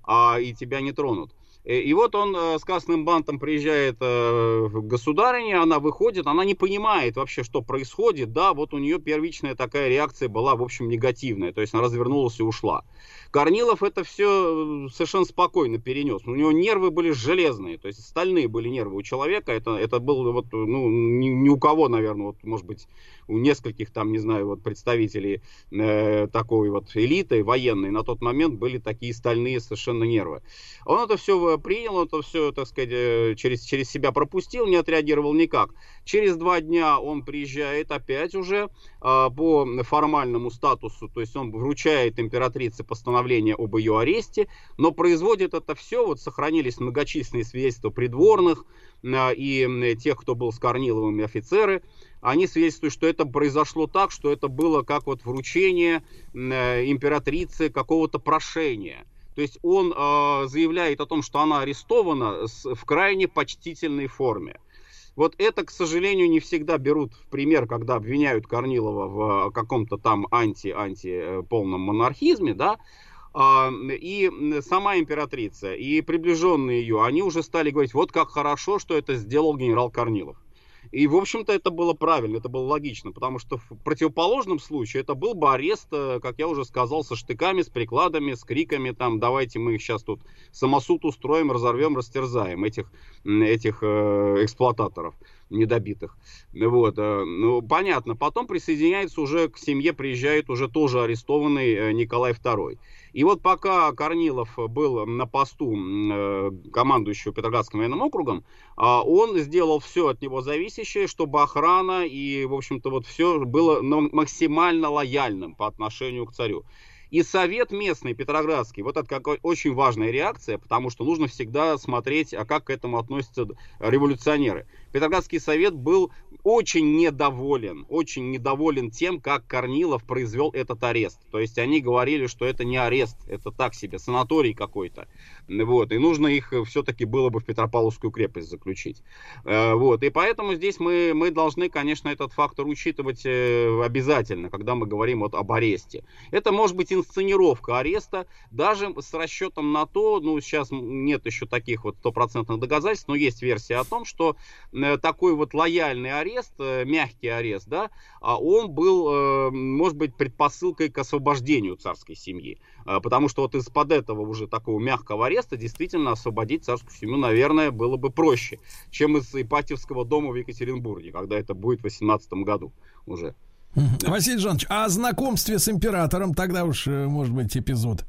а, и тебя не тронут. Э, и вот он э, с красным бантом приезжает э, в государине, она выходит, она не понимает вообще, что происходит. Да, вот у нее первичная такая реакция была, в общем, негативная. То есть она развернулась и ушла. Корнилов это все совершенно спокойно перенес. У него нервы были железные, то есть стальные были нервы у человека. Это, это был вот, ну, ни, ни у кого, наверное, вот, может быть, у нескольких там, не знаю, вот представителей э, такой вот элиты военной на тот момент были такие стальные совершенно нервы. Он это все принял, это все, так сказать, э, через, через себя пропустил, не отреагировал никак. Через два дня он приезжает опять уже э, по формальному статусу, то есть он вручает императрице постановление постановление об ее аресте, но производит это все, вот сохранились многочисленные свидетельства придворных э, и тех, кто был с Корниловым офицеры, они свидетельствуют, что это произошло так, что это было как вот вручение э, императрице какого-то прошения. То есть он э, заявляет о том, что она арестована в крайне почтительной форме. Вот это, к сожалению, не всегда берут в пример, когда обвиняют Корнилова в каком-то там анти-анти полном монархизме, да, и сама императрица, и приближенные ее, они уже стали говорить, вот как хорошо, что это сделал генерал Корнилов. И, в общем-то, это было правильно, это было логично, потому что в противоположном случае это был бы арест, э, как я уже сказал, со штыками, с прикладами, с криками, там, давайте мы их сейчас тут самосуд устроим, разорвем, растерзаем этих, этих э, эксплуататоров недобитых. Вот, э, ну, понятно. Потом присоединяется уже к семье, приезжает уже тоже арестованный Николай II. И вот пока Корнилов был на посту э, командующего Петроградским военным округом, а, он сделал все от него зависящее, чтобы охрана и, в общем-то, вот все было максимально лояльным по отношению к царю. И совет местный, Петроградский, вот это как очень важная реакция, потому что нужно всегда смотреть, а как к этому относятся революционеры. Петроградский совет был очень недоволен, очень недоволен тем, как Корнилов произвел этот арест. То есть они говорили, что это не арест, это так себе, санаторий какой-то. Вот, и нужно их все-таки было бы в Петропавловскую крепость заключить. Э, вот, и поэтому здесь мы, мы должны, конечно, этот фактор учитывать э, обязательно, когда мы говорим вот об аресте. Это может быть инсценировка ареста, даже с расчетом на то, ну, сейчас нет еще таких вот стопроцентных доказательств, но есть версия о том, что э, такой вот лояльный арест, мягкий арест, да, а он был, может быть, предпосылкой к освобождению царской семьи. Потому что вот из-под этого уже такого мягкого ареста действительно освободить царскую семью, наверное, было бы проще, чем из Ипатьевского дома в Екатеринбурге, когда это будет в 18 году уже. Василий Жанович, а о знакомстве с императором тогда уж, э, может быть, эпизод?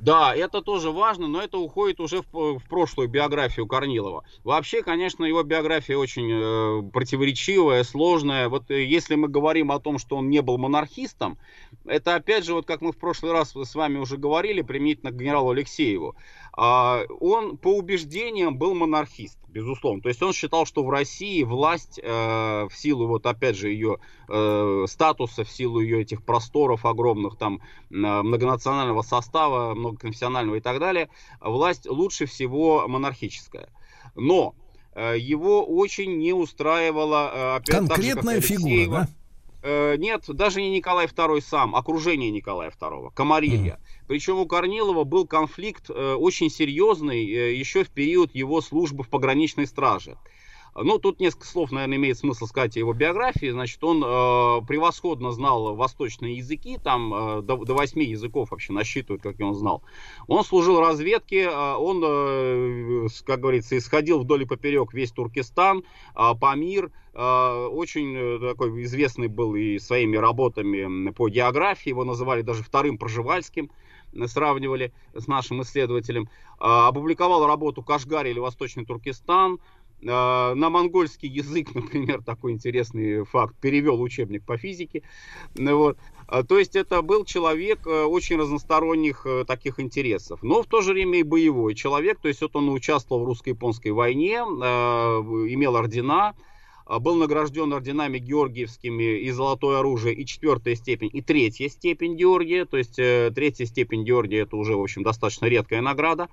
Да, это тоже важно, но это уходит уже в, в прошлую биографию Корнилова. Вообще, конечно, его биография очень э, противоречивая, сложная. Вот э, если мы говорим о том, что он не был монархистом, это опять же, вот как мы в прошлый раз с вами уже говорили, применительно к генералу Алексееву, э, он по убеждениям был монархист безусловно. То есть он считал, что в России власть э, в силу вот опять же ее э, статуса, в силу ее этих просторов огромных там многонационального состава, многоконфессионального и так далее, власть лучше всего монархическая. Но э, его очень не устраивала опять конкретная так же, фигура, да? Э, нет, даже не Николай II сам, окружение Николая II, Комарилья. Mm. Причем у Корнилова был конфликт э, очень серьезный э, еще в период его службы в пограничной страже. Ну, тут несколько слов, наверное, имеет смысл сказать о его биографии. Значит, он э, превосходно знал восточные языки, там э, до, до 8 языков вообще насчитывают, как он знал. Он служил разведке, э, он, э, как говорится, исходил вдоль и поперек весь Туркестан, э, Памир, э, очень э, такой известный был и своими работами по географии, его называли даже вторым Проживальским сравнивали с нашим исследователем, а, опубликовал работу «Кашгар» или «Восточный Туркестан», а, на монгольский язык, например, такой интересный факт, перевел учебник по физике. Вот. А, то есть это был человек э, очень разносторонних э, таких интересов, но в то же время и боевой человек. То есть вот он участвовал в русско-японской войне, имел ордена, а, был награжден орденами Георгиевскими и золотое оружие, и четвертая степень, и третья степень Георгия. То есть э, третья степень Георгия это уже, в общем, достаточно редкая награда.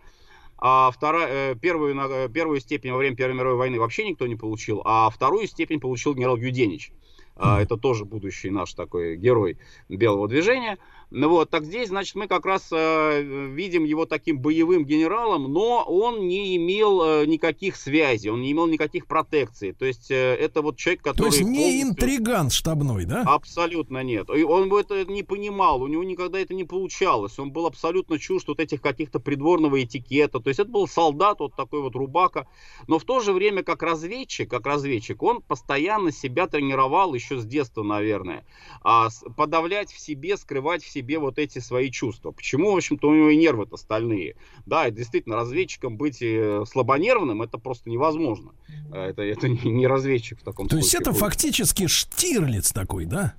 А вторая, э, первую, первую степень во время Первой мировой войны вообще никто не получил, а вторую степень получил генерал Юденич. А, это тоже будущий наш такой герой белого движения. Ну вот, так здесь, значит, мы как раз э, видим его таким боевым генералом, но он не имел э, никаких связей, он не имел никаких протекций. То есть э, это вот человек, который... То есть не полностью... интриган штабной, да? Абсолютно нет. И он бы это не понимал, у него никогда это не получалось. Он был абсолютно чужд вот этих каких-то придворного этикета. То есть это был солдат, вот такой вот рубака. Но в то же время, как разведчик, как разведчик, он постоянно себя тренировал еще с детства, наверное. А подавлять в себе, скрывать в себе себе вот эти свои чувства. Почему, в общем-то, у него и нервы-то стальные. Да, и действительно, разведчиком быть э, слабонервным, это просто невозможно. Это, это не разведчик в таком То случае. То есть это будет. фактически Штирлиц такой, да?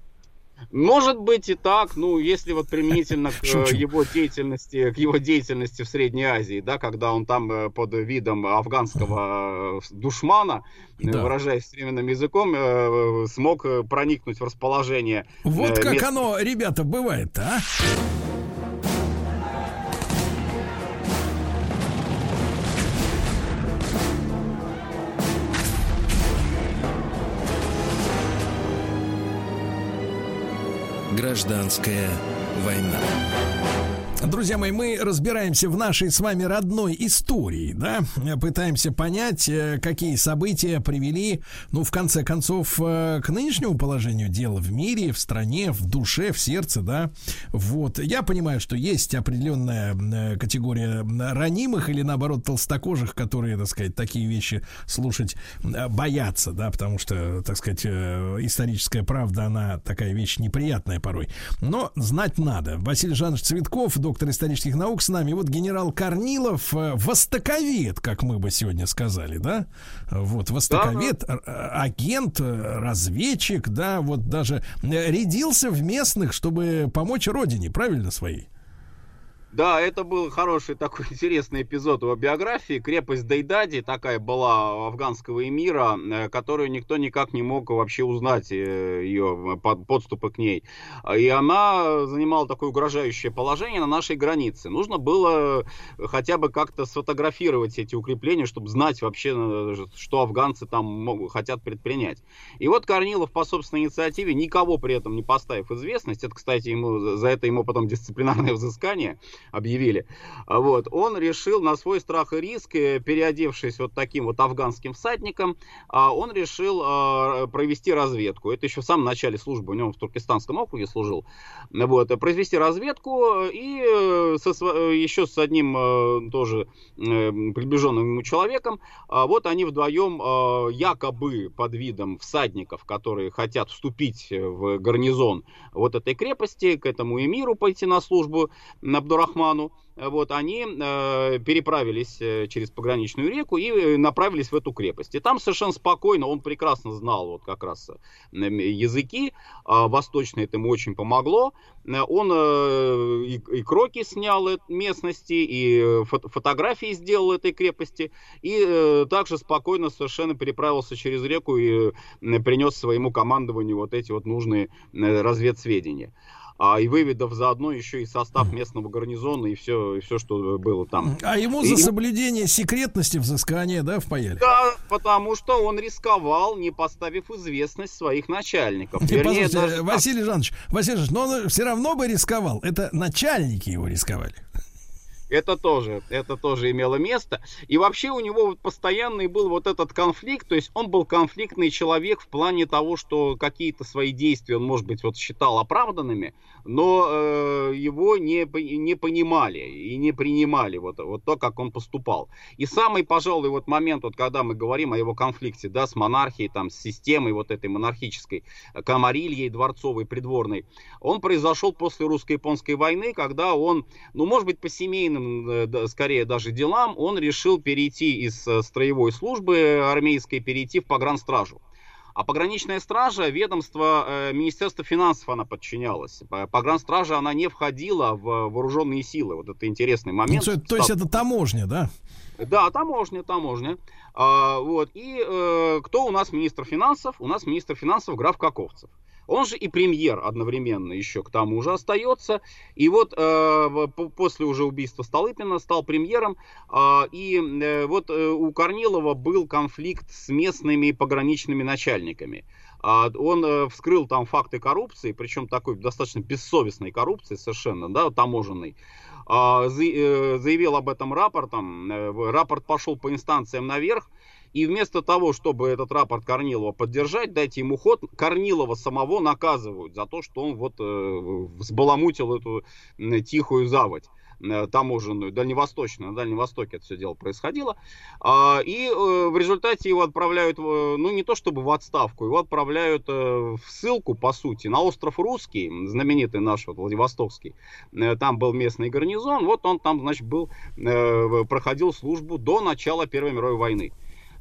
Может быть и так, ну, если вот применительно к Шучу. его деятельности, к его деятельности в Средней Азии, да, когда он там э, под видом афганского душмана, да. выражаясь современным языком, смог проникнуть в расположение. Вот как мест... оно, ребята, бывает, а? Гражданская война. Друзья мои, мы разбираемся в нашей с вами родной истории, да, пытаемся понять, э, какие события привели, ну, в конце концов, э, к нынешнему положению дела в мире, в стране, в душе, в сердце, да. Вот, я понимаю, что есть определенная э, категория ранимых или, наоборот, толстокожих, которые, так сказать, такие вещи слушать боятся, да, потому что, так сказать, историческая правда, она такая вещь неприятная порой. Но знать надо. Василий Жанович Цветков, доктор исторических наук с нами. Вот генерал Корнилов, э, востоковед, как мы бы сегодня сказали, да? Вот, востоковед, да, агент, э, разведчик, да, вот даже э, рядился в местных, чтобы помочь родине, правильно, своей? Да, это был хороший такой интересный эпизод его биографии. Крепость Дейдади такая была афганского эмира, э, которую никто никак не мог вообще узнать э, ее подступы к ней. И она занимала такое угрожающее положение на нашей границе. Нужно было хотя бы как-то сфотографировать эти укрепления, чтобы знать вообще, э, что афганцы там могут, хотят предпринять. И вот Корнилов по собственной инициативе, никого при этом не поставив известность, это, кстати, ему, за это ему потом дисциплинарное взыскание, объявили. А вот, он решил на свой страх и риск, э, переодевшись вот таким вот афганским всадником, а, он решил а, провести разведку. Это еще в самом начале службы, у него в Туркестанском округе служил. Вот, произвести разведку и э, со, э, еще с одним тоже приближенным ему человеком, вот они вдвоем якобы под видом всадников, которые хотят вступить в гарнизон вот этой крепости, к этому эмиру пойти на службу, Абдурахману, Рахману, вот, они э, переправились э, через пограничную реку и э, направились в эту крепость. И там совершенно спокойно, он прекрасно знал вот как раз э, языки, э, восточные это ему очень помогло. Он э, и, и кроки снял местности, и фото фотографии сделал этой крепости, и э, также спокойно совершенно переправился через реку и э, принес своему командованию вот эти вот нужные разведсведения а, и выведав заодно еще и состав местного гарнизона и все, и все что было там. А ему за и... соблюдение секретности взыскания, да, впаяли? Да, потому что он рисковал, не поставив известность своих начальников. Не, Вернее, даже... Василий Жанович, Василий Жанович, но он все равно бы рисковал. Это начальники его рисковали. Это тоже, это тоже имело место. И вообще у него вот постоянный был вот этот конфликт, то есть он был конфликтный человек в плане того, что какие-то свои действия он, может быть, вот считал оправданными, но э, его не, не понимали и не принимали вот, вот то, как он поступал. И самый, пожалуй, вот момент, вот когда мы говорим о его конфликте, да, с монархией, там, с системой вот этой монархической, камарильей дворцовой, придворной, он произошел после русско-японской войны, когда он, ну, может быть, по семейным семейным, э, скорее даже делам, он решил перейти из э, строевой службы армейской, перейти в погранстражу. А пограничная стража, ведомство э, Министерства финансов она подчинялась. Погранстража она не входила в вооруженные силы. Вот это интересный момент. Ну, то, то есть это таможня, да? Да, таможня, таможня. А, вот. И э, кто у нас министр финансов? У нас министр финансов граф Каковцев. Он же и премьер одновременно еще к тому же остается. И вот э, после уже убийства Столыпина стал премьером. Э, и э, вот э, у Корнилова был конфликт с местными пограничными начальниками. Э, он э, вскрыл там факты коррупции, причем такой достаточно бессовестной коррупции совершенно, да, таможенной. Э, заявил об этом рапортом. Э, рапорт пошел по инстанциям наверх. И вместо того, чтобы этот рапорт Корнилова поддержать, дайте ему ход, Корнилова самого наказывают за то, что он вот э, взбаламутил эту э, тихую заводь э, таможенную, дальневосточную, на Дальнем Востоке это все дело происходило. А, и э, в результате его отправляют, ну не то чтобы в отставку, его отправляют в ссылку, по сути, на остров Русский, знаменитый наш вот, Владивостокский. Там был местный гарнизон, вот он там, значит, был, проходил службу до начала Первой мировой войны.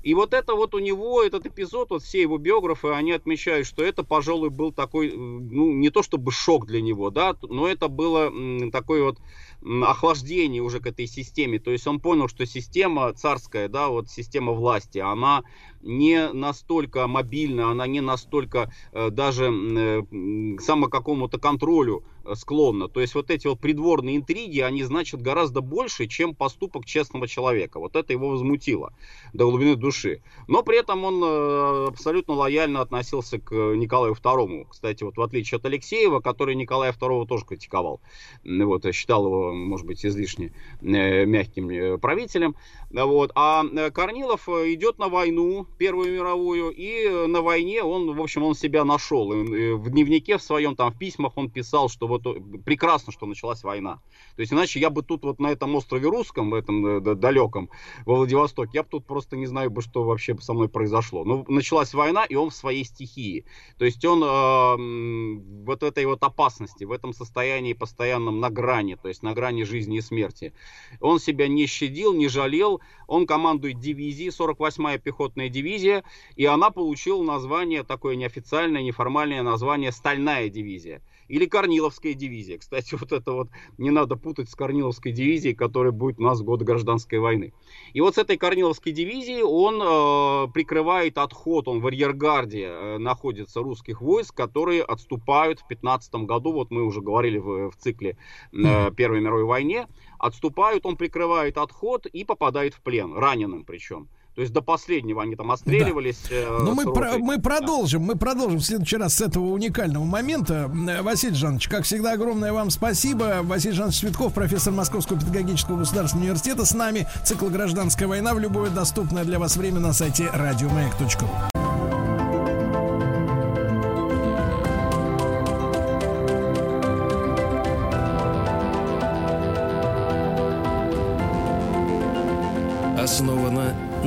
И вот это вот у него, этот эпизод, вот все его биографы, они отмечают, что это, пожалуй, был такой, ну, не то чтобы шок для него, да, но это было такой вот охлаждение уже к этой системе. То есть он понял, что система царская, да, вот система власти, она не настолько мобильна, она не настолько э, даже э, само какому-то контролю э, склонна. То есть вот эти вот придворные интриги, они значат гораздо больше, чем поступок честного человека. Вот это его возмутило до глубины души. Но при этом он э, абсолютно лояльно относился к Николаю II. Кстати, вот в отличие от Алексеева, который Николая II тоже критиковал. Вот, считал его может быть, излишне э, мягким э, правителем. Вот. А э, Корнилов идет на войну, Первую мировую, и на войне он, в общем, он себя нашел. В дневнике в своем, там, в письмах он писал, что вот прекрасно, что началась война. То есть, иначе я бы тут вот на этом острове Русском, в этом далеком, во Владивостоке, я бы тут просто не знаю бы, что вообще со мной произошло. Но началась война, и он в своей стихии. То есть, он э, вот этой вот опасности, в этом состоянии постоянном на грани, то есть на грани жизни и смерти. Он себя не щадил, не жалел. Он командует дивизией, 48-я пехотная дивизия, и она получила название, такое неофициальное, неформальное название «Стальная дивизия» или Корниловская дивизия. Кстати, вот это вот не надо путать с Корниловской дивизией, которая будет у нас в год гражданской войны. И вот с этой Корниловской дивизией он э, прикрывает отход, он в арьергарде э, находится русских войск, которые отступают в 15 году, вот мы уже говорили в, в цикле э, Первой мировой войне, отступают, он прикрывает отход и попадает в плен, раненым причем. То есть до последнего они там отстреливались. Да. Э, Но мы, про, мы продолжим, мы продолжим в следующий раз с этого уникального момента. Э, Василий Жанович, как всегда, огромное вам спасибо. Василий Жанович Цветков, профессор Московского педагогического государственного университета с нами. Цикл «Гражданская война» в любое доступное для вас время на сайте радиомаяк.ру.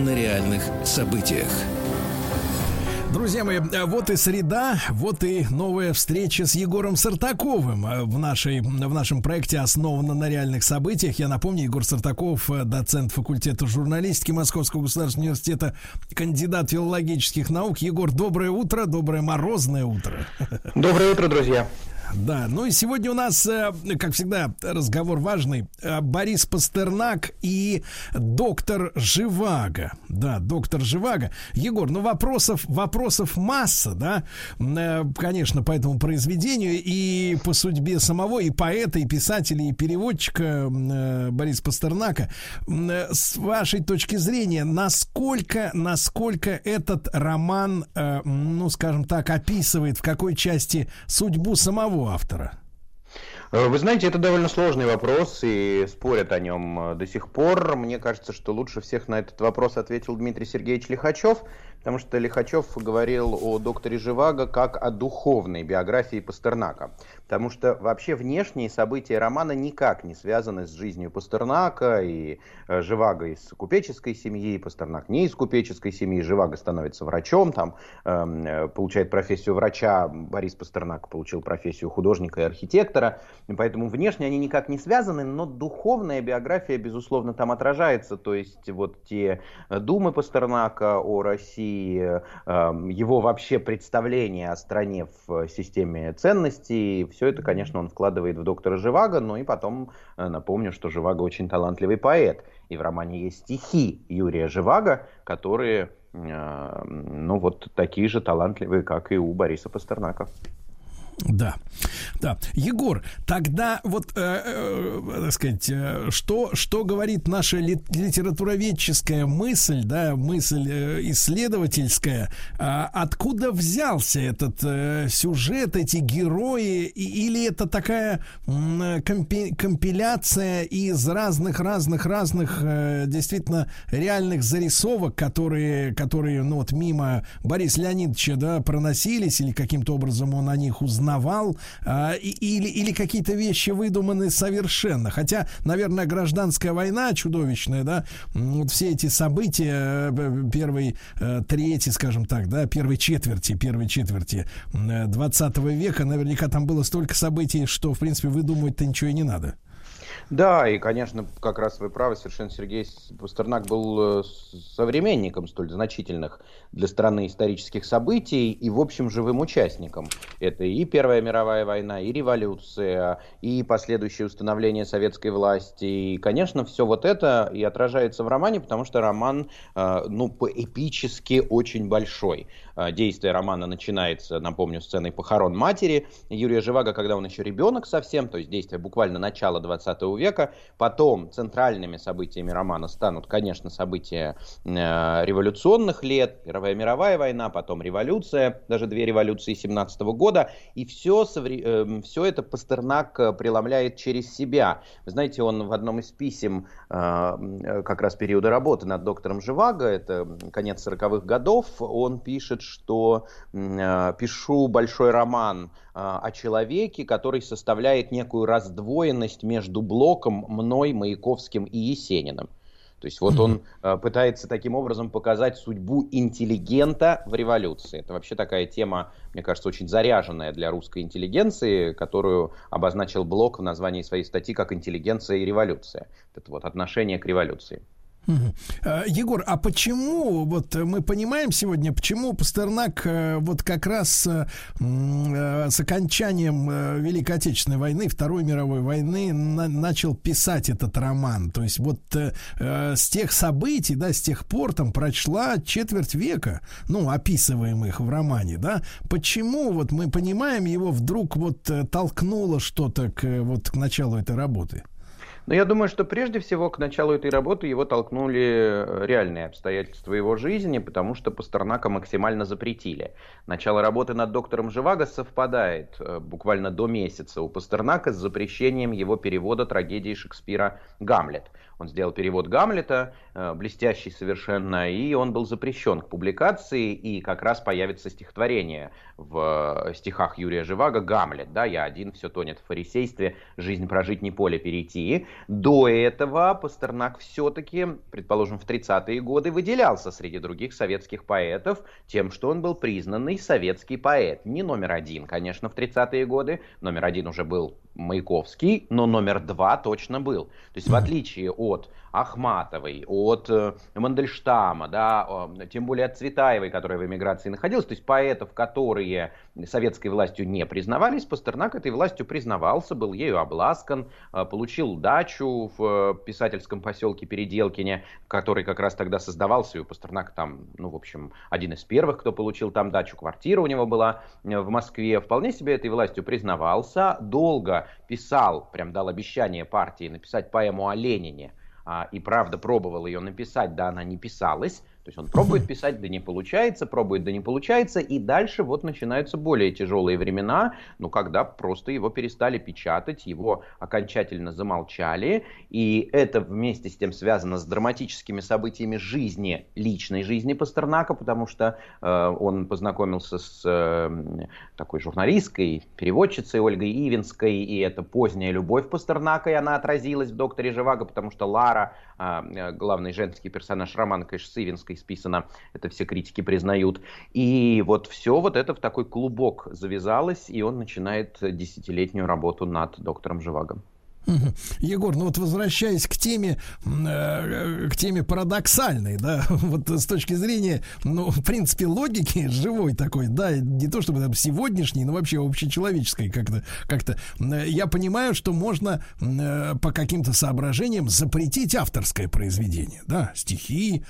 на реальных событиях. Друзья мои, вот и среда, вот и новая встреча с Егором Сартаковым в, нашей, в нашем проекте «Основано на реальных событиях». Я напомню, Егор Сартаков, доцент факультета журналистики Московского государственного университета, кандидат филологических наук. Егор, доброе утро, доброе морозное утро. Доброе утро, друзья. Да, ну и сегодня у нас, э, как всегда, разговор важный. Э, Борис Пастернак и доктор Живаго. Да, доктор Живаго. Егор, ну вопросов, вопросов масса, да, э, конечно, по этому произведению и по судьбе самого и поэта, и писателя, и переводчика Бориса Пастернака. С вашей точки зрения, насколько, насколько этот роман, ну, скажем так, описывает в какой части судьбу самого самого автора? Э, вы знаете, это довольно сложный вопрос, и спорят о нем э, до сих пор. Мне кажется, что лучше всех на этот вопрос ответил Дмитрий Сергеевич Лихачев, потому что Лихачев говорил о докторе Живаго как о духовной биографии Пастернака. Потому что вообще внешние события романа никак не связаны с жизнью Пастернака и э, Живаго из купеческой семьи, Пастернак не из купеческой семьи, Живаго становится врачом, там эм, э, получает профессию врача, Борис Пастернак получил профессию художника и архитектора, поэтому внешне они никак не связаны, но духовная биография, безусловно, там отражается, то есть вот те думы Пастернака о России, э, его вообще представление о стране в системе ценностей, все это, конечно, он вкладывает в доктора Живаго, но и потом э, напомню, что Живаго очень талантливый поэт. И в романе есть стихи Юрия Живаго, которые, э, ну вот такие же талантливые, как и у Бориса Пастернака. Да, да. Егор, тогда вот, э, э, так сказать, э, что, что говорит наша литературоведческая мысль, да, мысль э, исследовательская, э, откуда взялся этот э, сюжет, эти герои, и, или это такая э, компи, компиляция из разных-разных-разных э, действительно реальных зарисовок, которые, которые, ну вот мимо Бориса Леонидовича, да, проносились, или каким-то образом он о них узнал, узнавал, а, или, или какие-то вещи выдуманы совершенно. Хотя, наверное, гражданская война чудовищная, да, вот все эти события э, первой э, трети, скажем так, да, первой четверти, первой четверти 20 э, века, наверняка там было столько событий, что, в принципе, выдумывать-то ничего и не надо. Да, и, конечно, как раз вы правы, совершенно Сергей Пастернак был современником столь значительных для страны исторических событий и, в общем, живым участником. Это и Первая мировая война, и революция, и последующее установление советской власти. И, конечно, все вот это и отражается в романе, потому что роман, э, ну, поэпически очень большой. Э, действие романа начинается, напомню, сценой похорон матери Юрия Живаго, когда он еще ребенок совсем, то есть действие буквально начала 20 века. Потом центральными событиями романа станут, конечно, события э, революционных лет, Первая мировая война, потом революция, даже две революции 17 года, и все, э, все это Пастернак э, преломляет через себя. Вы знаете, он в одном из писем как раз периода работы над доктором Живаго, это конец 40-х годов, он пишет, что пишу большой роман о человеке, который составляет некую раздвоенность между Блоком, мной, Маяковским и Есениным. То есть вот он э, пытается таким образом показать судьбу интеллигента в революции. Это вообще такая тема, мне кажется, очень заряженная для русской интеллигенции, которую обозначил Блок в названии своей статьи как «Интеллигенция и революция». Это вот отношение к революции. Э, Егор, а почему, вот мы понимаем сегодня, почему Пастернак э, вот как раз э, с окончанием Великой Отечественной войны, Второй мировой войны на, начал писать этот роман? То есть вот с тех событий, да, с тех пор там прошла четверть века, ну, описываемых в романе, да? Почему вот мы понимаем, его вдруг вот толкнуло что-то к, вот, к началу этой работы? Но я думаю, что прежде всего к началу этой работы его толкнули э, реальные обстоятельства его жизни, потому что Пастернака максимально запретили. Начало работы над доктором Живаго совпадает э, буквально до месяца у Пастернака с запрещением его перевода трагедии Шекспира «Гамлет». Он сделал перевод Гамлета, э, блестящий совершенно, и он был запрещен к публикации, и как раз появится стихотворение в э, стихах Юрия Живаго «Гамлет». Да, «Я один, все тонет в фарисействе, жизнь прожить не поле перейти». До этого Пастернак все-таки, предположим, в 30-е годы выделялся среди других советских поэтов тем, что он был признанный советский поэт. Не номер один, конечно, в 30-е годы. Номер один уже был Маяковский, но номер два точно был. То есть в отличие от Ахматовой, от э, Мандельштама, да, тем более от Цветаевой, которая в эмиграции находилась, то есть поэтов, которые советской властью не признавались, Пастернак этой властью признавался, был ею обласкан, э, получил дачу в э, писательском поселке Переделкине, который как раз тогда создавался, и у Пастернака там, ну, в общем, один из первых, кто получил там дачу, квартира у него была в Москве, вполне себе этой властью признавался, долго писал, прям дал обещание партии написать поэму о Ленине, а, и правда пробовал ее написать, да, она не писалась, то есть он пробует писать, да не получается, пробует, да не получается, и дальше вот начинаются более тяжелые времена, ну, когда просто его перестали печатать, его окончательно замолчали, и это вместе с тем связано с драматическими событиями жизни, личной жизни Пастернака, потому что э, он познакомился с э, такой журналисткой, переводчицей Ольгой Ивинской, и это поздняя любовь Пастернака, и она отразилась в «Докторе Живаго», потому что Лара, э, главный женский персонаж Ивинской, Достоевской списано, это все критики признают. И вот все вот это в такой клубок завязалось, и он начинает десятилетнюю работу над доктором Живагом. Егор, ну вот возвращаясь к теме, э, к теме парадоксальной, да, вот с точки зрения, ну, в принципе, логики живой такой, да, не то чтобы там сегодняшней, но вообще общечеловеческой как-то, как-то, я понимаю, что можно э, по каким-то соображениям запретить авторское произведение, да, стихи,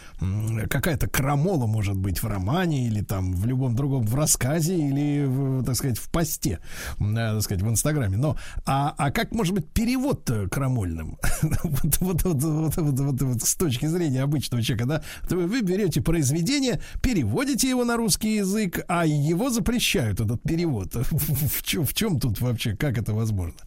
какая-то крамола может быть в романе или там в любом другом, в рассказе или, так сказать, в посте, э, так сказать, в Инстаграме, но, а, а как может быть перевод перевод крамольным. вот, вот, вот, вот, вот, вот, вот с точки зрения обычного человека, да, то вы берете произведение, переводите его на русский язык, а его запрещают, этот перевод. в, чем, в чем тут вообще, как это возможно?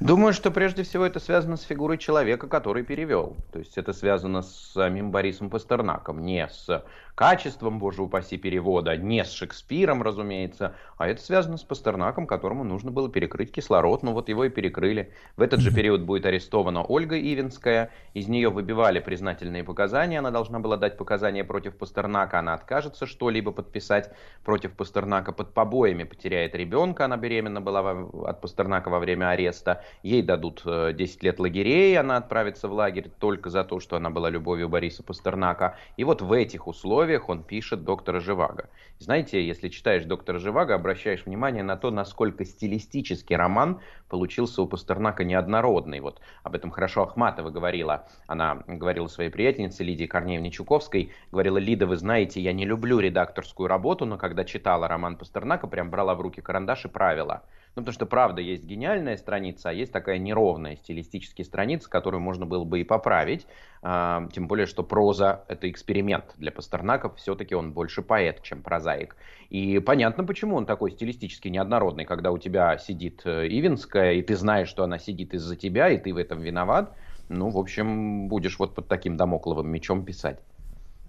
Думаю, что прежде всего это связано с фигурой человека, который перевел. То есть это связано с самим Борисом Пастернаком, не с качеством, боже упаси, перевода, не с Шекспиром, разумеется, а это связано с Пастернаком, которому нужно было перекрыть кислород, ну вот его и перекрыли. В этот же период будет арестована Ольга Ивинская, из нее выбивали признательные показания, она должна была дать показания против Пастернака, она откажется что-либо подписать против Пастернака, под побоями потеряет ребенка, она беременна была от Пастернака во время ареста, ей дадут 10 э, лет лагерей, она отправится в лагерь только за то, что она была любовью Бориса Пастернака. И вот в этих условиях условиях он пишет доктора Живаго. Знаете, если читаешь доктора Живаго, обращаешь внимание на то, насколько стилистически роман получился у Пастернака неоднородный. Вот об этом хорошо Ахматова говорила. Она говорила своей приятельнице Лидии Корнеевне Чуковской, говорила, Лида, вы знаете, я не люблю редакторскую работу, но когда читала роман Пастернака, прям брала в руки карандаш и правила. Ну, потому что, правда, есть гениальная страница, а есть такая неровная стилистическая страница, которую можно было бы и поправить. А, тем более, что проза — это эксперимент для Пастернака. Все-таки он больше поэт, чем прозаик. И понятно, почему он такой стилистически неоднородный, когда у тебя сидит э, Ивинская, и ты знаешь, что она сидит из-за тебя, и ты в этом виноват. Ну, в общем, будешь вот под таким домокловым мечом писать.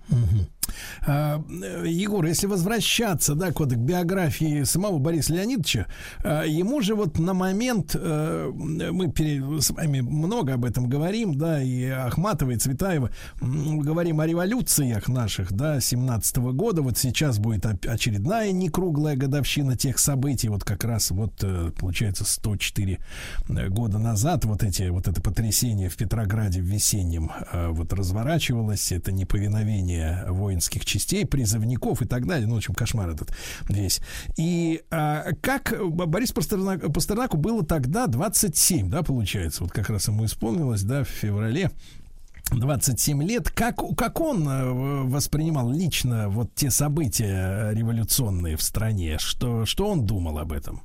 Угу. А, Егор, если возвращаться, да, вот, к биографии самого Бориса Леонидовича, а, ему же вот на момент, а, мы с вами много об этом говорим, да, и Ахматова, и Цветаева, говорим о революциях наших, да, 17 -го года, вот сейчас будет очередная некруглая годовщина тех событий, вот как раз вот, э, получается, 104 э, года назад вот эти, вот это потрясение в Петрограде в весеннем вот разворачивалось, это неповиновение воинских частей, призывников и так далее. Ну, в общем, кошмар этот весь. И а, как Борис Пастернак, Пастернаку было тогда 27, да, получается, вот как раз ему исполнилось, да, в феврале 27 лет. Как, как он э, воспринимал лично вот те события революционные в стране? Что, что он думал об этом?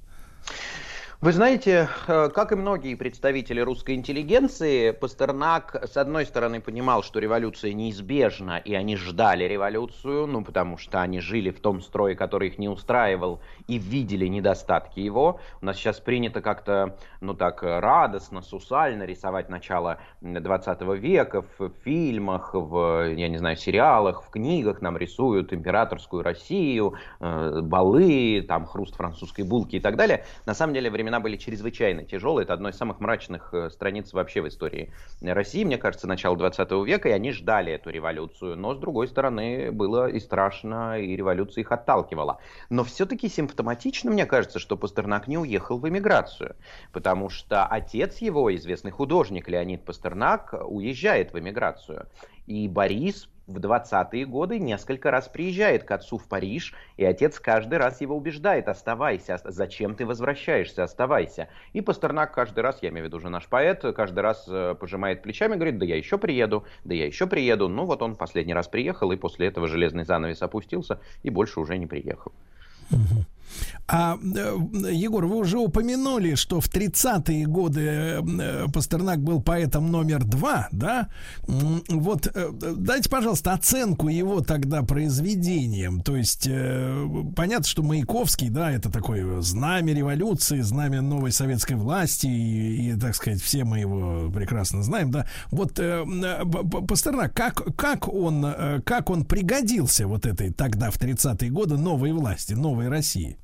Вы знаете, э, как и многие представители русской интеллигенции, Пастернак, с одной стороны, понимал, что революция неизбежна, и они ждали революцию, ну, потому что они жили в том строе, который их не устраивал, и видели недостатки его. У нас сейчас принято как-то, ну, так радостно, сусально рисовать начало 20 века в фильмах, в, я не знаю, сериалах, в книгах нам рисуют императорскую Россию, э, балы, там, хруст французской булки и так далее. На самом деле, времена времена были чрезвычайно тяжелые. Это одно из самых мрачных э, страниц вообще в истории России, мне кажется, начало 20 века, и они ждали эту революцию. Но, с другой стороны, было и страшно, и революция их отталкивала. Но все-таки симптоматично, мне кажется, что Пастернак не уехал в эмиграцию, потому что отец его, известный художник Леонид Пастернак, уезжает в эмиграцию. И Борис в 20-е годы несколько раз приезжает к отцу в Париж, и отец каждый раз его убеждает, оставайся, зачем ты возвращаешься, оставайся. И Пастернак каждый раз, я имею в виду уже наш поэт, каждый раз э, пожимает плечами, говорит, да я еще приеду, да я еще приеду. Ну вот он последний раз приехал, и после этого железный занавес опустился, и больше уже не приехал. А, э, Егор, вы уже упомянули, что в 30-е годы э, Пастернак был поэтом номер два, да? Вот э, дайте, пожалуйста, оценку его тогда произведениям. То есть, понятно, что Маяковский, да, это такое знамя революции, знамя новой советской власти, и, и так сказать, все мы его прекрасно знаем, да? Вот Пастернак, как, как, он, как он пригодился вот этой тогда, в 30-е годы, новой власти, новой России?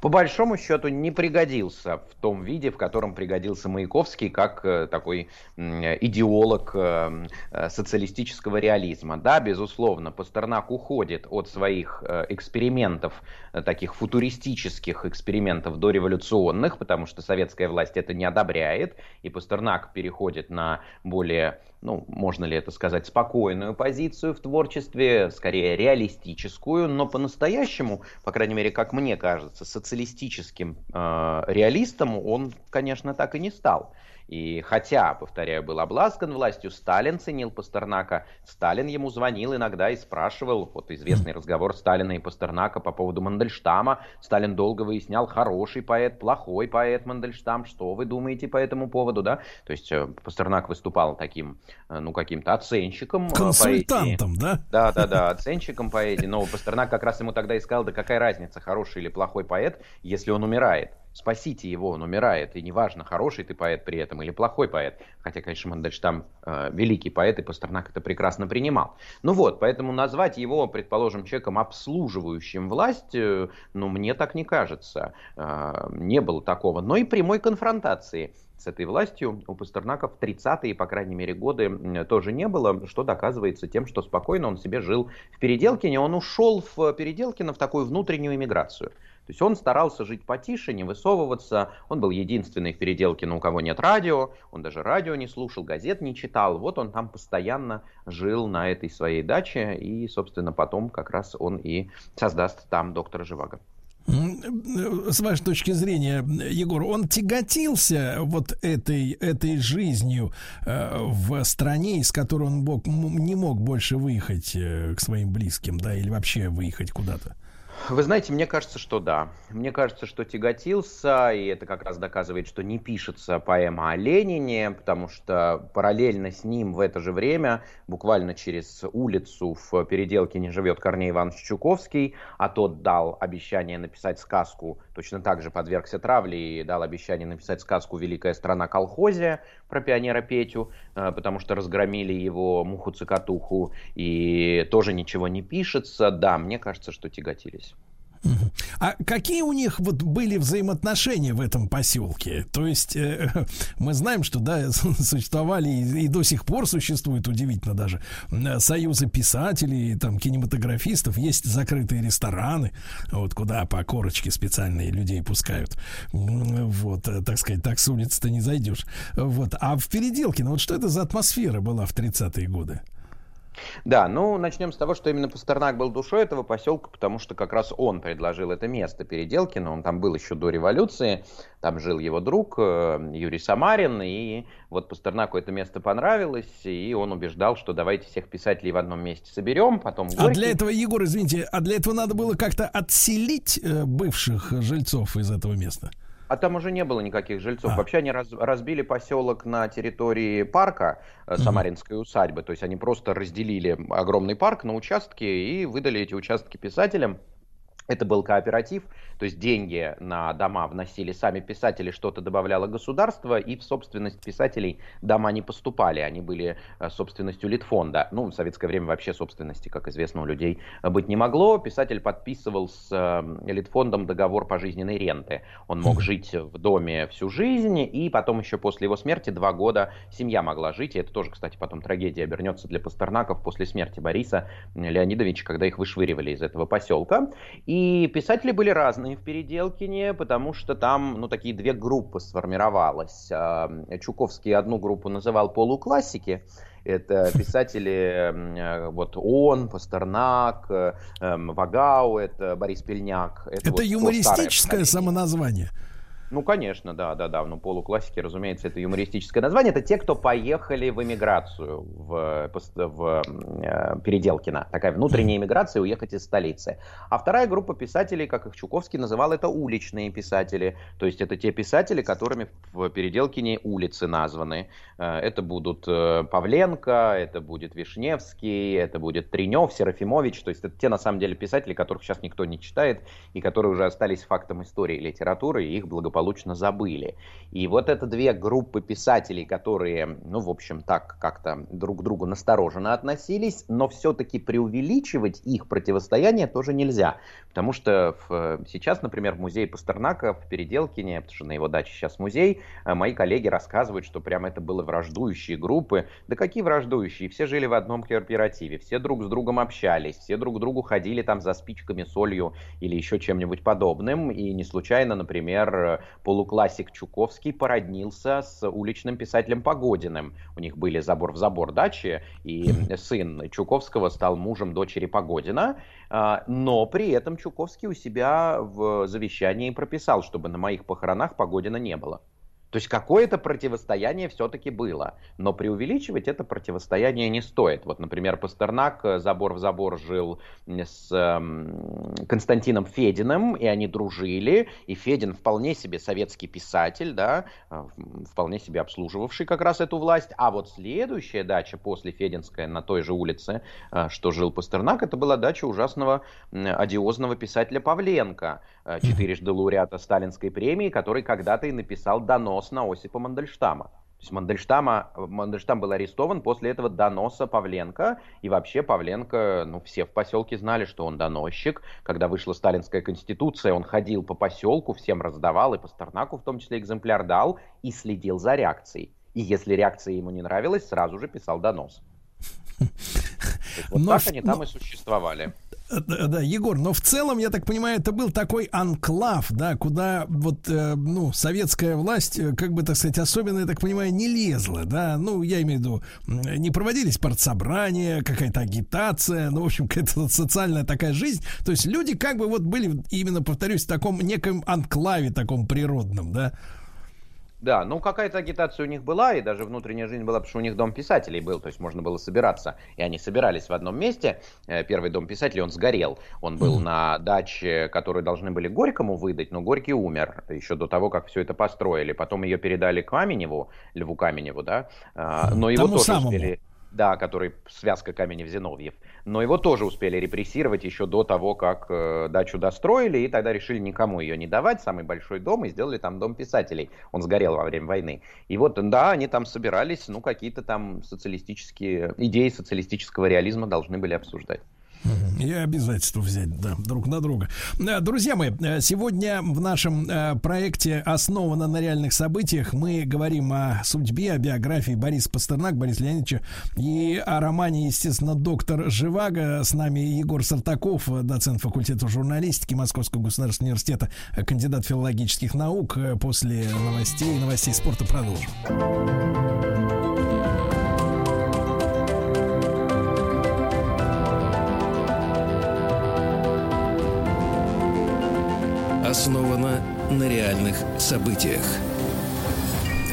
По большому счету не пригодился в том виде, в котором пригодился Маяковский как э, такой идеолог э, э, социалистического реализма. Да, безусловно, Пастернак уходит от своих экспериментов, таких футуристических экспериментов дореволюционных, потому что советская власть это не одобряет, и Пастернак переходит на более ну, можно ли это сказать, спокойную позицию в творчестве, скорее реалистическую, но по-настоящему, по крайней мере, как мне кажется, социалистическим э, реалистом он, конечно, так и не стал. И хотя, повторяю, был обласкан властью, Сталин ценил Пастернака. Сталин ему звонил иногда и спрашивал, вот известный разговор Сталина и Пастернака по поводу Мандельштама. Сталин долго выяснял, хороший поэт, плохой поэт Мандельштам, что вы думаете по этому поводу, да? То есть э, Пастернак выступал таким, э, ну, каким-то оценщиком э, Консультантом, поэзии. да? Да, да, да, оценщиком поэзии. Но Пастернак как раз ему тогда и сказал, да какая разница, хороший или плохой поэт, если он умирает спасите его, он умирает, и неважно, хороший ты поэт при этом или плохой поэт, хотя, конечно, Мандельштам э, великий поэт, и Пастернак это прекрасно принимал. Ну вот, поэтому назвать его, предположим, человеком, обслуживающим власть, э, ну, мне так не кажется, э, не было такого, но и прямой конфронтации с этой властью у Пастернака в 30-е, по крайней мере, годы тоже не было, что доказывается тем, что спокойно он себе жил в Переделкине. Он ушел в Переделкино в такую внутреннюю эмиграцию. То есть он старался жить потише, не высовываться. Он был единственный в переделке, на у кого нет радио. Он даже радио не слушал, газет не читал. Вот он там постоянно жил на этой своей даче. И, собственно, потом как раз он и создаст там доктора Живаго. С вашей точки зрения, Егор, он тяготился вот этой, этой жизнью э, в стране, из которой он мог, не мог больше выехать э, к своим близким, да, или вообще выехать куда-то? Вы знаете, мне кажется, что да. Мне кажется, что тяготился, и это как раз доказывает, что не пишется поэма о Ленине, потому что параллельно с ним в это же время, буквально через улицу в переделке не живет Корней Иванович Чуковский, а тот дал обещание написать сказку, точно так же подвергся травле и дал обещание написать сказку «Великая страна колхозия» про пионера Петю, э, потому что разгромили его муху-цикатуху, и тоже ничего не пишется. Да, мне кажется, что тяготились. А какие у них вот были взаимоотношения в этом поселке? То есть э, мы знаем, что да, существовали и, и до сих пор существуют удивительно даже союзы писателей, там кинематографистов, есть закрытые рестораны, вот куда по корочке специальные людей пускают. Вот, э, так сказать, так с улицы-то не зайдешь. Вот, а в Переделкино, вот что это за атмосфера была в 30-е годы? Да, ну начнем с того, что именно Пастернак был душой этого поселка, потому что как раз он предложил это место Переделкино, он там был еще до революции, там жил его друг э, Юрий Самарин, и вот Пастернаку это место понравилось, и он убеждал, что давайте всех писателей в одном месте соберем, потом Горький... А для этого, Егор, извините, а для этого надо было как-то отселить э, бывших жильцов из этого места? А там уже не было никаких жильцов. А. Вообще они раз, разбили поселок на территории парка э, Самаринской усадьбы. То есть они просто разделили огромный парк на участки и выдали эти участки писателям. Это был кооператив, то есть деньги на дома вносили сами писатели, что-то добавляло государство, и в собственность писателей дома не поступали, они были э, собственностью Литфонда. Ну, в советское время вообще собственности, как известно, у людей быть не могло. Писатель подписывал с э, Литфондом договор пожизненной ренты. Он мог жить в доме всю жизнь, и потом еще после его смерти два года семья могла жить. И это тоже, кстати, потом трагедия обернется для Пастернаков после смерти Бориса Леонидовича, когда их вышвыривали из этого поселка. И и писатели были разные в Переделкине, потому что там, ну, такие две группы сформировалось. А, Чуковский одну группу называл полуклассики, это писатели, э, вот он, Пастернак, э, эм, Вагау, это Борис Пельняк. Это, это вот юмористическое самоназвание. Ну, конечно, да, да, да. Ну, полуклассики, разумеется, это юмористическое название. Это те, кто поехали в эмиграцию, в, в э, Переделкино. Такая внутренняя эмиграция, уехать из столицы. А вторая группа писателей, как их Чуковский называл, это уличные писатели. То есть это те писатели, которыми в Переделкине улицы названы. Э, это будут э, Павленко, это будет Вишневский, это будет Тренев, Серафимович. То есть это те, на самом деле, писатели, которых сейчас никто не читает и которые уже остались фактом истории и литературы, и их благополучно благополучно забыли. И вот это две группы писателей, которые, ну, в общем, так как-то друг к другу настороженно относились, но все-таки преувеличивать их противостояние тоже нельзя. Потому что в, сейчас, например, в музее Пастернака в Переделкине, потому что на его даче сейчас музей, э, мои коллеги рассказывают, что прямо это было враждующие группы. Да какие враждующие? Все жили в одном кооперативе, все друг с другом общались, все друг к другу ходили там за спичками, солью или еще чем-нибудь подобным. И не случайно, например, полуклассик Чуковский породнился с уличным писателем Погодиным. У них были забор в забор дачи, и сын Чуковского стал мужем дочери Погодина, но при этом Чуковский у себя в завещании прописал, чтобы на моих похоронах Погодина не было. То есть какое-то противостояние все-таки было. Но преувеличивать это противостояние не стоит. Вот, например, Пастернак э, забор в забор жил с э, Константином Фединым, и они дружили. И Федин вполне себе советский писатель, да, э, вполне себе обслуживавший как раз эту власть. А вот следующая дача после Фединская на той же улице, э, что жил Пастернак, это была дача ужасного одиозного писателя Павленко, четырежды лауреата Сталинской премии, который когда-то и написал донос донос на Осипа Мандельштама. То есть Мандельштама, Мандельштам был арестован после этого доноса Павленко. И вообще Павленко, ну, все в поселке знали, что он доносчик. Когда вышла сталинская конституция, он ходил по поселку, всем раздавал, и Пастернаку в том числе экземпляр дал, и следил за реакцией. И если реакция ему не нравилась, сразу же писал донос. Вот так они там и существовали. Да, да, Егор, но в целом, я так понимаю, это был такой анклав, да, куда вот, э, ну, советская власть, э, как бы, так сказать, особенно, я так понимаю, не лезла, да, ну, я имею в виду, не проводились партсобрания, какая-то агитация, ну, в общем, какая-то социальная такая жизнь, то есть люди как бы вот были, именно, повторюсь, в таком неком анклаве таком природном, да, Да, ну какая-то агитация у них была, и даже внутренняя жизнь была, потому что у них дом писателей был, то есть можно было собираться. И они собирались в одном месте. Э, первый дом писателей, он сгорел. Он был mm. на даче, которую должны были Горькому выдать, но Горький умер еще до того, как все это построили. Потом ее передали Каменеву, Льву Каменеву, да, а, но его Тому тоже самому. успели да, который связка Каменев-Зиновьев. Но его тоже успели репрессировать еще до того, как э, дачу достроили, и тогда решили никому ее не давать, самый большой дом, и сделали там дом писателей. Он сгорел во время войны. И вот, да, они там собирались, ну, какие-то там социалистические, идеи социалистического реализма должны были обсуждать. И обязательства взять, да, друг на друга. Э, Друзья мои, э, сегодня в нашем э, проекте «Основано на реальных событиях» мы говорим о судьбе, о биографии Бориса Пастернак, Бориса Леонидовича и о романе, естественно, «Доктор Живаго». С нами Егор Сартаков, доцент факультета журналистики Московского государственного университета, кандидат филологических наук. После новостей, новостей спорта продолжим. Основано на реальных событиях.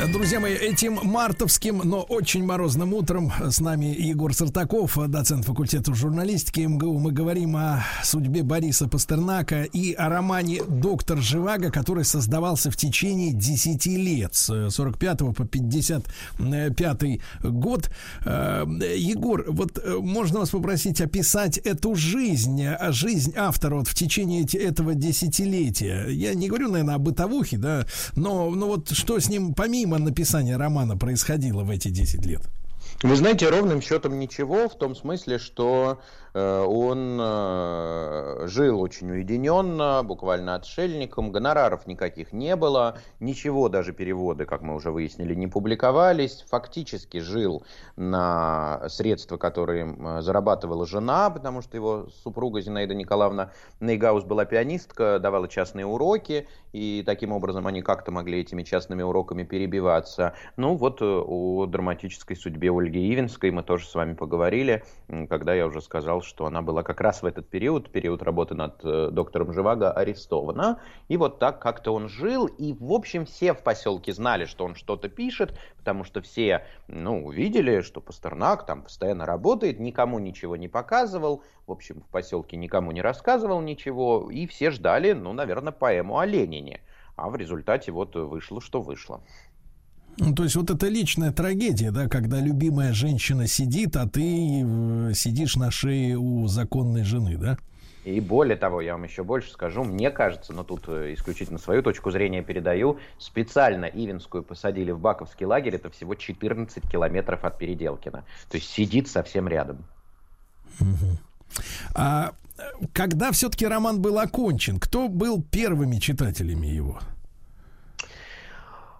Друзья мои, этим мартовским, но очень морозным утром с нами Егор Сартаков, доцент факультета журналистики МГУ. Мы говорим о судьбе Бориса Пастернака и о романе «Доктор Живаго», который создавался в течение 10 лет, с 45 по 55 год. Э, Егор, вот э, можно вас попросить описать эту жизнь, а жизнь автора вот в течение этого десятилетия. Я не говорю, наверное, о бытовухе, да, но, но вот что с ним помимо написания романа происходило в эти 10 лет? Вы знаете, ровным счетом ничего, в том смысле, что э, он э, жил очень уединенно, буквально отшельником, гонораров никаких не было, ничего, даже переводы, как мы уже выяснили, не публиковались, фактически жил на средства, которые зарабатывала жена, потому что его супруга Зинаида Николаевна Нейгаус была пианистка, давала частные уроки, и таким образом они как-то могли этими частными уроками перебиваться. Ну вот э, о драматической судьбе Ольги Ивинской мы тоже с вами поговорили, когда я уже сказал, что она была как раз в этот период, период работы над э, доктором Живаго, арестована. И вот так как-то он жил, и в общем все в поселке знали, что он что-то пишет, потому что все, ну, увидели, что Пастернак там постоянно работает, никому ничего не показывал, в общем, в поселке никому не рассказывал ничего, и все ждали, ну, наверное, поэму о Ленине. А в результате вот вышло, что вышло. Ну, то есть вот это личная трагедия, да, когда любимая женщина сидит, а ты э, сидишь на шее у законной жены, да? И более того, я вам еще больше скажу, мне кажется, но тут э, исключительно свою точку зрения передаю, специально Ивенскую посадили в Баковский лагерь, это всего 14 километров от Переделкина. То есть сидит совсем рядом. А э, когда все-таки роман был окончен, кто был первыми читателями его?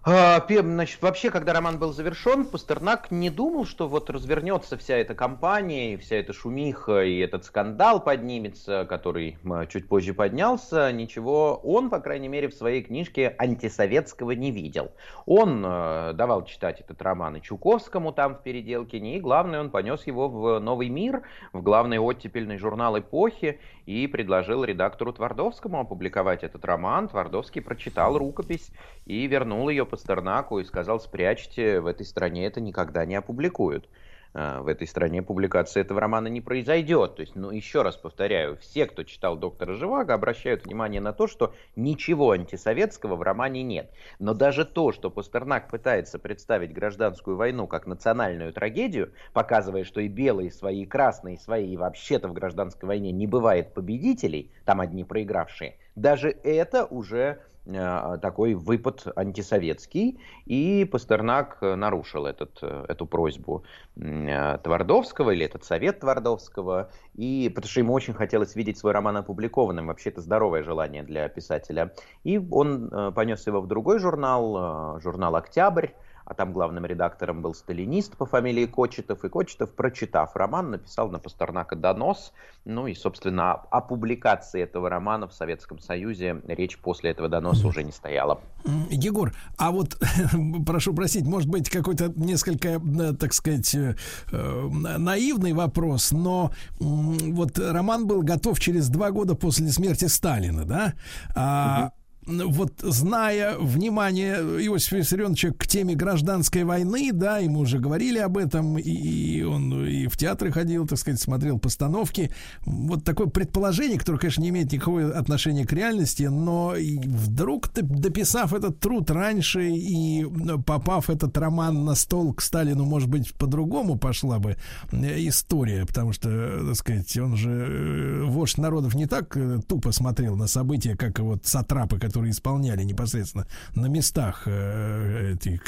А, Значит, вообще, когда роман был завершен, Пастернак не думал, что вот развернется вся эта кампания, и вся эта шумиха, и этот скандал поднимется, который чуть позже поднялся. Ничего он, по крайней мере, в своей книжке антисоветского не видел. Он э, давал читать этот роман и Чуковскому там в Переделкине, и главное, он понес его в «Новый мир», в главный оттепельный журнал «Эпохи», и предложил редактору Твардовскому опубликовать этот роман. Твардовский прочитал рукопись и вернул ее Пастернаку и сказал, спрячьте, в этой стране это никогда не опубликуют. А, В этой стране публикация этого романа не произойдет. То есть, ну, еще раз повторяю, все, кто читал «Доктора Живаго», обращают внимание на то, что ничего антисоветского в романе нет. Но даже то, что Пастернак пытается представить гражданскую войну как национальную трагедию, показывая, что и белые свои, и красные свои, и вообще-то в гражданской войне не бывает победителей, там одни проигравшие, даже это уже такой выпад антисоветский, и Пастернак нарушил этот, э, эту просьбу э, Твардовского, или этот совет Твардовского, и, потому что ему очень хотелось видеть свой роман опубликованным, вообще это здоровое желание для писателя. И он э, понес его в другой журнал, журнал «Октябрь», а там главным редактором был сталинист по фамилии Кочетов, и Кочетов, прочитав роман, написал на Пастернака донос, ну и, собственно, о публикации этого романа в Советском Союзе речь после этого доноса уже не стояла. Егор, а вот, прошу просить, может быть, какой-то несколько, э, так сказать, э, э, наивный вопрос, но вот роман был готов через два года после смерти Сталина, да? А, вот зная внимание Иосифа Виссарионовича к теме гражданской войны, да, ему уже говорили об этом, и он и в театры ходил, так сказать, смотрел постановки. Вот такое предположение, которое, конечно, не имеет никакого отношения к реальности, но вдруг, дописав этот труд раньше и попав этот роман на стол к Сталину, может быть, по-другому пошла бы э, история, потому что, так сказать, он же э, вождь народов не так э, тупо смотрел на события, как вот сатрапы, которые исполняли непосредственно на местах эти,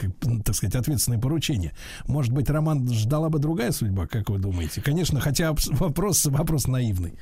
так сказать, ответственные поручения. Может быть, роман ждала бы другая судьба, как вы думаете? Конечно, хотя вопрос, вопрос наивный.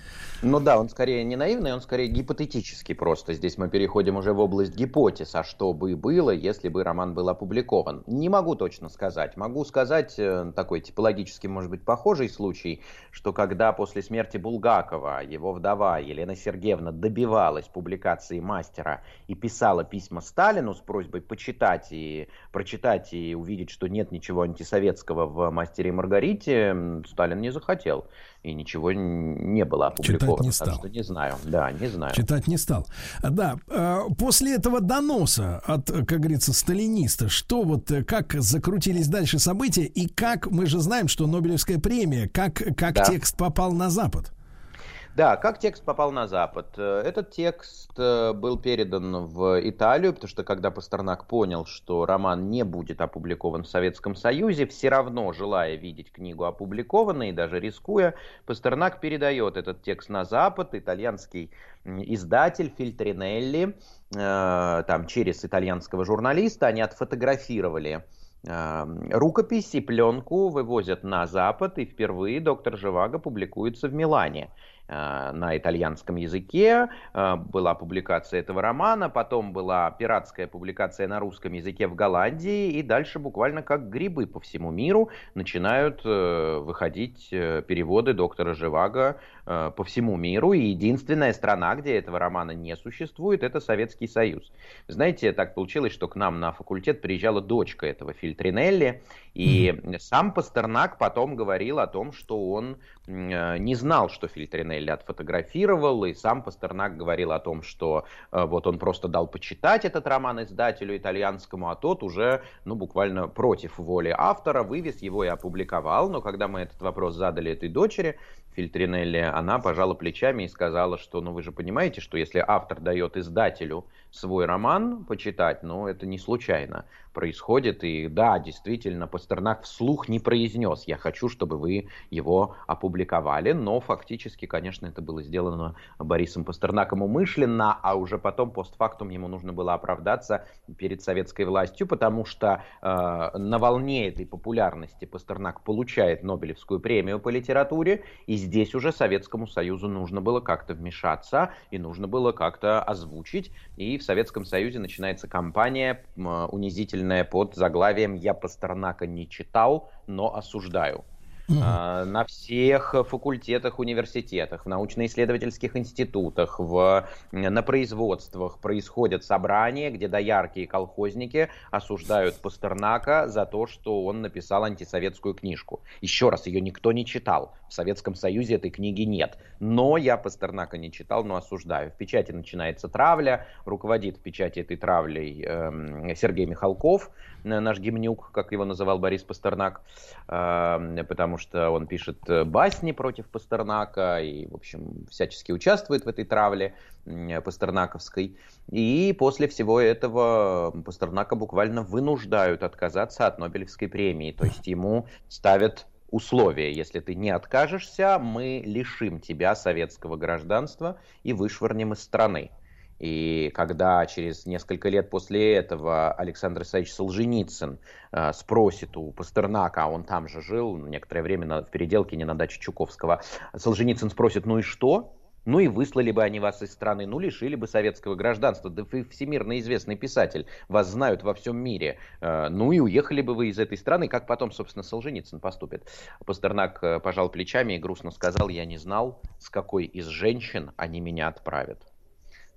Ну да, он скорее не наивный, он скорее гипотетический просто. Здесь мы переходим уже в область гипотез, а что бы было, если бы роман был опубликован. Не могу точно сказать. Могу сказать э, такой типологически, может быть, похожий случай, что когда после смерти Булгакова его вдова Елена Сергеевна добивалась публикации мастера и писала письма Сталину с просьбой почитать и прочитать и увидеть, что нет ничего антисоветского в мастере и Маргарите, Сталин не захотел и ничего не было опубликовано. Читать не стал. что не знаю. Да, не знаю. Читать не стал. Да, а, после этого доноса от, как говорится, сталиниста, что вот, э, как закрутились дальше события и как, мы же знаем, что Нобелевская премия, как, как да. текст попал на Запад? Да, как текст попал на Запад? Э, этот текст э, был передан в Италию, потому что когда Пастернак понял, что роман не будет опубликован в Советском Союзе, все равно, желая видеть книгу опубликованной, даже рискуя, Пастернак передает этот текст на Запад. Итальянский издатель Фильтринелли, э, там через итальянского журналиста, они отфотографировали рукопись и пленку вывозят на Запад, и впервые доктор Живаго публикуется в Милане. Э, на итальянском языке, э, была публикация этого романа, потом была пиратская публикация на русском языке в Голландии, и дальше буквально как грибы по всему миру начинают э, выходить переводы доктора Живаго по всему миру, и единственная страна, где этого романа не существует, это Советский Союз. Знаете, так получилось, что к нам на факультет приезжала дочка этого Фильтринелли, и mm-hmm. сам Пастернак потом говорил о том, что он не знал, что Фильтринелли отфотографировал, и сам Пастернак говорил о том, что э, вот он просто дал почитать этот роман издателю итальянскому, а тот уже, ну, буквально против воли автора вывез его и опубликовал. Но когда мы этот вопрос задали этой дочери, Фильтринелли, она пожала плечами и сказала, что, ну, вы же понимаете, что если автор дает издателю свой роман почитать, ну, это не случайно происходит. И да, действительно, Пастернак вслух не произнес, я хочу, чтобы вы его опубликовали, но фактически, конечно, это было сделано Борисом Пастернаком умышленно, а уже потом, постфактум, ему нужно было оправдаться перед советской властью, потому что э, на волне этой популярности Пастернак получает Нобелевскую премию по литературе, и здесь уже Советскому Союзу нужно было как-то вмешаться, и нужно было как-то озвучить, и в Советском Союзе начинается кампания унизительная под заглавием «Я Пастернака не читал, но осуждаю». Угу. На всех факультетах, университетах, в научно-исследовательских институтах, в, на производствах происходят собрания, где дояркие колхозники осуждают Пастернака за то, что он написал антисоветскую книжку. Еще раз, ее никто не читал. В Советском Союзе этой книги нет. Но я Пастернака не читал, но осуждаю. В печати начинается травля, руководит в печати этой травлей э, Сергей Михалков, наш гимнюк, как его называл Борис Пастернак, э, потому что он пишет э, басни против Пастернака и, в общем, всячески участвует в этой травле пастернаковской. И после всего этого Пастернака буквально вынуждают отказаться от Нобелевской премии. То есть ему ставят условия. Если ты не откажешься, мы лишим тебя советского гражданства и вышвырнем из страны. И когда через несколько лет после этого Александр Исаевич Солженицын э, спросит у Пастернака, а он там же жил некоторое время на, в Переделкине на даче Чуковского, Солженицын спросит, ну и что? Ну и выслали бы они вас из страны, ну лишили бы советского гражданства. Да вы всемирно известный писатель, вас знают во всем мире. Э, ну и уехали бы вы из этой страны, как потом, собственно, Солженицын поступит. Пастернак э, пожал плечами и грустно сказал, я не знал, с какой из женщин они меня отправят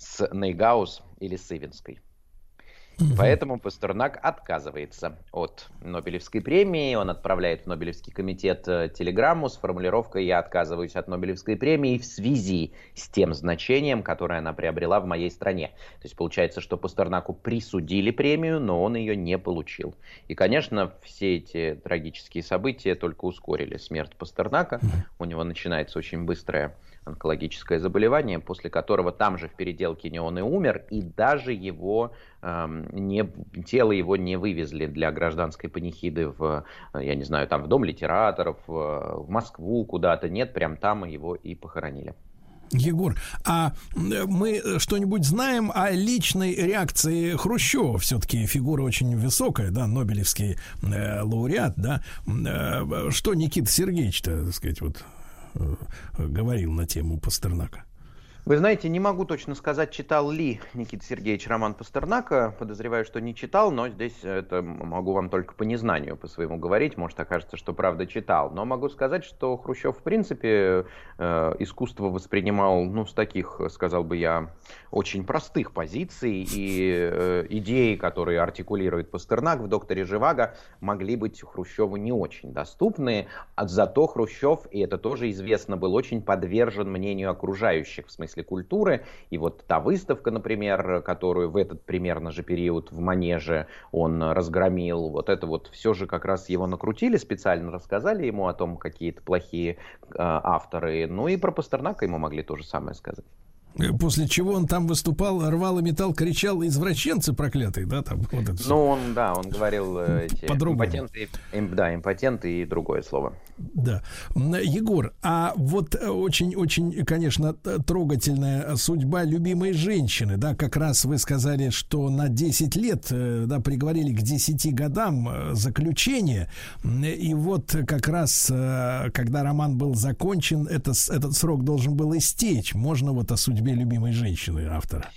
с Нейгаус или с Ивинской. Поэтому Пастернак отказывается от Нобелевской премии. Он отправляет в Нобелевский комитет э, телеграмму с формулировкой «Я отказываюсь от Нобелевской премии в связи с тем значением, которое она приобрела в моей стране». То есть получается, что Пастернаку присудили премию, но он ее не получил. И, конечно, все эти трагические события только ускорили смерть Пастернака. У него начинается очень быстрая онкологическое заболевание, после которого там же в Переделкине он и умер, и даже его эм, не, тело его не вывезли для гражданской панихиды в, я не знаю, там в Дом литераторов, в Москву куда-то, нет, прям там его и похоронили. Егор, а мы что-нибудь знаем о личной реакции Хрущева? Все-таки фигура очень высокая, да, Нобелевский э, лауреат, да. Э, что Никита Сергеевич-то, так сказать, вот Э, говорил на тему Пастернака. Вы знаете, не могу точно сказать, читал ли Никита Сергеевич роман Пастернака. Подозреваю, что не читал, но здесь это могу вам только по незнанию по своему говорить. Может, окажется, что правда читал. Но могу сказать, что Хрущев, в принципе, э, искусство воспринимал, ну, с таких, сказал бы я, очень простых позиций. И э, идеи, которые артикулирует Пастернак в «Докторе Живаго», могли быть Хрущеву не очень доступны. А зато Хрущев, и это тоже известно, был очень подвержен мнению окружающих, в смысле смысле культуры. И вот та выставка, например, которую в этот примерно же период в Манеже он разгромил, вот это вот все же как раз его накрутили, специально рассказали ему о том, какие-то плохие э, авторы. Ну и про Пастернака ему могли то же самое сказать. После чего он там выступал, рвал и металл, кричал извращенцы проклятые, да, там вот это Ну, он, да, он говорил э, эти импотенты, им, да, импотенты и другое слово. Да. Егор, а вот очень-очень, конечно, трогательная судьба любимой женщины, да, как раз вы сказали, что на 10 лет, э, да, приговорили к 10 годам э, заключения, и вот как раз, когда роман был закончен, это, этот срок должен был истечь, можно вот о судьбе судьбе любимой женщины автора.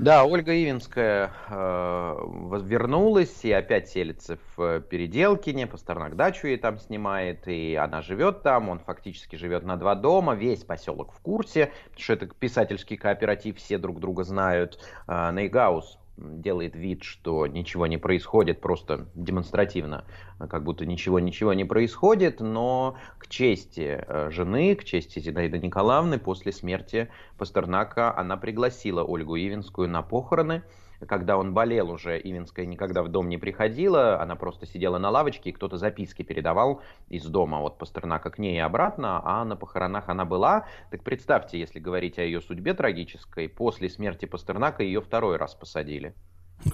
Да, Ольга Ивинская э, вернулась и опять селится в Переделкине, Пастернак дачу ей там снимает, и она живет там, он фактически живет на два дома, весь поселок в курсе, что это писательский кооператив, все друг друга знают. Э, Нейгаус делает вид, что ничего не происходит, просто демонстративно, как будто ничего-ничего не происходит, но к чести э, жены, к чести Зинаиды Николаевны, после смерти Пастернака она пригласила Ольгу Ивинскую на похороны, когда он болел уже, Ивинская никогда в дом не приходила, она просто сидела на лавочке, и кто-то записки передавал из дома от Пастернака к ней и обратно, а на похоронах она была. Так представьте, если говорить о ее судьбе трагической, после смерти Пастернака ее второй раз посадили.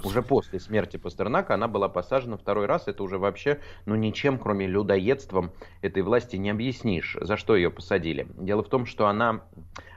Уже после смерти Пастернака она была посажена второй раз. Это уже вообще, ну, ничем, кроме людоедством этой власти не объяснишь, за что ее посадили. Дело в том, что она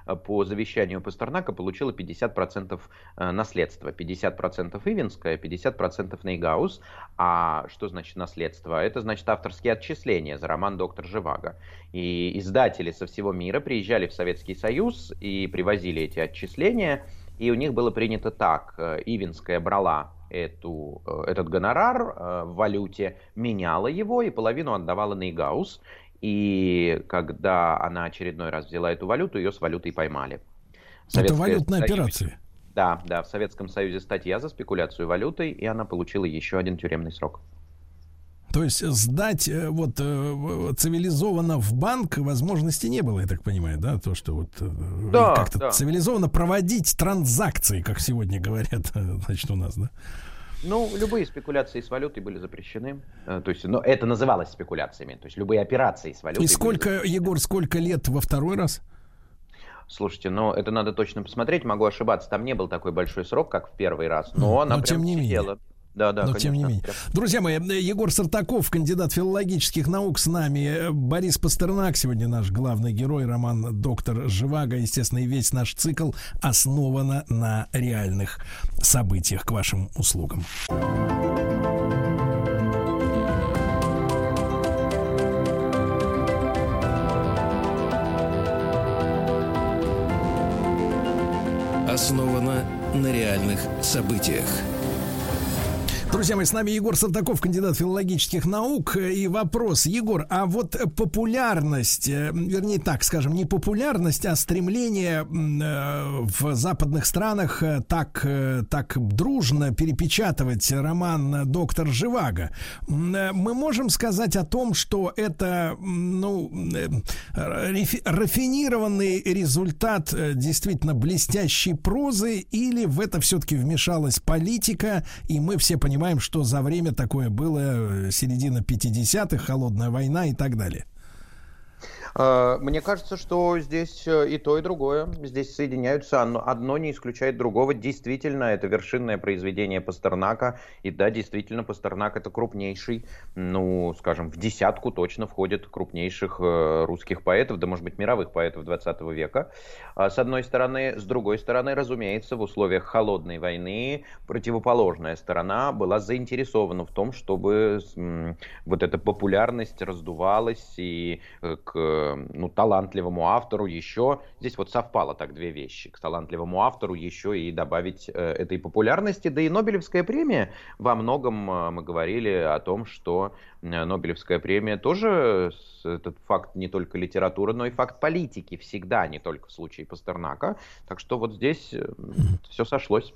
Э, по завещанию Пастернака получила 50% э, наследства. 50% Ивинская, 50% Нейгаус. А что значит наследство? Это значит авторские отчисления за роман «Доктор Живаго». И издатели со всего мира приезжали в Советский Союз и привозили эти отчисления. И у них было принято так. Э, Ивинская брала эту, этот гонорар в валюте, меняла его и половину отдавала Нейгаус. И когда она очередной раз взяла эту валюту, ее с валютой поймали. Советская Это валютная операция? Да, да, в Советском Союзе статья за спекуляцию валютой, и она получила еще один тюремный срок. То есть сдать э, вот э, цивилизованно в банк возможности не было, я так понимаю, да, то что вот э, да, как-то да. цивилизованно проводить транзакции, как сегодня говорят, значит у нас, да. Ну, любые спекуляции с валютой были запрещены. То есть, но это называлось спекуляциями. То есть, любые операции с валютой. И сколько. Егор, сколько лет во второй раз? Слушайте, ну это надо точно посмотреть, могу ошибаться. Там не был такой большой срок, как в первый раз, но она но, прям тем не сидела. Менее. Да, да, Но конечно. тем не менее. Друзья мои, Егор Сартаков, кандидат филологических наук с нами. Борис Пастернак сегодня наш главный герой. Роман «Доктор Живаго». Естественно, и весь наш цикл основан на реальных событиях к вашим услугам. Основано на реальных событиях. Друзья мои, с нами Егор Сартаков, кандидат филологических наук. И вопрос, Егор, а вот популярность, э, вернее так скажем, не популярность, а стремление э, в западных странах э, так, так дружно перепечатывать роман «Доктор Живаго», мы можем сказать о том, что это ну, рафинированный результат действительно блестящей прозы или в это все-таки вмешалась политика, и мы все понимаем, что за время такое было, э, середина 50-х, холодная война и так далее. Э, мне кажется, что здесь э, и то, и другое. Здесь соединяются. Одно не исключает другого. Действительно, это вершинное произведение Пастернака. И да, действительно, Пастернак это крупнейший, ну, скажем, в десятку точно входит крупнейших э, русских поэтов, да, может быть, мировых поэтов 20 века. А с одной стороны. С другой стороны, разумеется, в условиях холодной войны противоположная сторона была заинтересована в том, чтобы вот эта популярность раздувалась и к ну, талантливому автору еще, здесь вот совпало так две вещи, к талантливому автору еще и добавить э, этой популярности, да и Нобелевская премия, во многом э, мы говорили о том, что э, Нобелевская премия тоже, этот факт не только литературы, но и факт политики, всегда, не только в случае Пастернака, так что вот здесь все сошлось.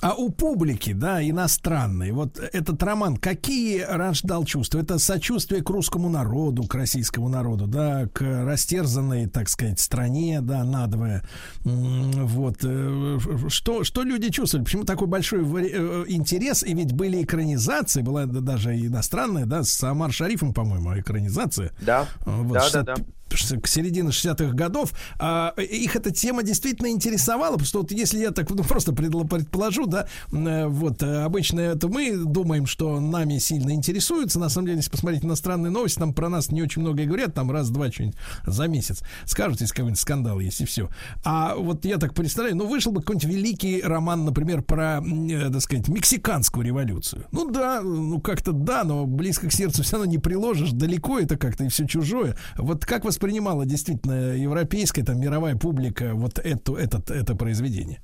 А у публики, да, иностранной, вот этот роман, какие рождал чувства? Это сочувствие к русскому народу, к российскому народу, да, к растерзанной, так сказать, стране, да, надвое. Вот. Э, что, что люди чувствовали? Почему такой большой э, интерес? И ведь были экранизации, была даже иностранная, да, с Амар Шарифом, по-моему, экранизация. Да, вот, да, 60, да, да к середине 60-х годов, а, их эта тема действительно интересовала, потому что вот если я так ну, просто предположу, да, э, вот обычно это мы думаем, что нами сильно интересуются, на самом деле, если посмотреть иностранные новости, там про нас не очень много говорят, там раз-два что-нибудь за месяц скажут, если какой-нибудь скандал есть, и все. А вот я так представляю, ну, вышел бы какой-нибудь великий роман, например, про, э, так сказать, мексиканскую революцию. Ну да, ну как-то да, но близко к сердцу все равно не приложишь, далеко это как-то и все чужое. Вот как вас воспринимала действительно европейская, там, мировая публика вот эту, этот, это произведение?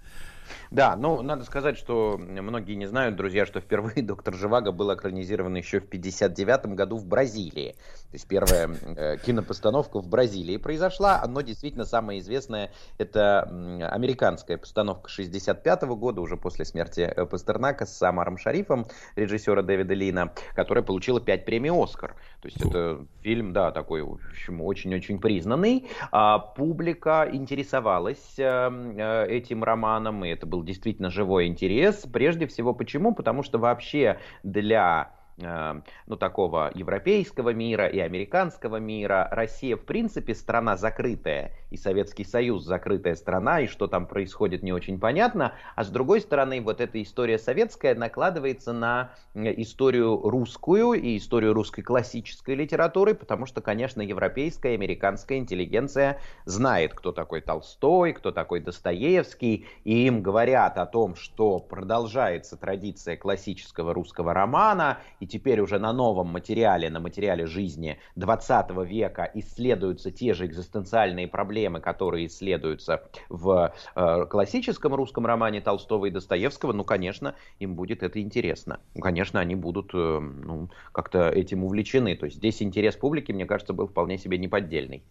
Да, ну, надо сказать, что многие не знают, друзья, что впервые «Доктор Живаго» был экранизирован еще в 59 году в Бразилии. То есть первая э, кинопостановка в Бразилии произошла. Оно действительно самое известное. Это американская постановка 65 года, уже после смерти Пастернака с Самаром Шарифом, режиссера Дэвида Лина, которая получила 5 премий «Оскар». То есть это фильм, да, такой, в общем, очень-очень признанный. А публика интересовалась э, э, этим романом, и это был действительно живой интерес. Прежде всего, почему? Потому что вообще для Э, ну, такого европейского мира и американского мира. Россия, в принципе, страна закрытая, и Советский Союз закрытая страна, и что там происходит не очень понятно. А с другой стороны, вот эта история советская накладывается на историю русскую и историю русской классической литературы, потому что, конечно, европейская, американская интеллигенция знает, кто такой Толстой, кто такой Достоевский, и им говорят о том, что продолжается традиция классического русского романа, и теперь уже на новом материале, на материале жизни 20 века исследуются те же экзистенциальные проблемы, которые исследуются в э, классическом русском романе Толстого и Достоевского, ну, конечно, им будет это интересно. Ну, конечно, они будут э, ну, как-то этим увлечены. То есть здесь интерес публики, мне кажется, был вполне себе неподдельный.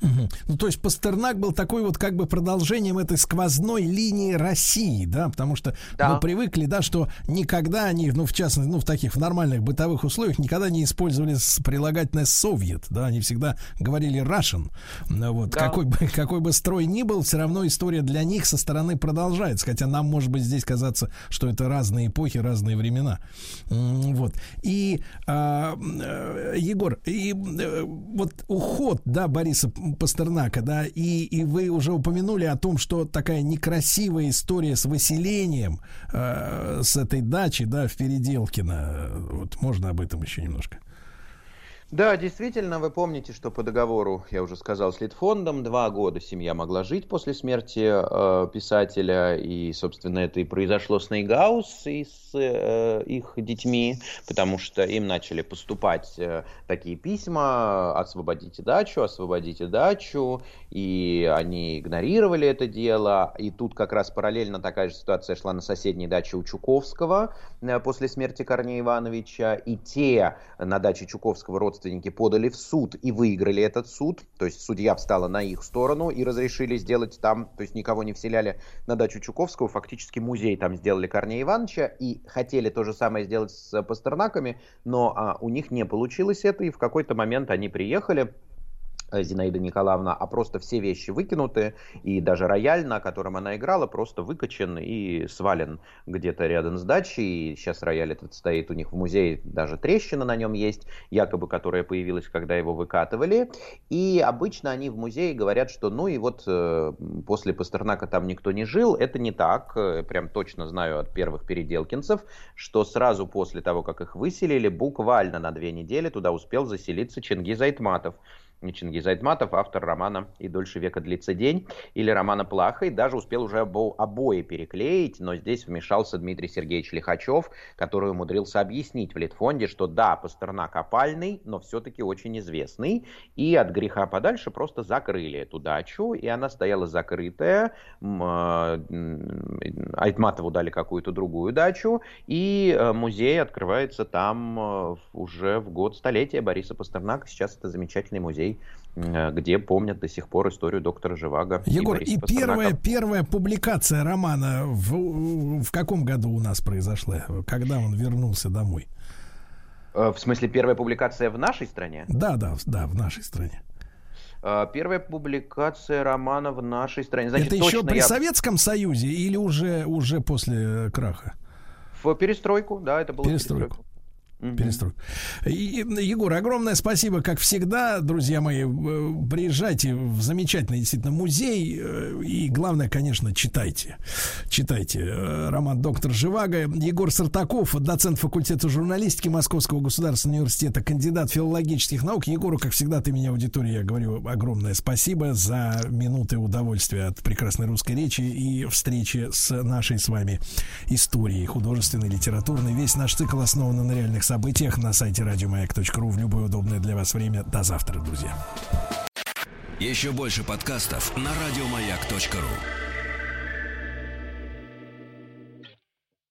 Угу. Ну, то есть Пастернак был такой вот как бы продолжением этой сквозной линии России, да, потому что да. мы привыкли, да, что никогда они, ну, в частности, ну, в таких в нормальных бытовых условиях никогда не использовали прилагательное Совет, да, они всегда говорили Russian, вот, да. какой, бы, какой бы строй ни был, все равно история для них со стороны продолжается, хотя нам, может быть, здесь казаться, что это разные эпохи, разные времена, вот, и, а, э, Егор, и э, вот уход, да, Бориса Пастернака, да, и, и вы уже упомянули о том, что такая некрасивая история с выселением э, с этой дачи, да, в Переделкино. Вот можно об этом еще немножко? Да, действительно, вы помните, что по договору, я уже сказал, с Литфондом два года семья могла жить после смерти э, писателя, и, собственно, это и произошло с Нейгаус и с э, их детьми, потому что им начали поступать э, такие письма «освободите дачу, освободите дачу», и они игнорировали это дело, и тут как раз параллельно такая же ситуация шла на соседней даче у Чуковского э, после смерти Корнея Ивановича, и те на даче Чуковского родственники родственники подали в суд и выиграли этот суд, то есть судья встала на их сторону и разрешили сделать там, то есть никого не вселяли на дачу Чуковского, фактически музей там сделали Корнея Ивановича и хотели то же самое сделать с Пастернаками, но а, у них не получилось это, и в какой-то момент они приехали, Зинаида Николаевна, а просто все вещи выкинуты, и даже рояль, на котором она играла, просто выкачен и свален где-то рядом с дачей. И сейчас рояль этот стоит у них в музее, даже трещина на нем есть, якобы которая появилась, когда его выкатывали. И обычно они в музее говорят, что ну и вот э, после Пастернака там никто не жил. Это не так, э, прям точно знаю от первых переделкинцев, что сразу после того, как их выселили, буквально на две недели туда успел заселиться Чингиз Айтматов. Чингиз Айтматов, автор романа «И дольше века длится день» или романа «Плаха», и даже успел уже обо обои переклеить, но здесь вмешался Дмитрий Сергеевич Лихачев, который умудрился объяснить в Литфонде, что да, Пастернак опальный, но все-таки очень известный, и от греха подальше просто закрыли эту дачу, и она стояла закрытая, а, Айтматову дали какую-то другую дачу, и э, музей открывается там э, уже в год столетия Бориса Пастернака, сейчас это замечательный музей людей, э, где помнят до сих пор историю доктора Живаго. Егор, и, и первая, первая публикация романа в, в каком году у нас произошла? Когда он вернулся домой? Э, в смысле, первая публикация в нашей стране? Да, да, да, в нашей стране. Э, первая публикация романа в нашей стране. Значит, Это еще при я... Советском Союзе или уже, уже после краха? В перестройку, да, это было перестройку. перестройку. Угу. Егор, огромное спасибо, как всегда, друзья мои. Э, приезжайте в замечательный действительно музей. Э, и главное, конечно, читайте. Читайте э, роман «Доктор Живаго». Егор Сартаков, доцент факультета журналистики Московского государственного университета, кандидат филологических наук. Егору, как всегда, ты меня аудитория, я говорю огромное спасибо за минуты удовольствия от прекрасной русской речи и встречи с нашей с вами историей художественной, литературной. Весь наш цикл основан на реальных событиях на сайте радиомаяк.ру в любое удобное для вас время. До завтра, друзья. Еще больше подкастов на радиомаяк.ру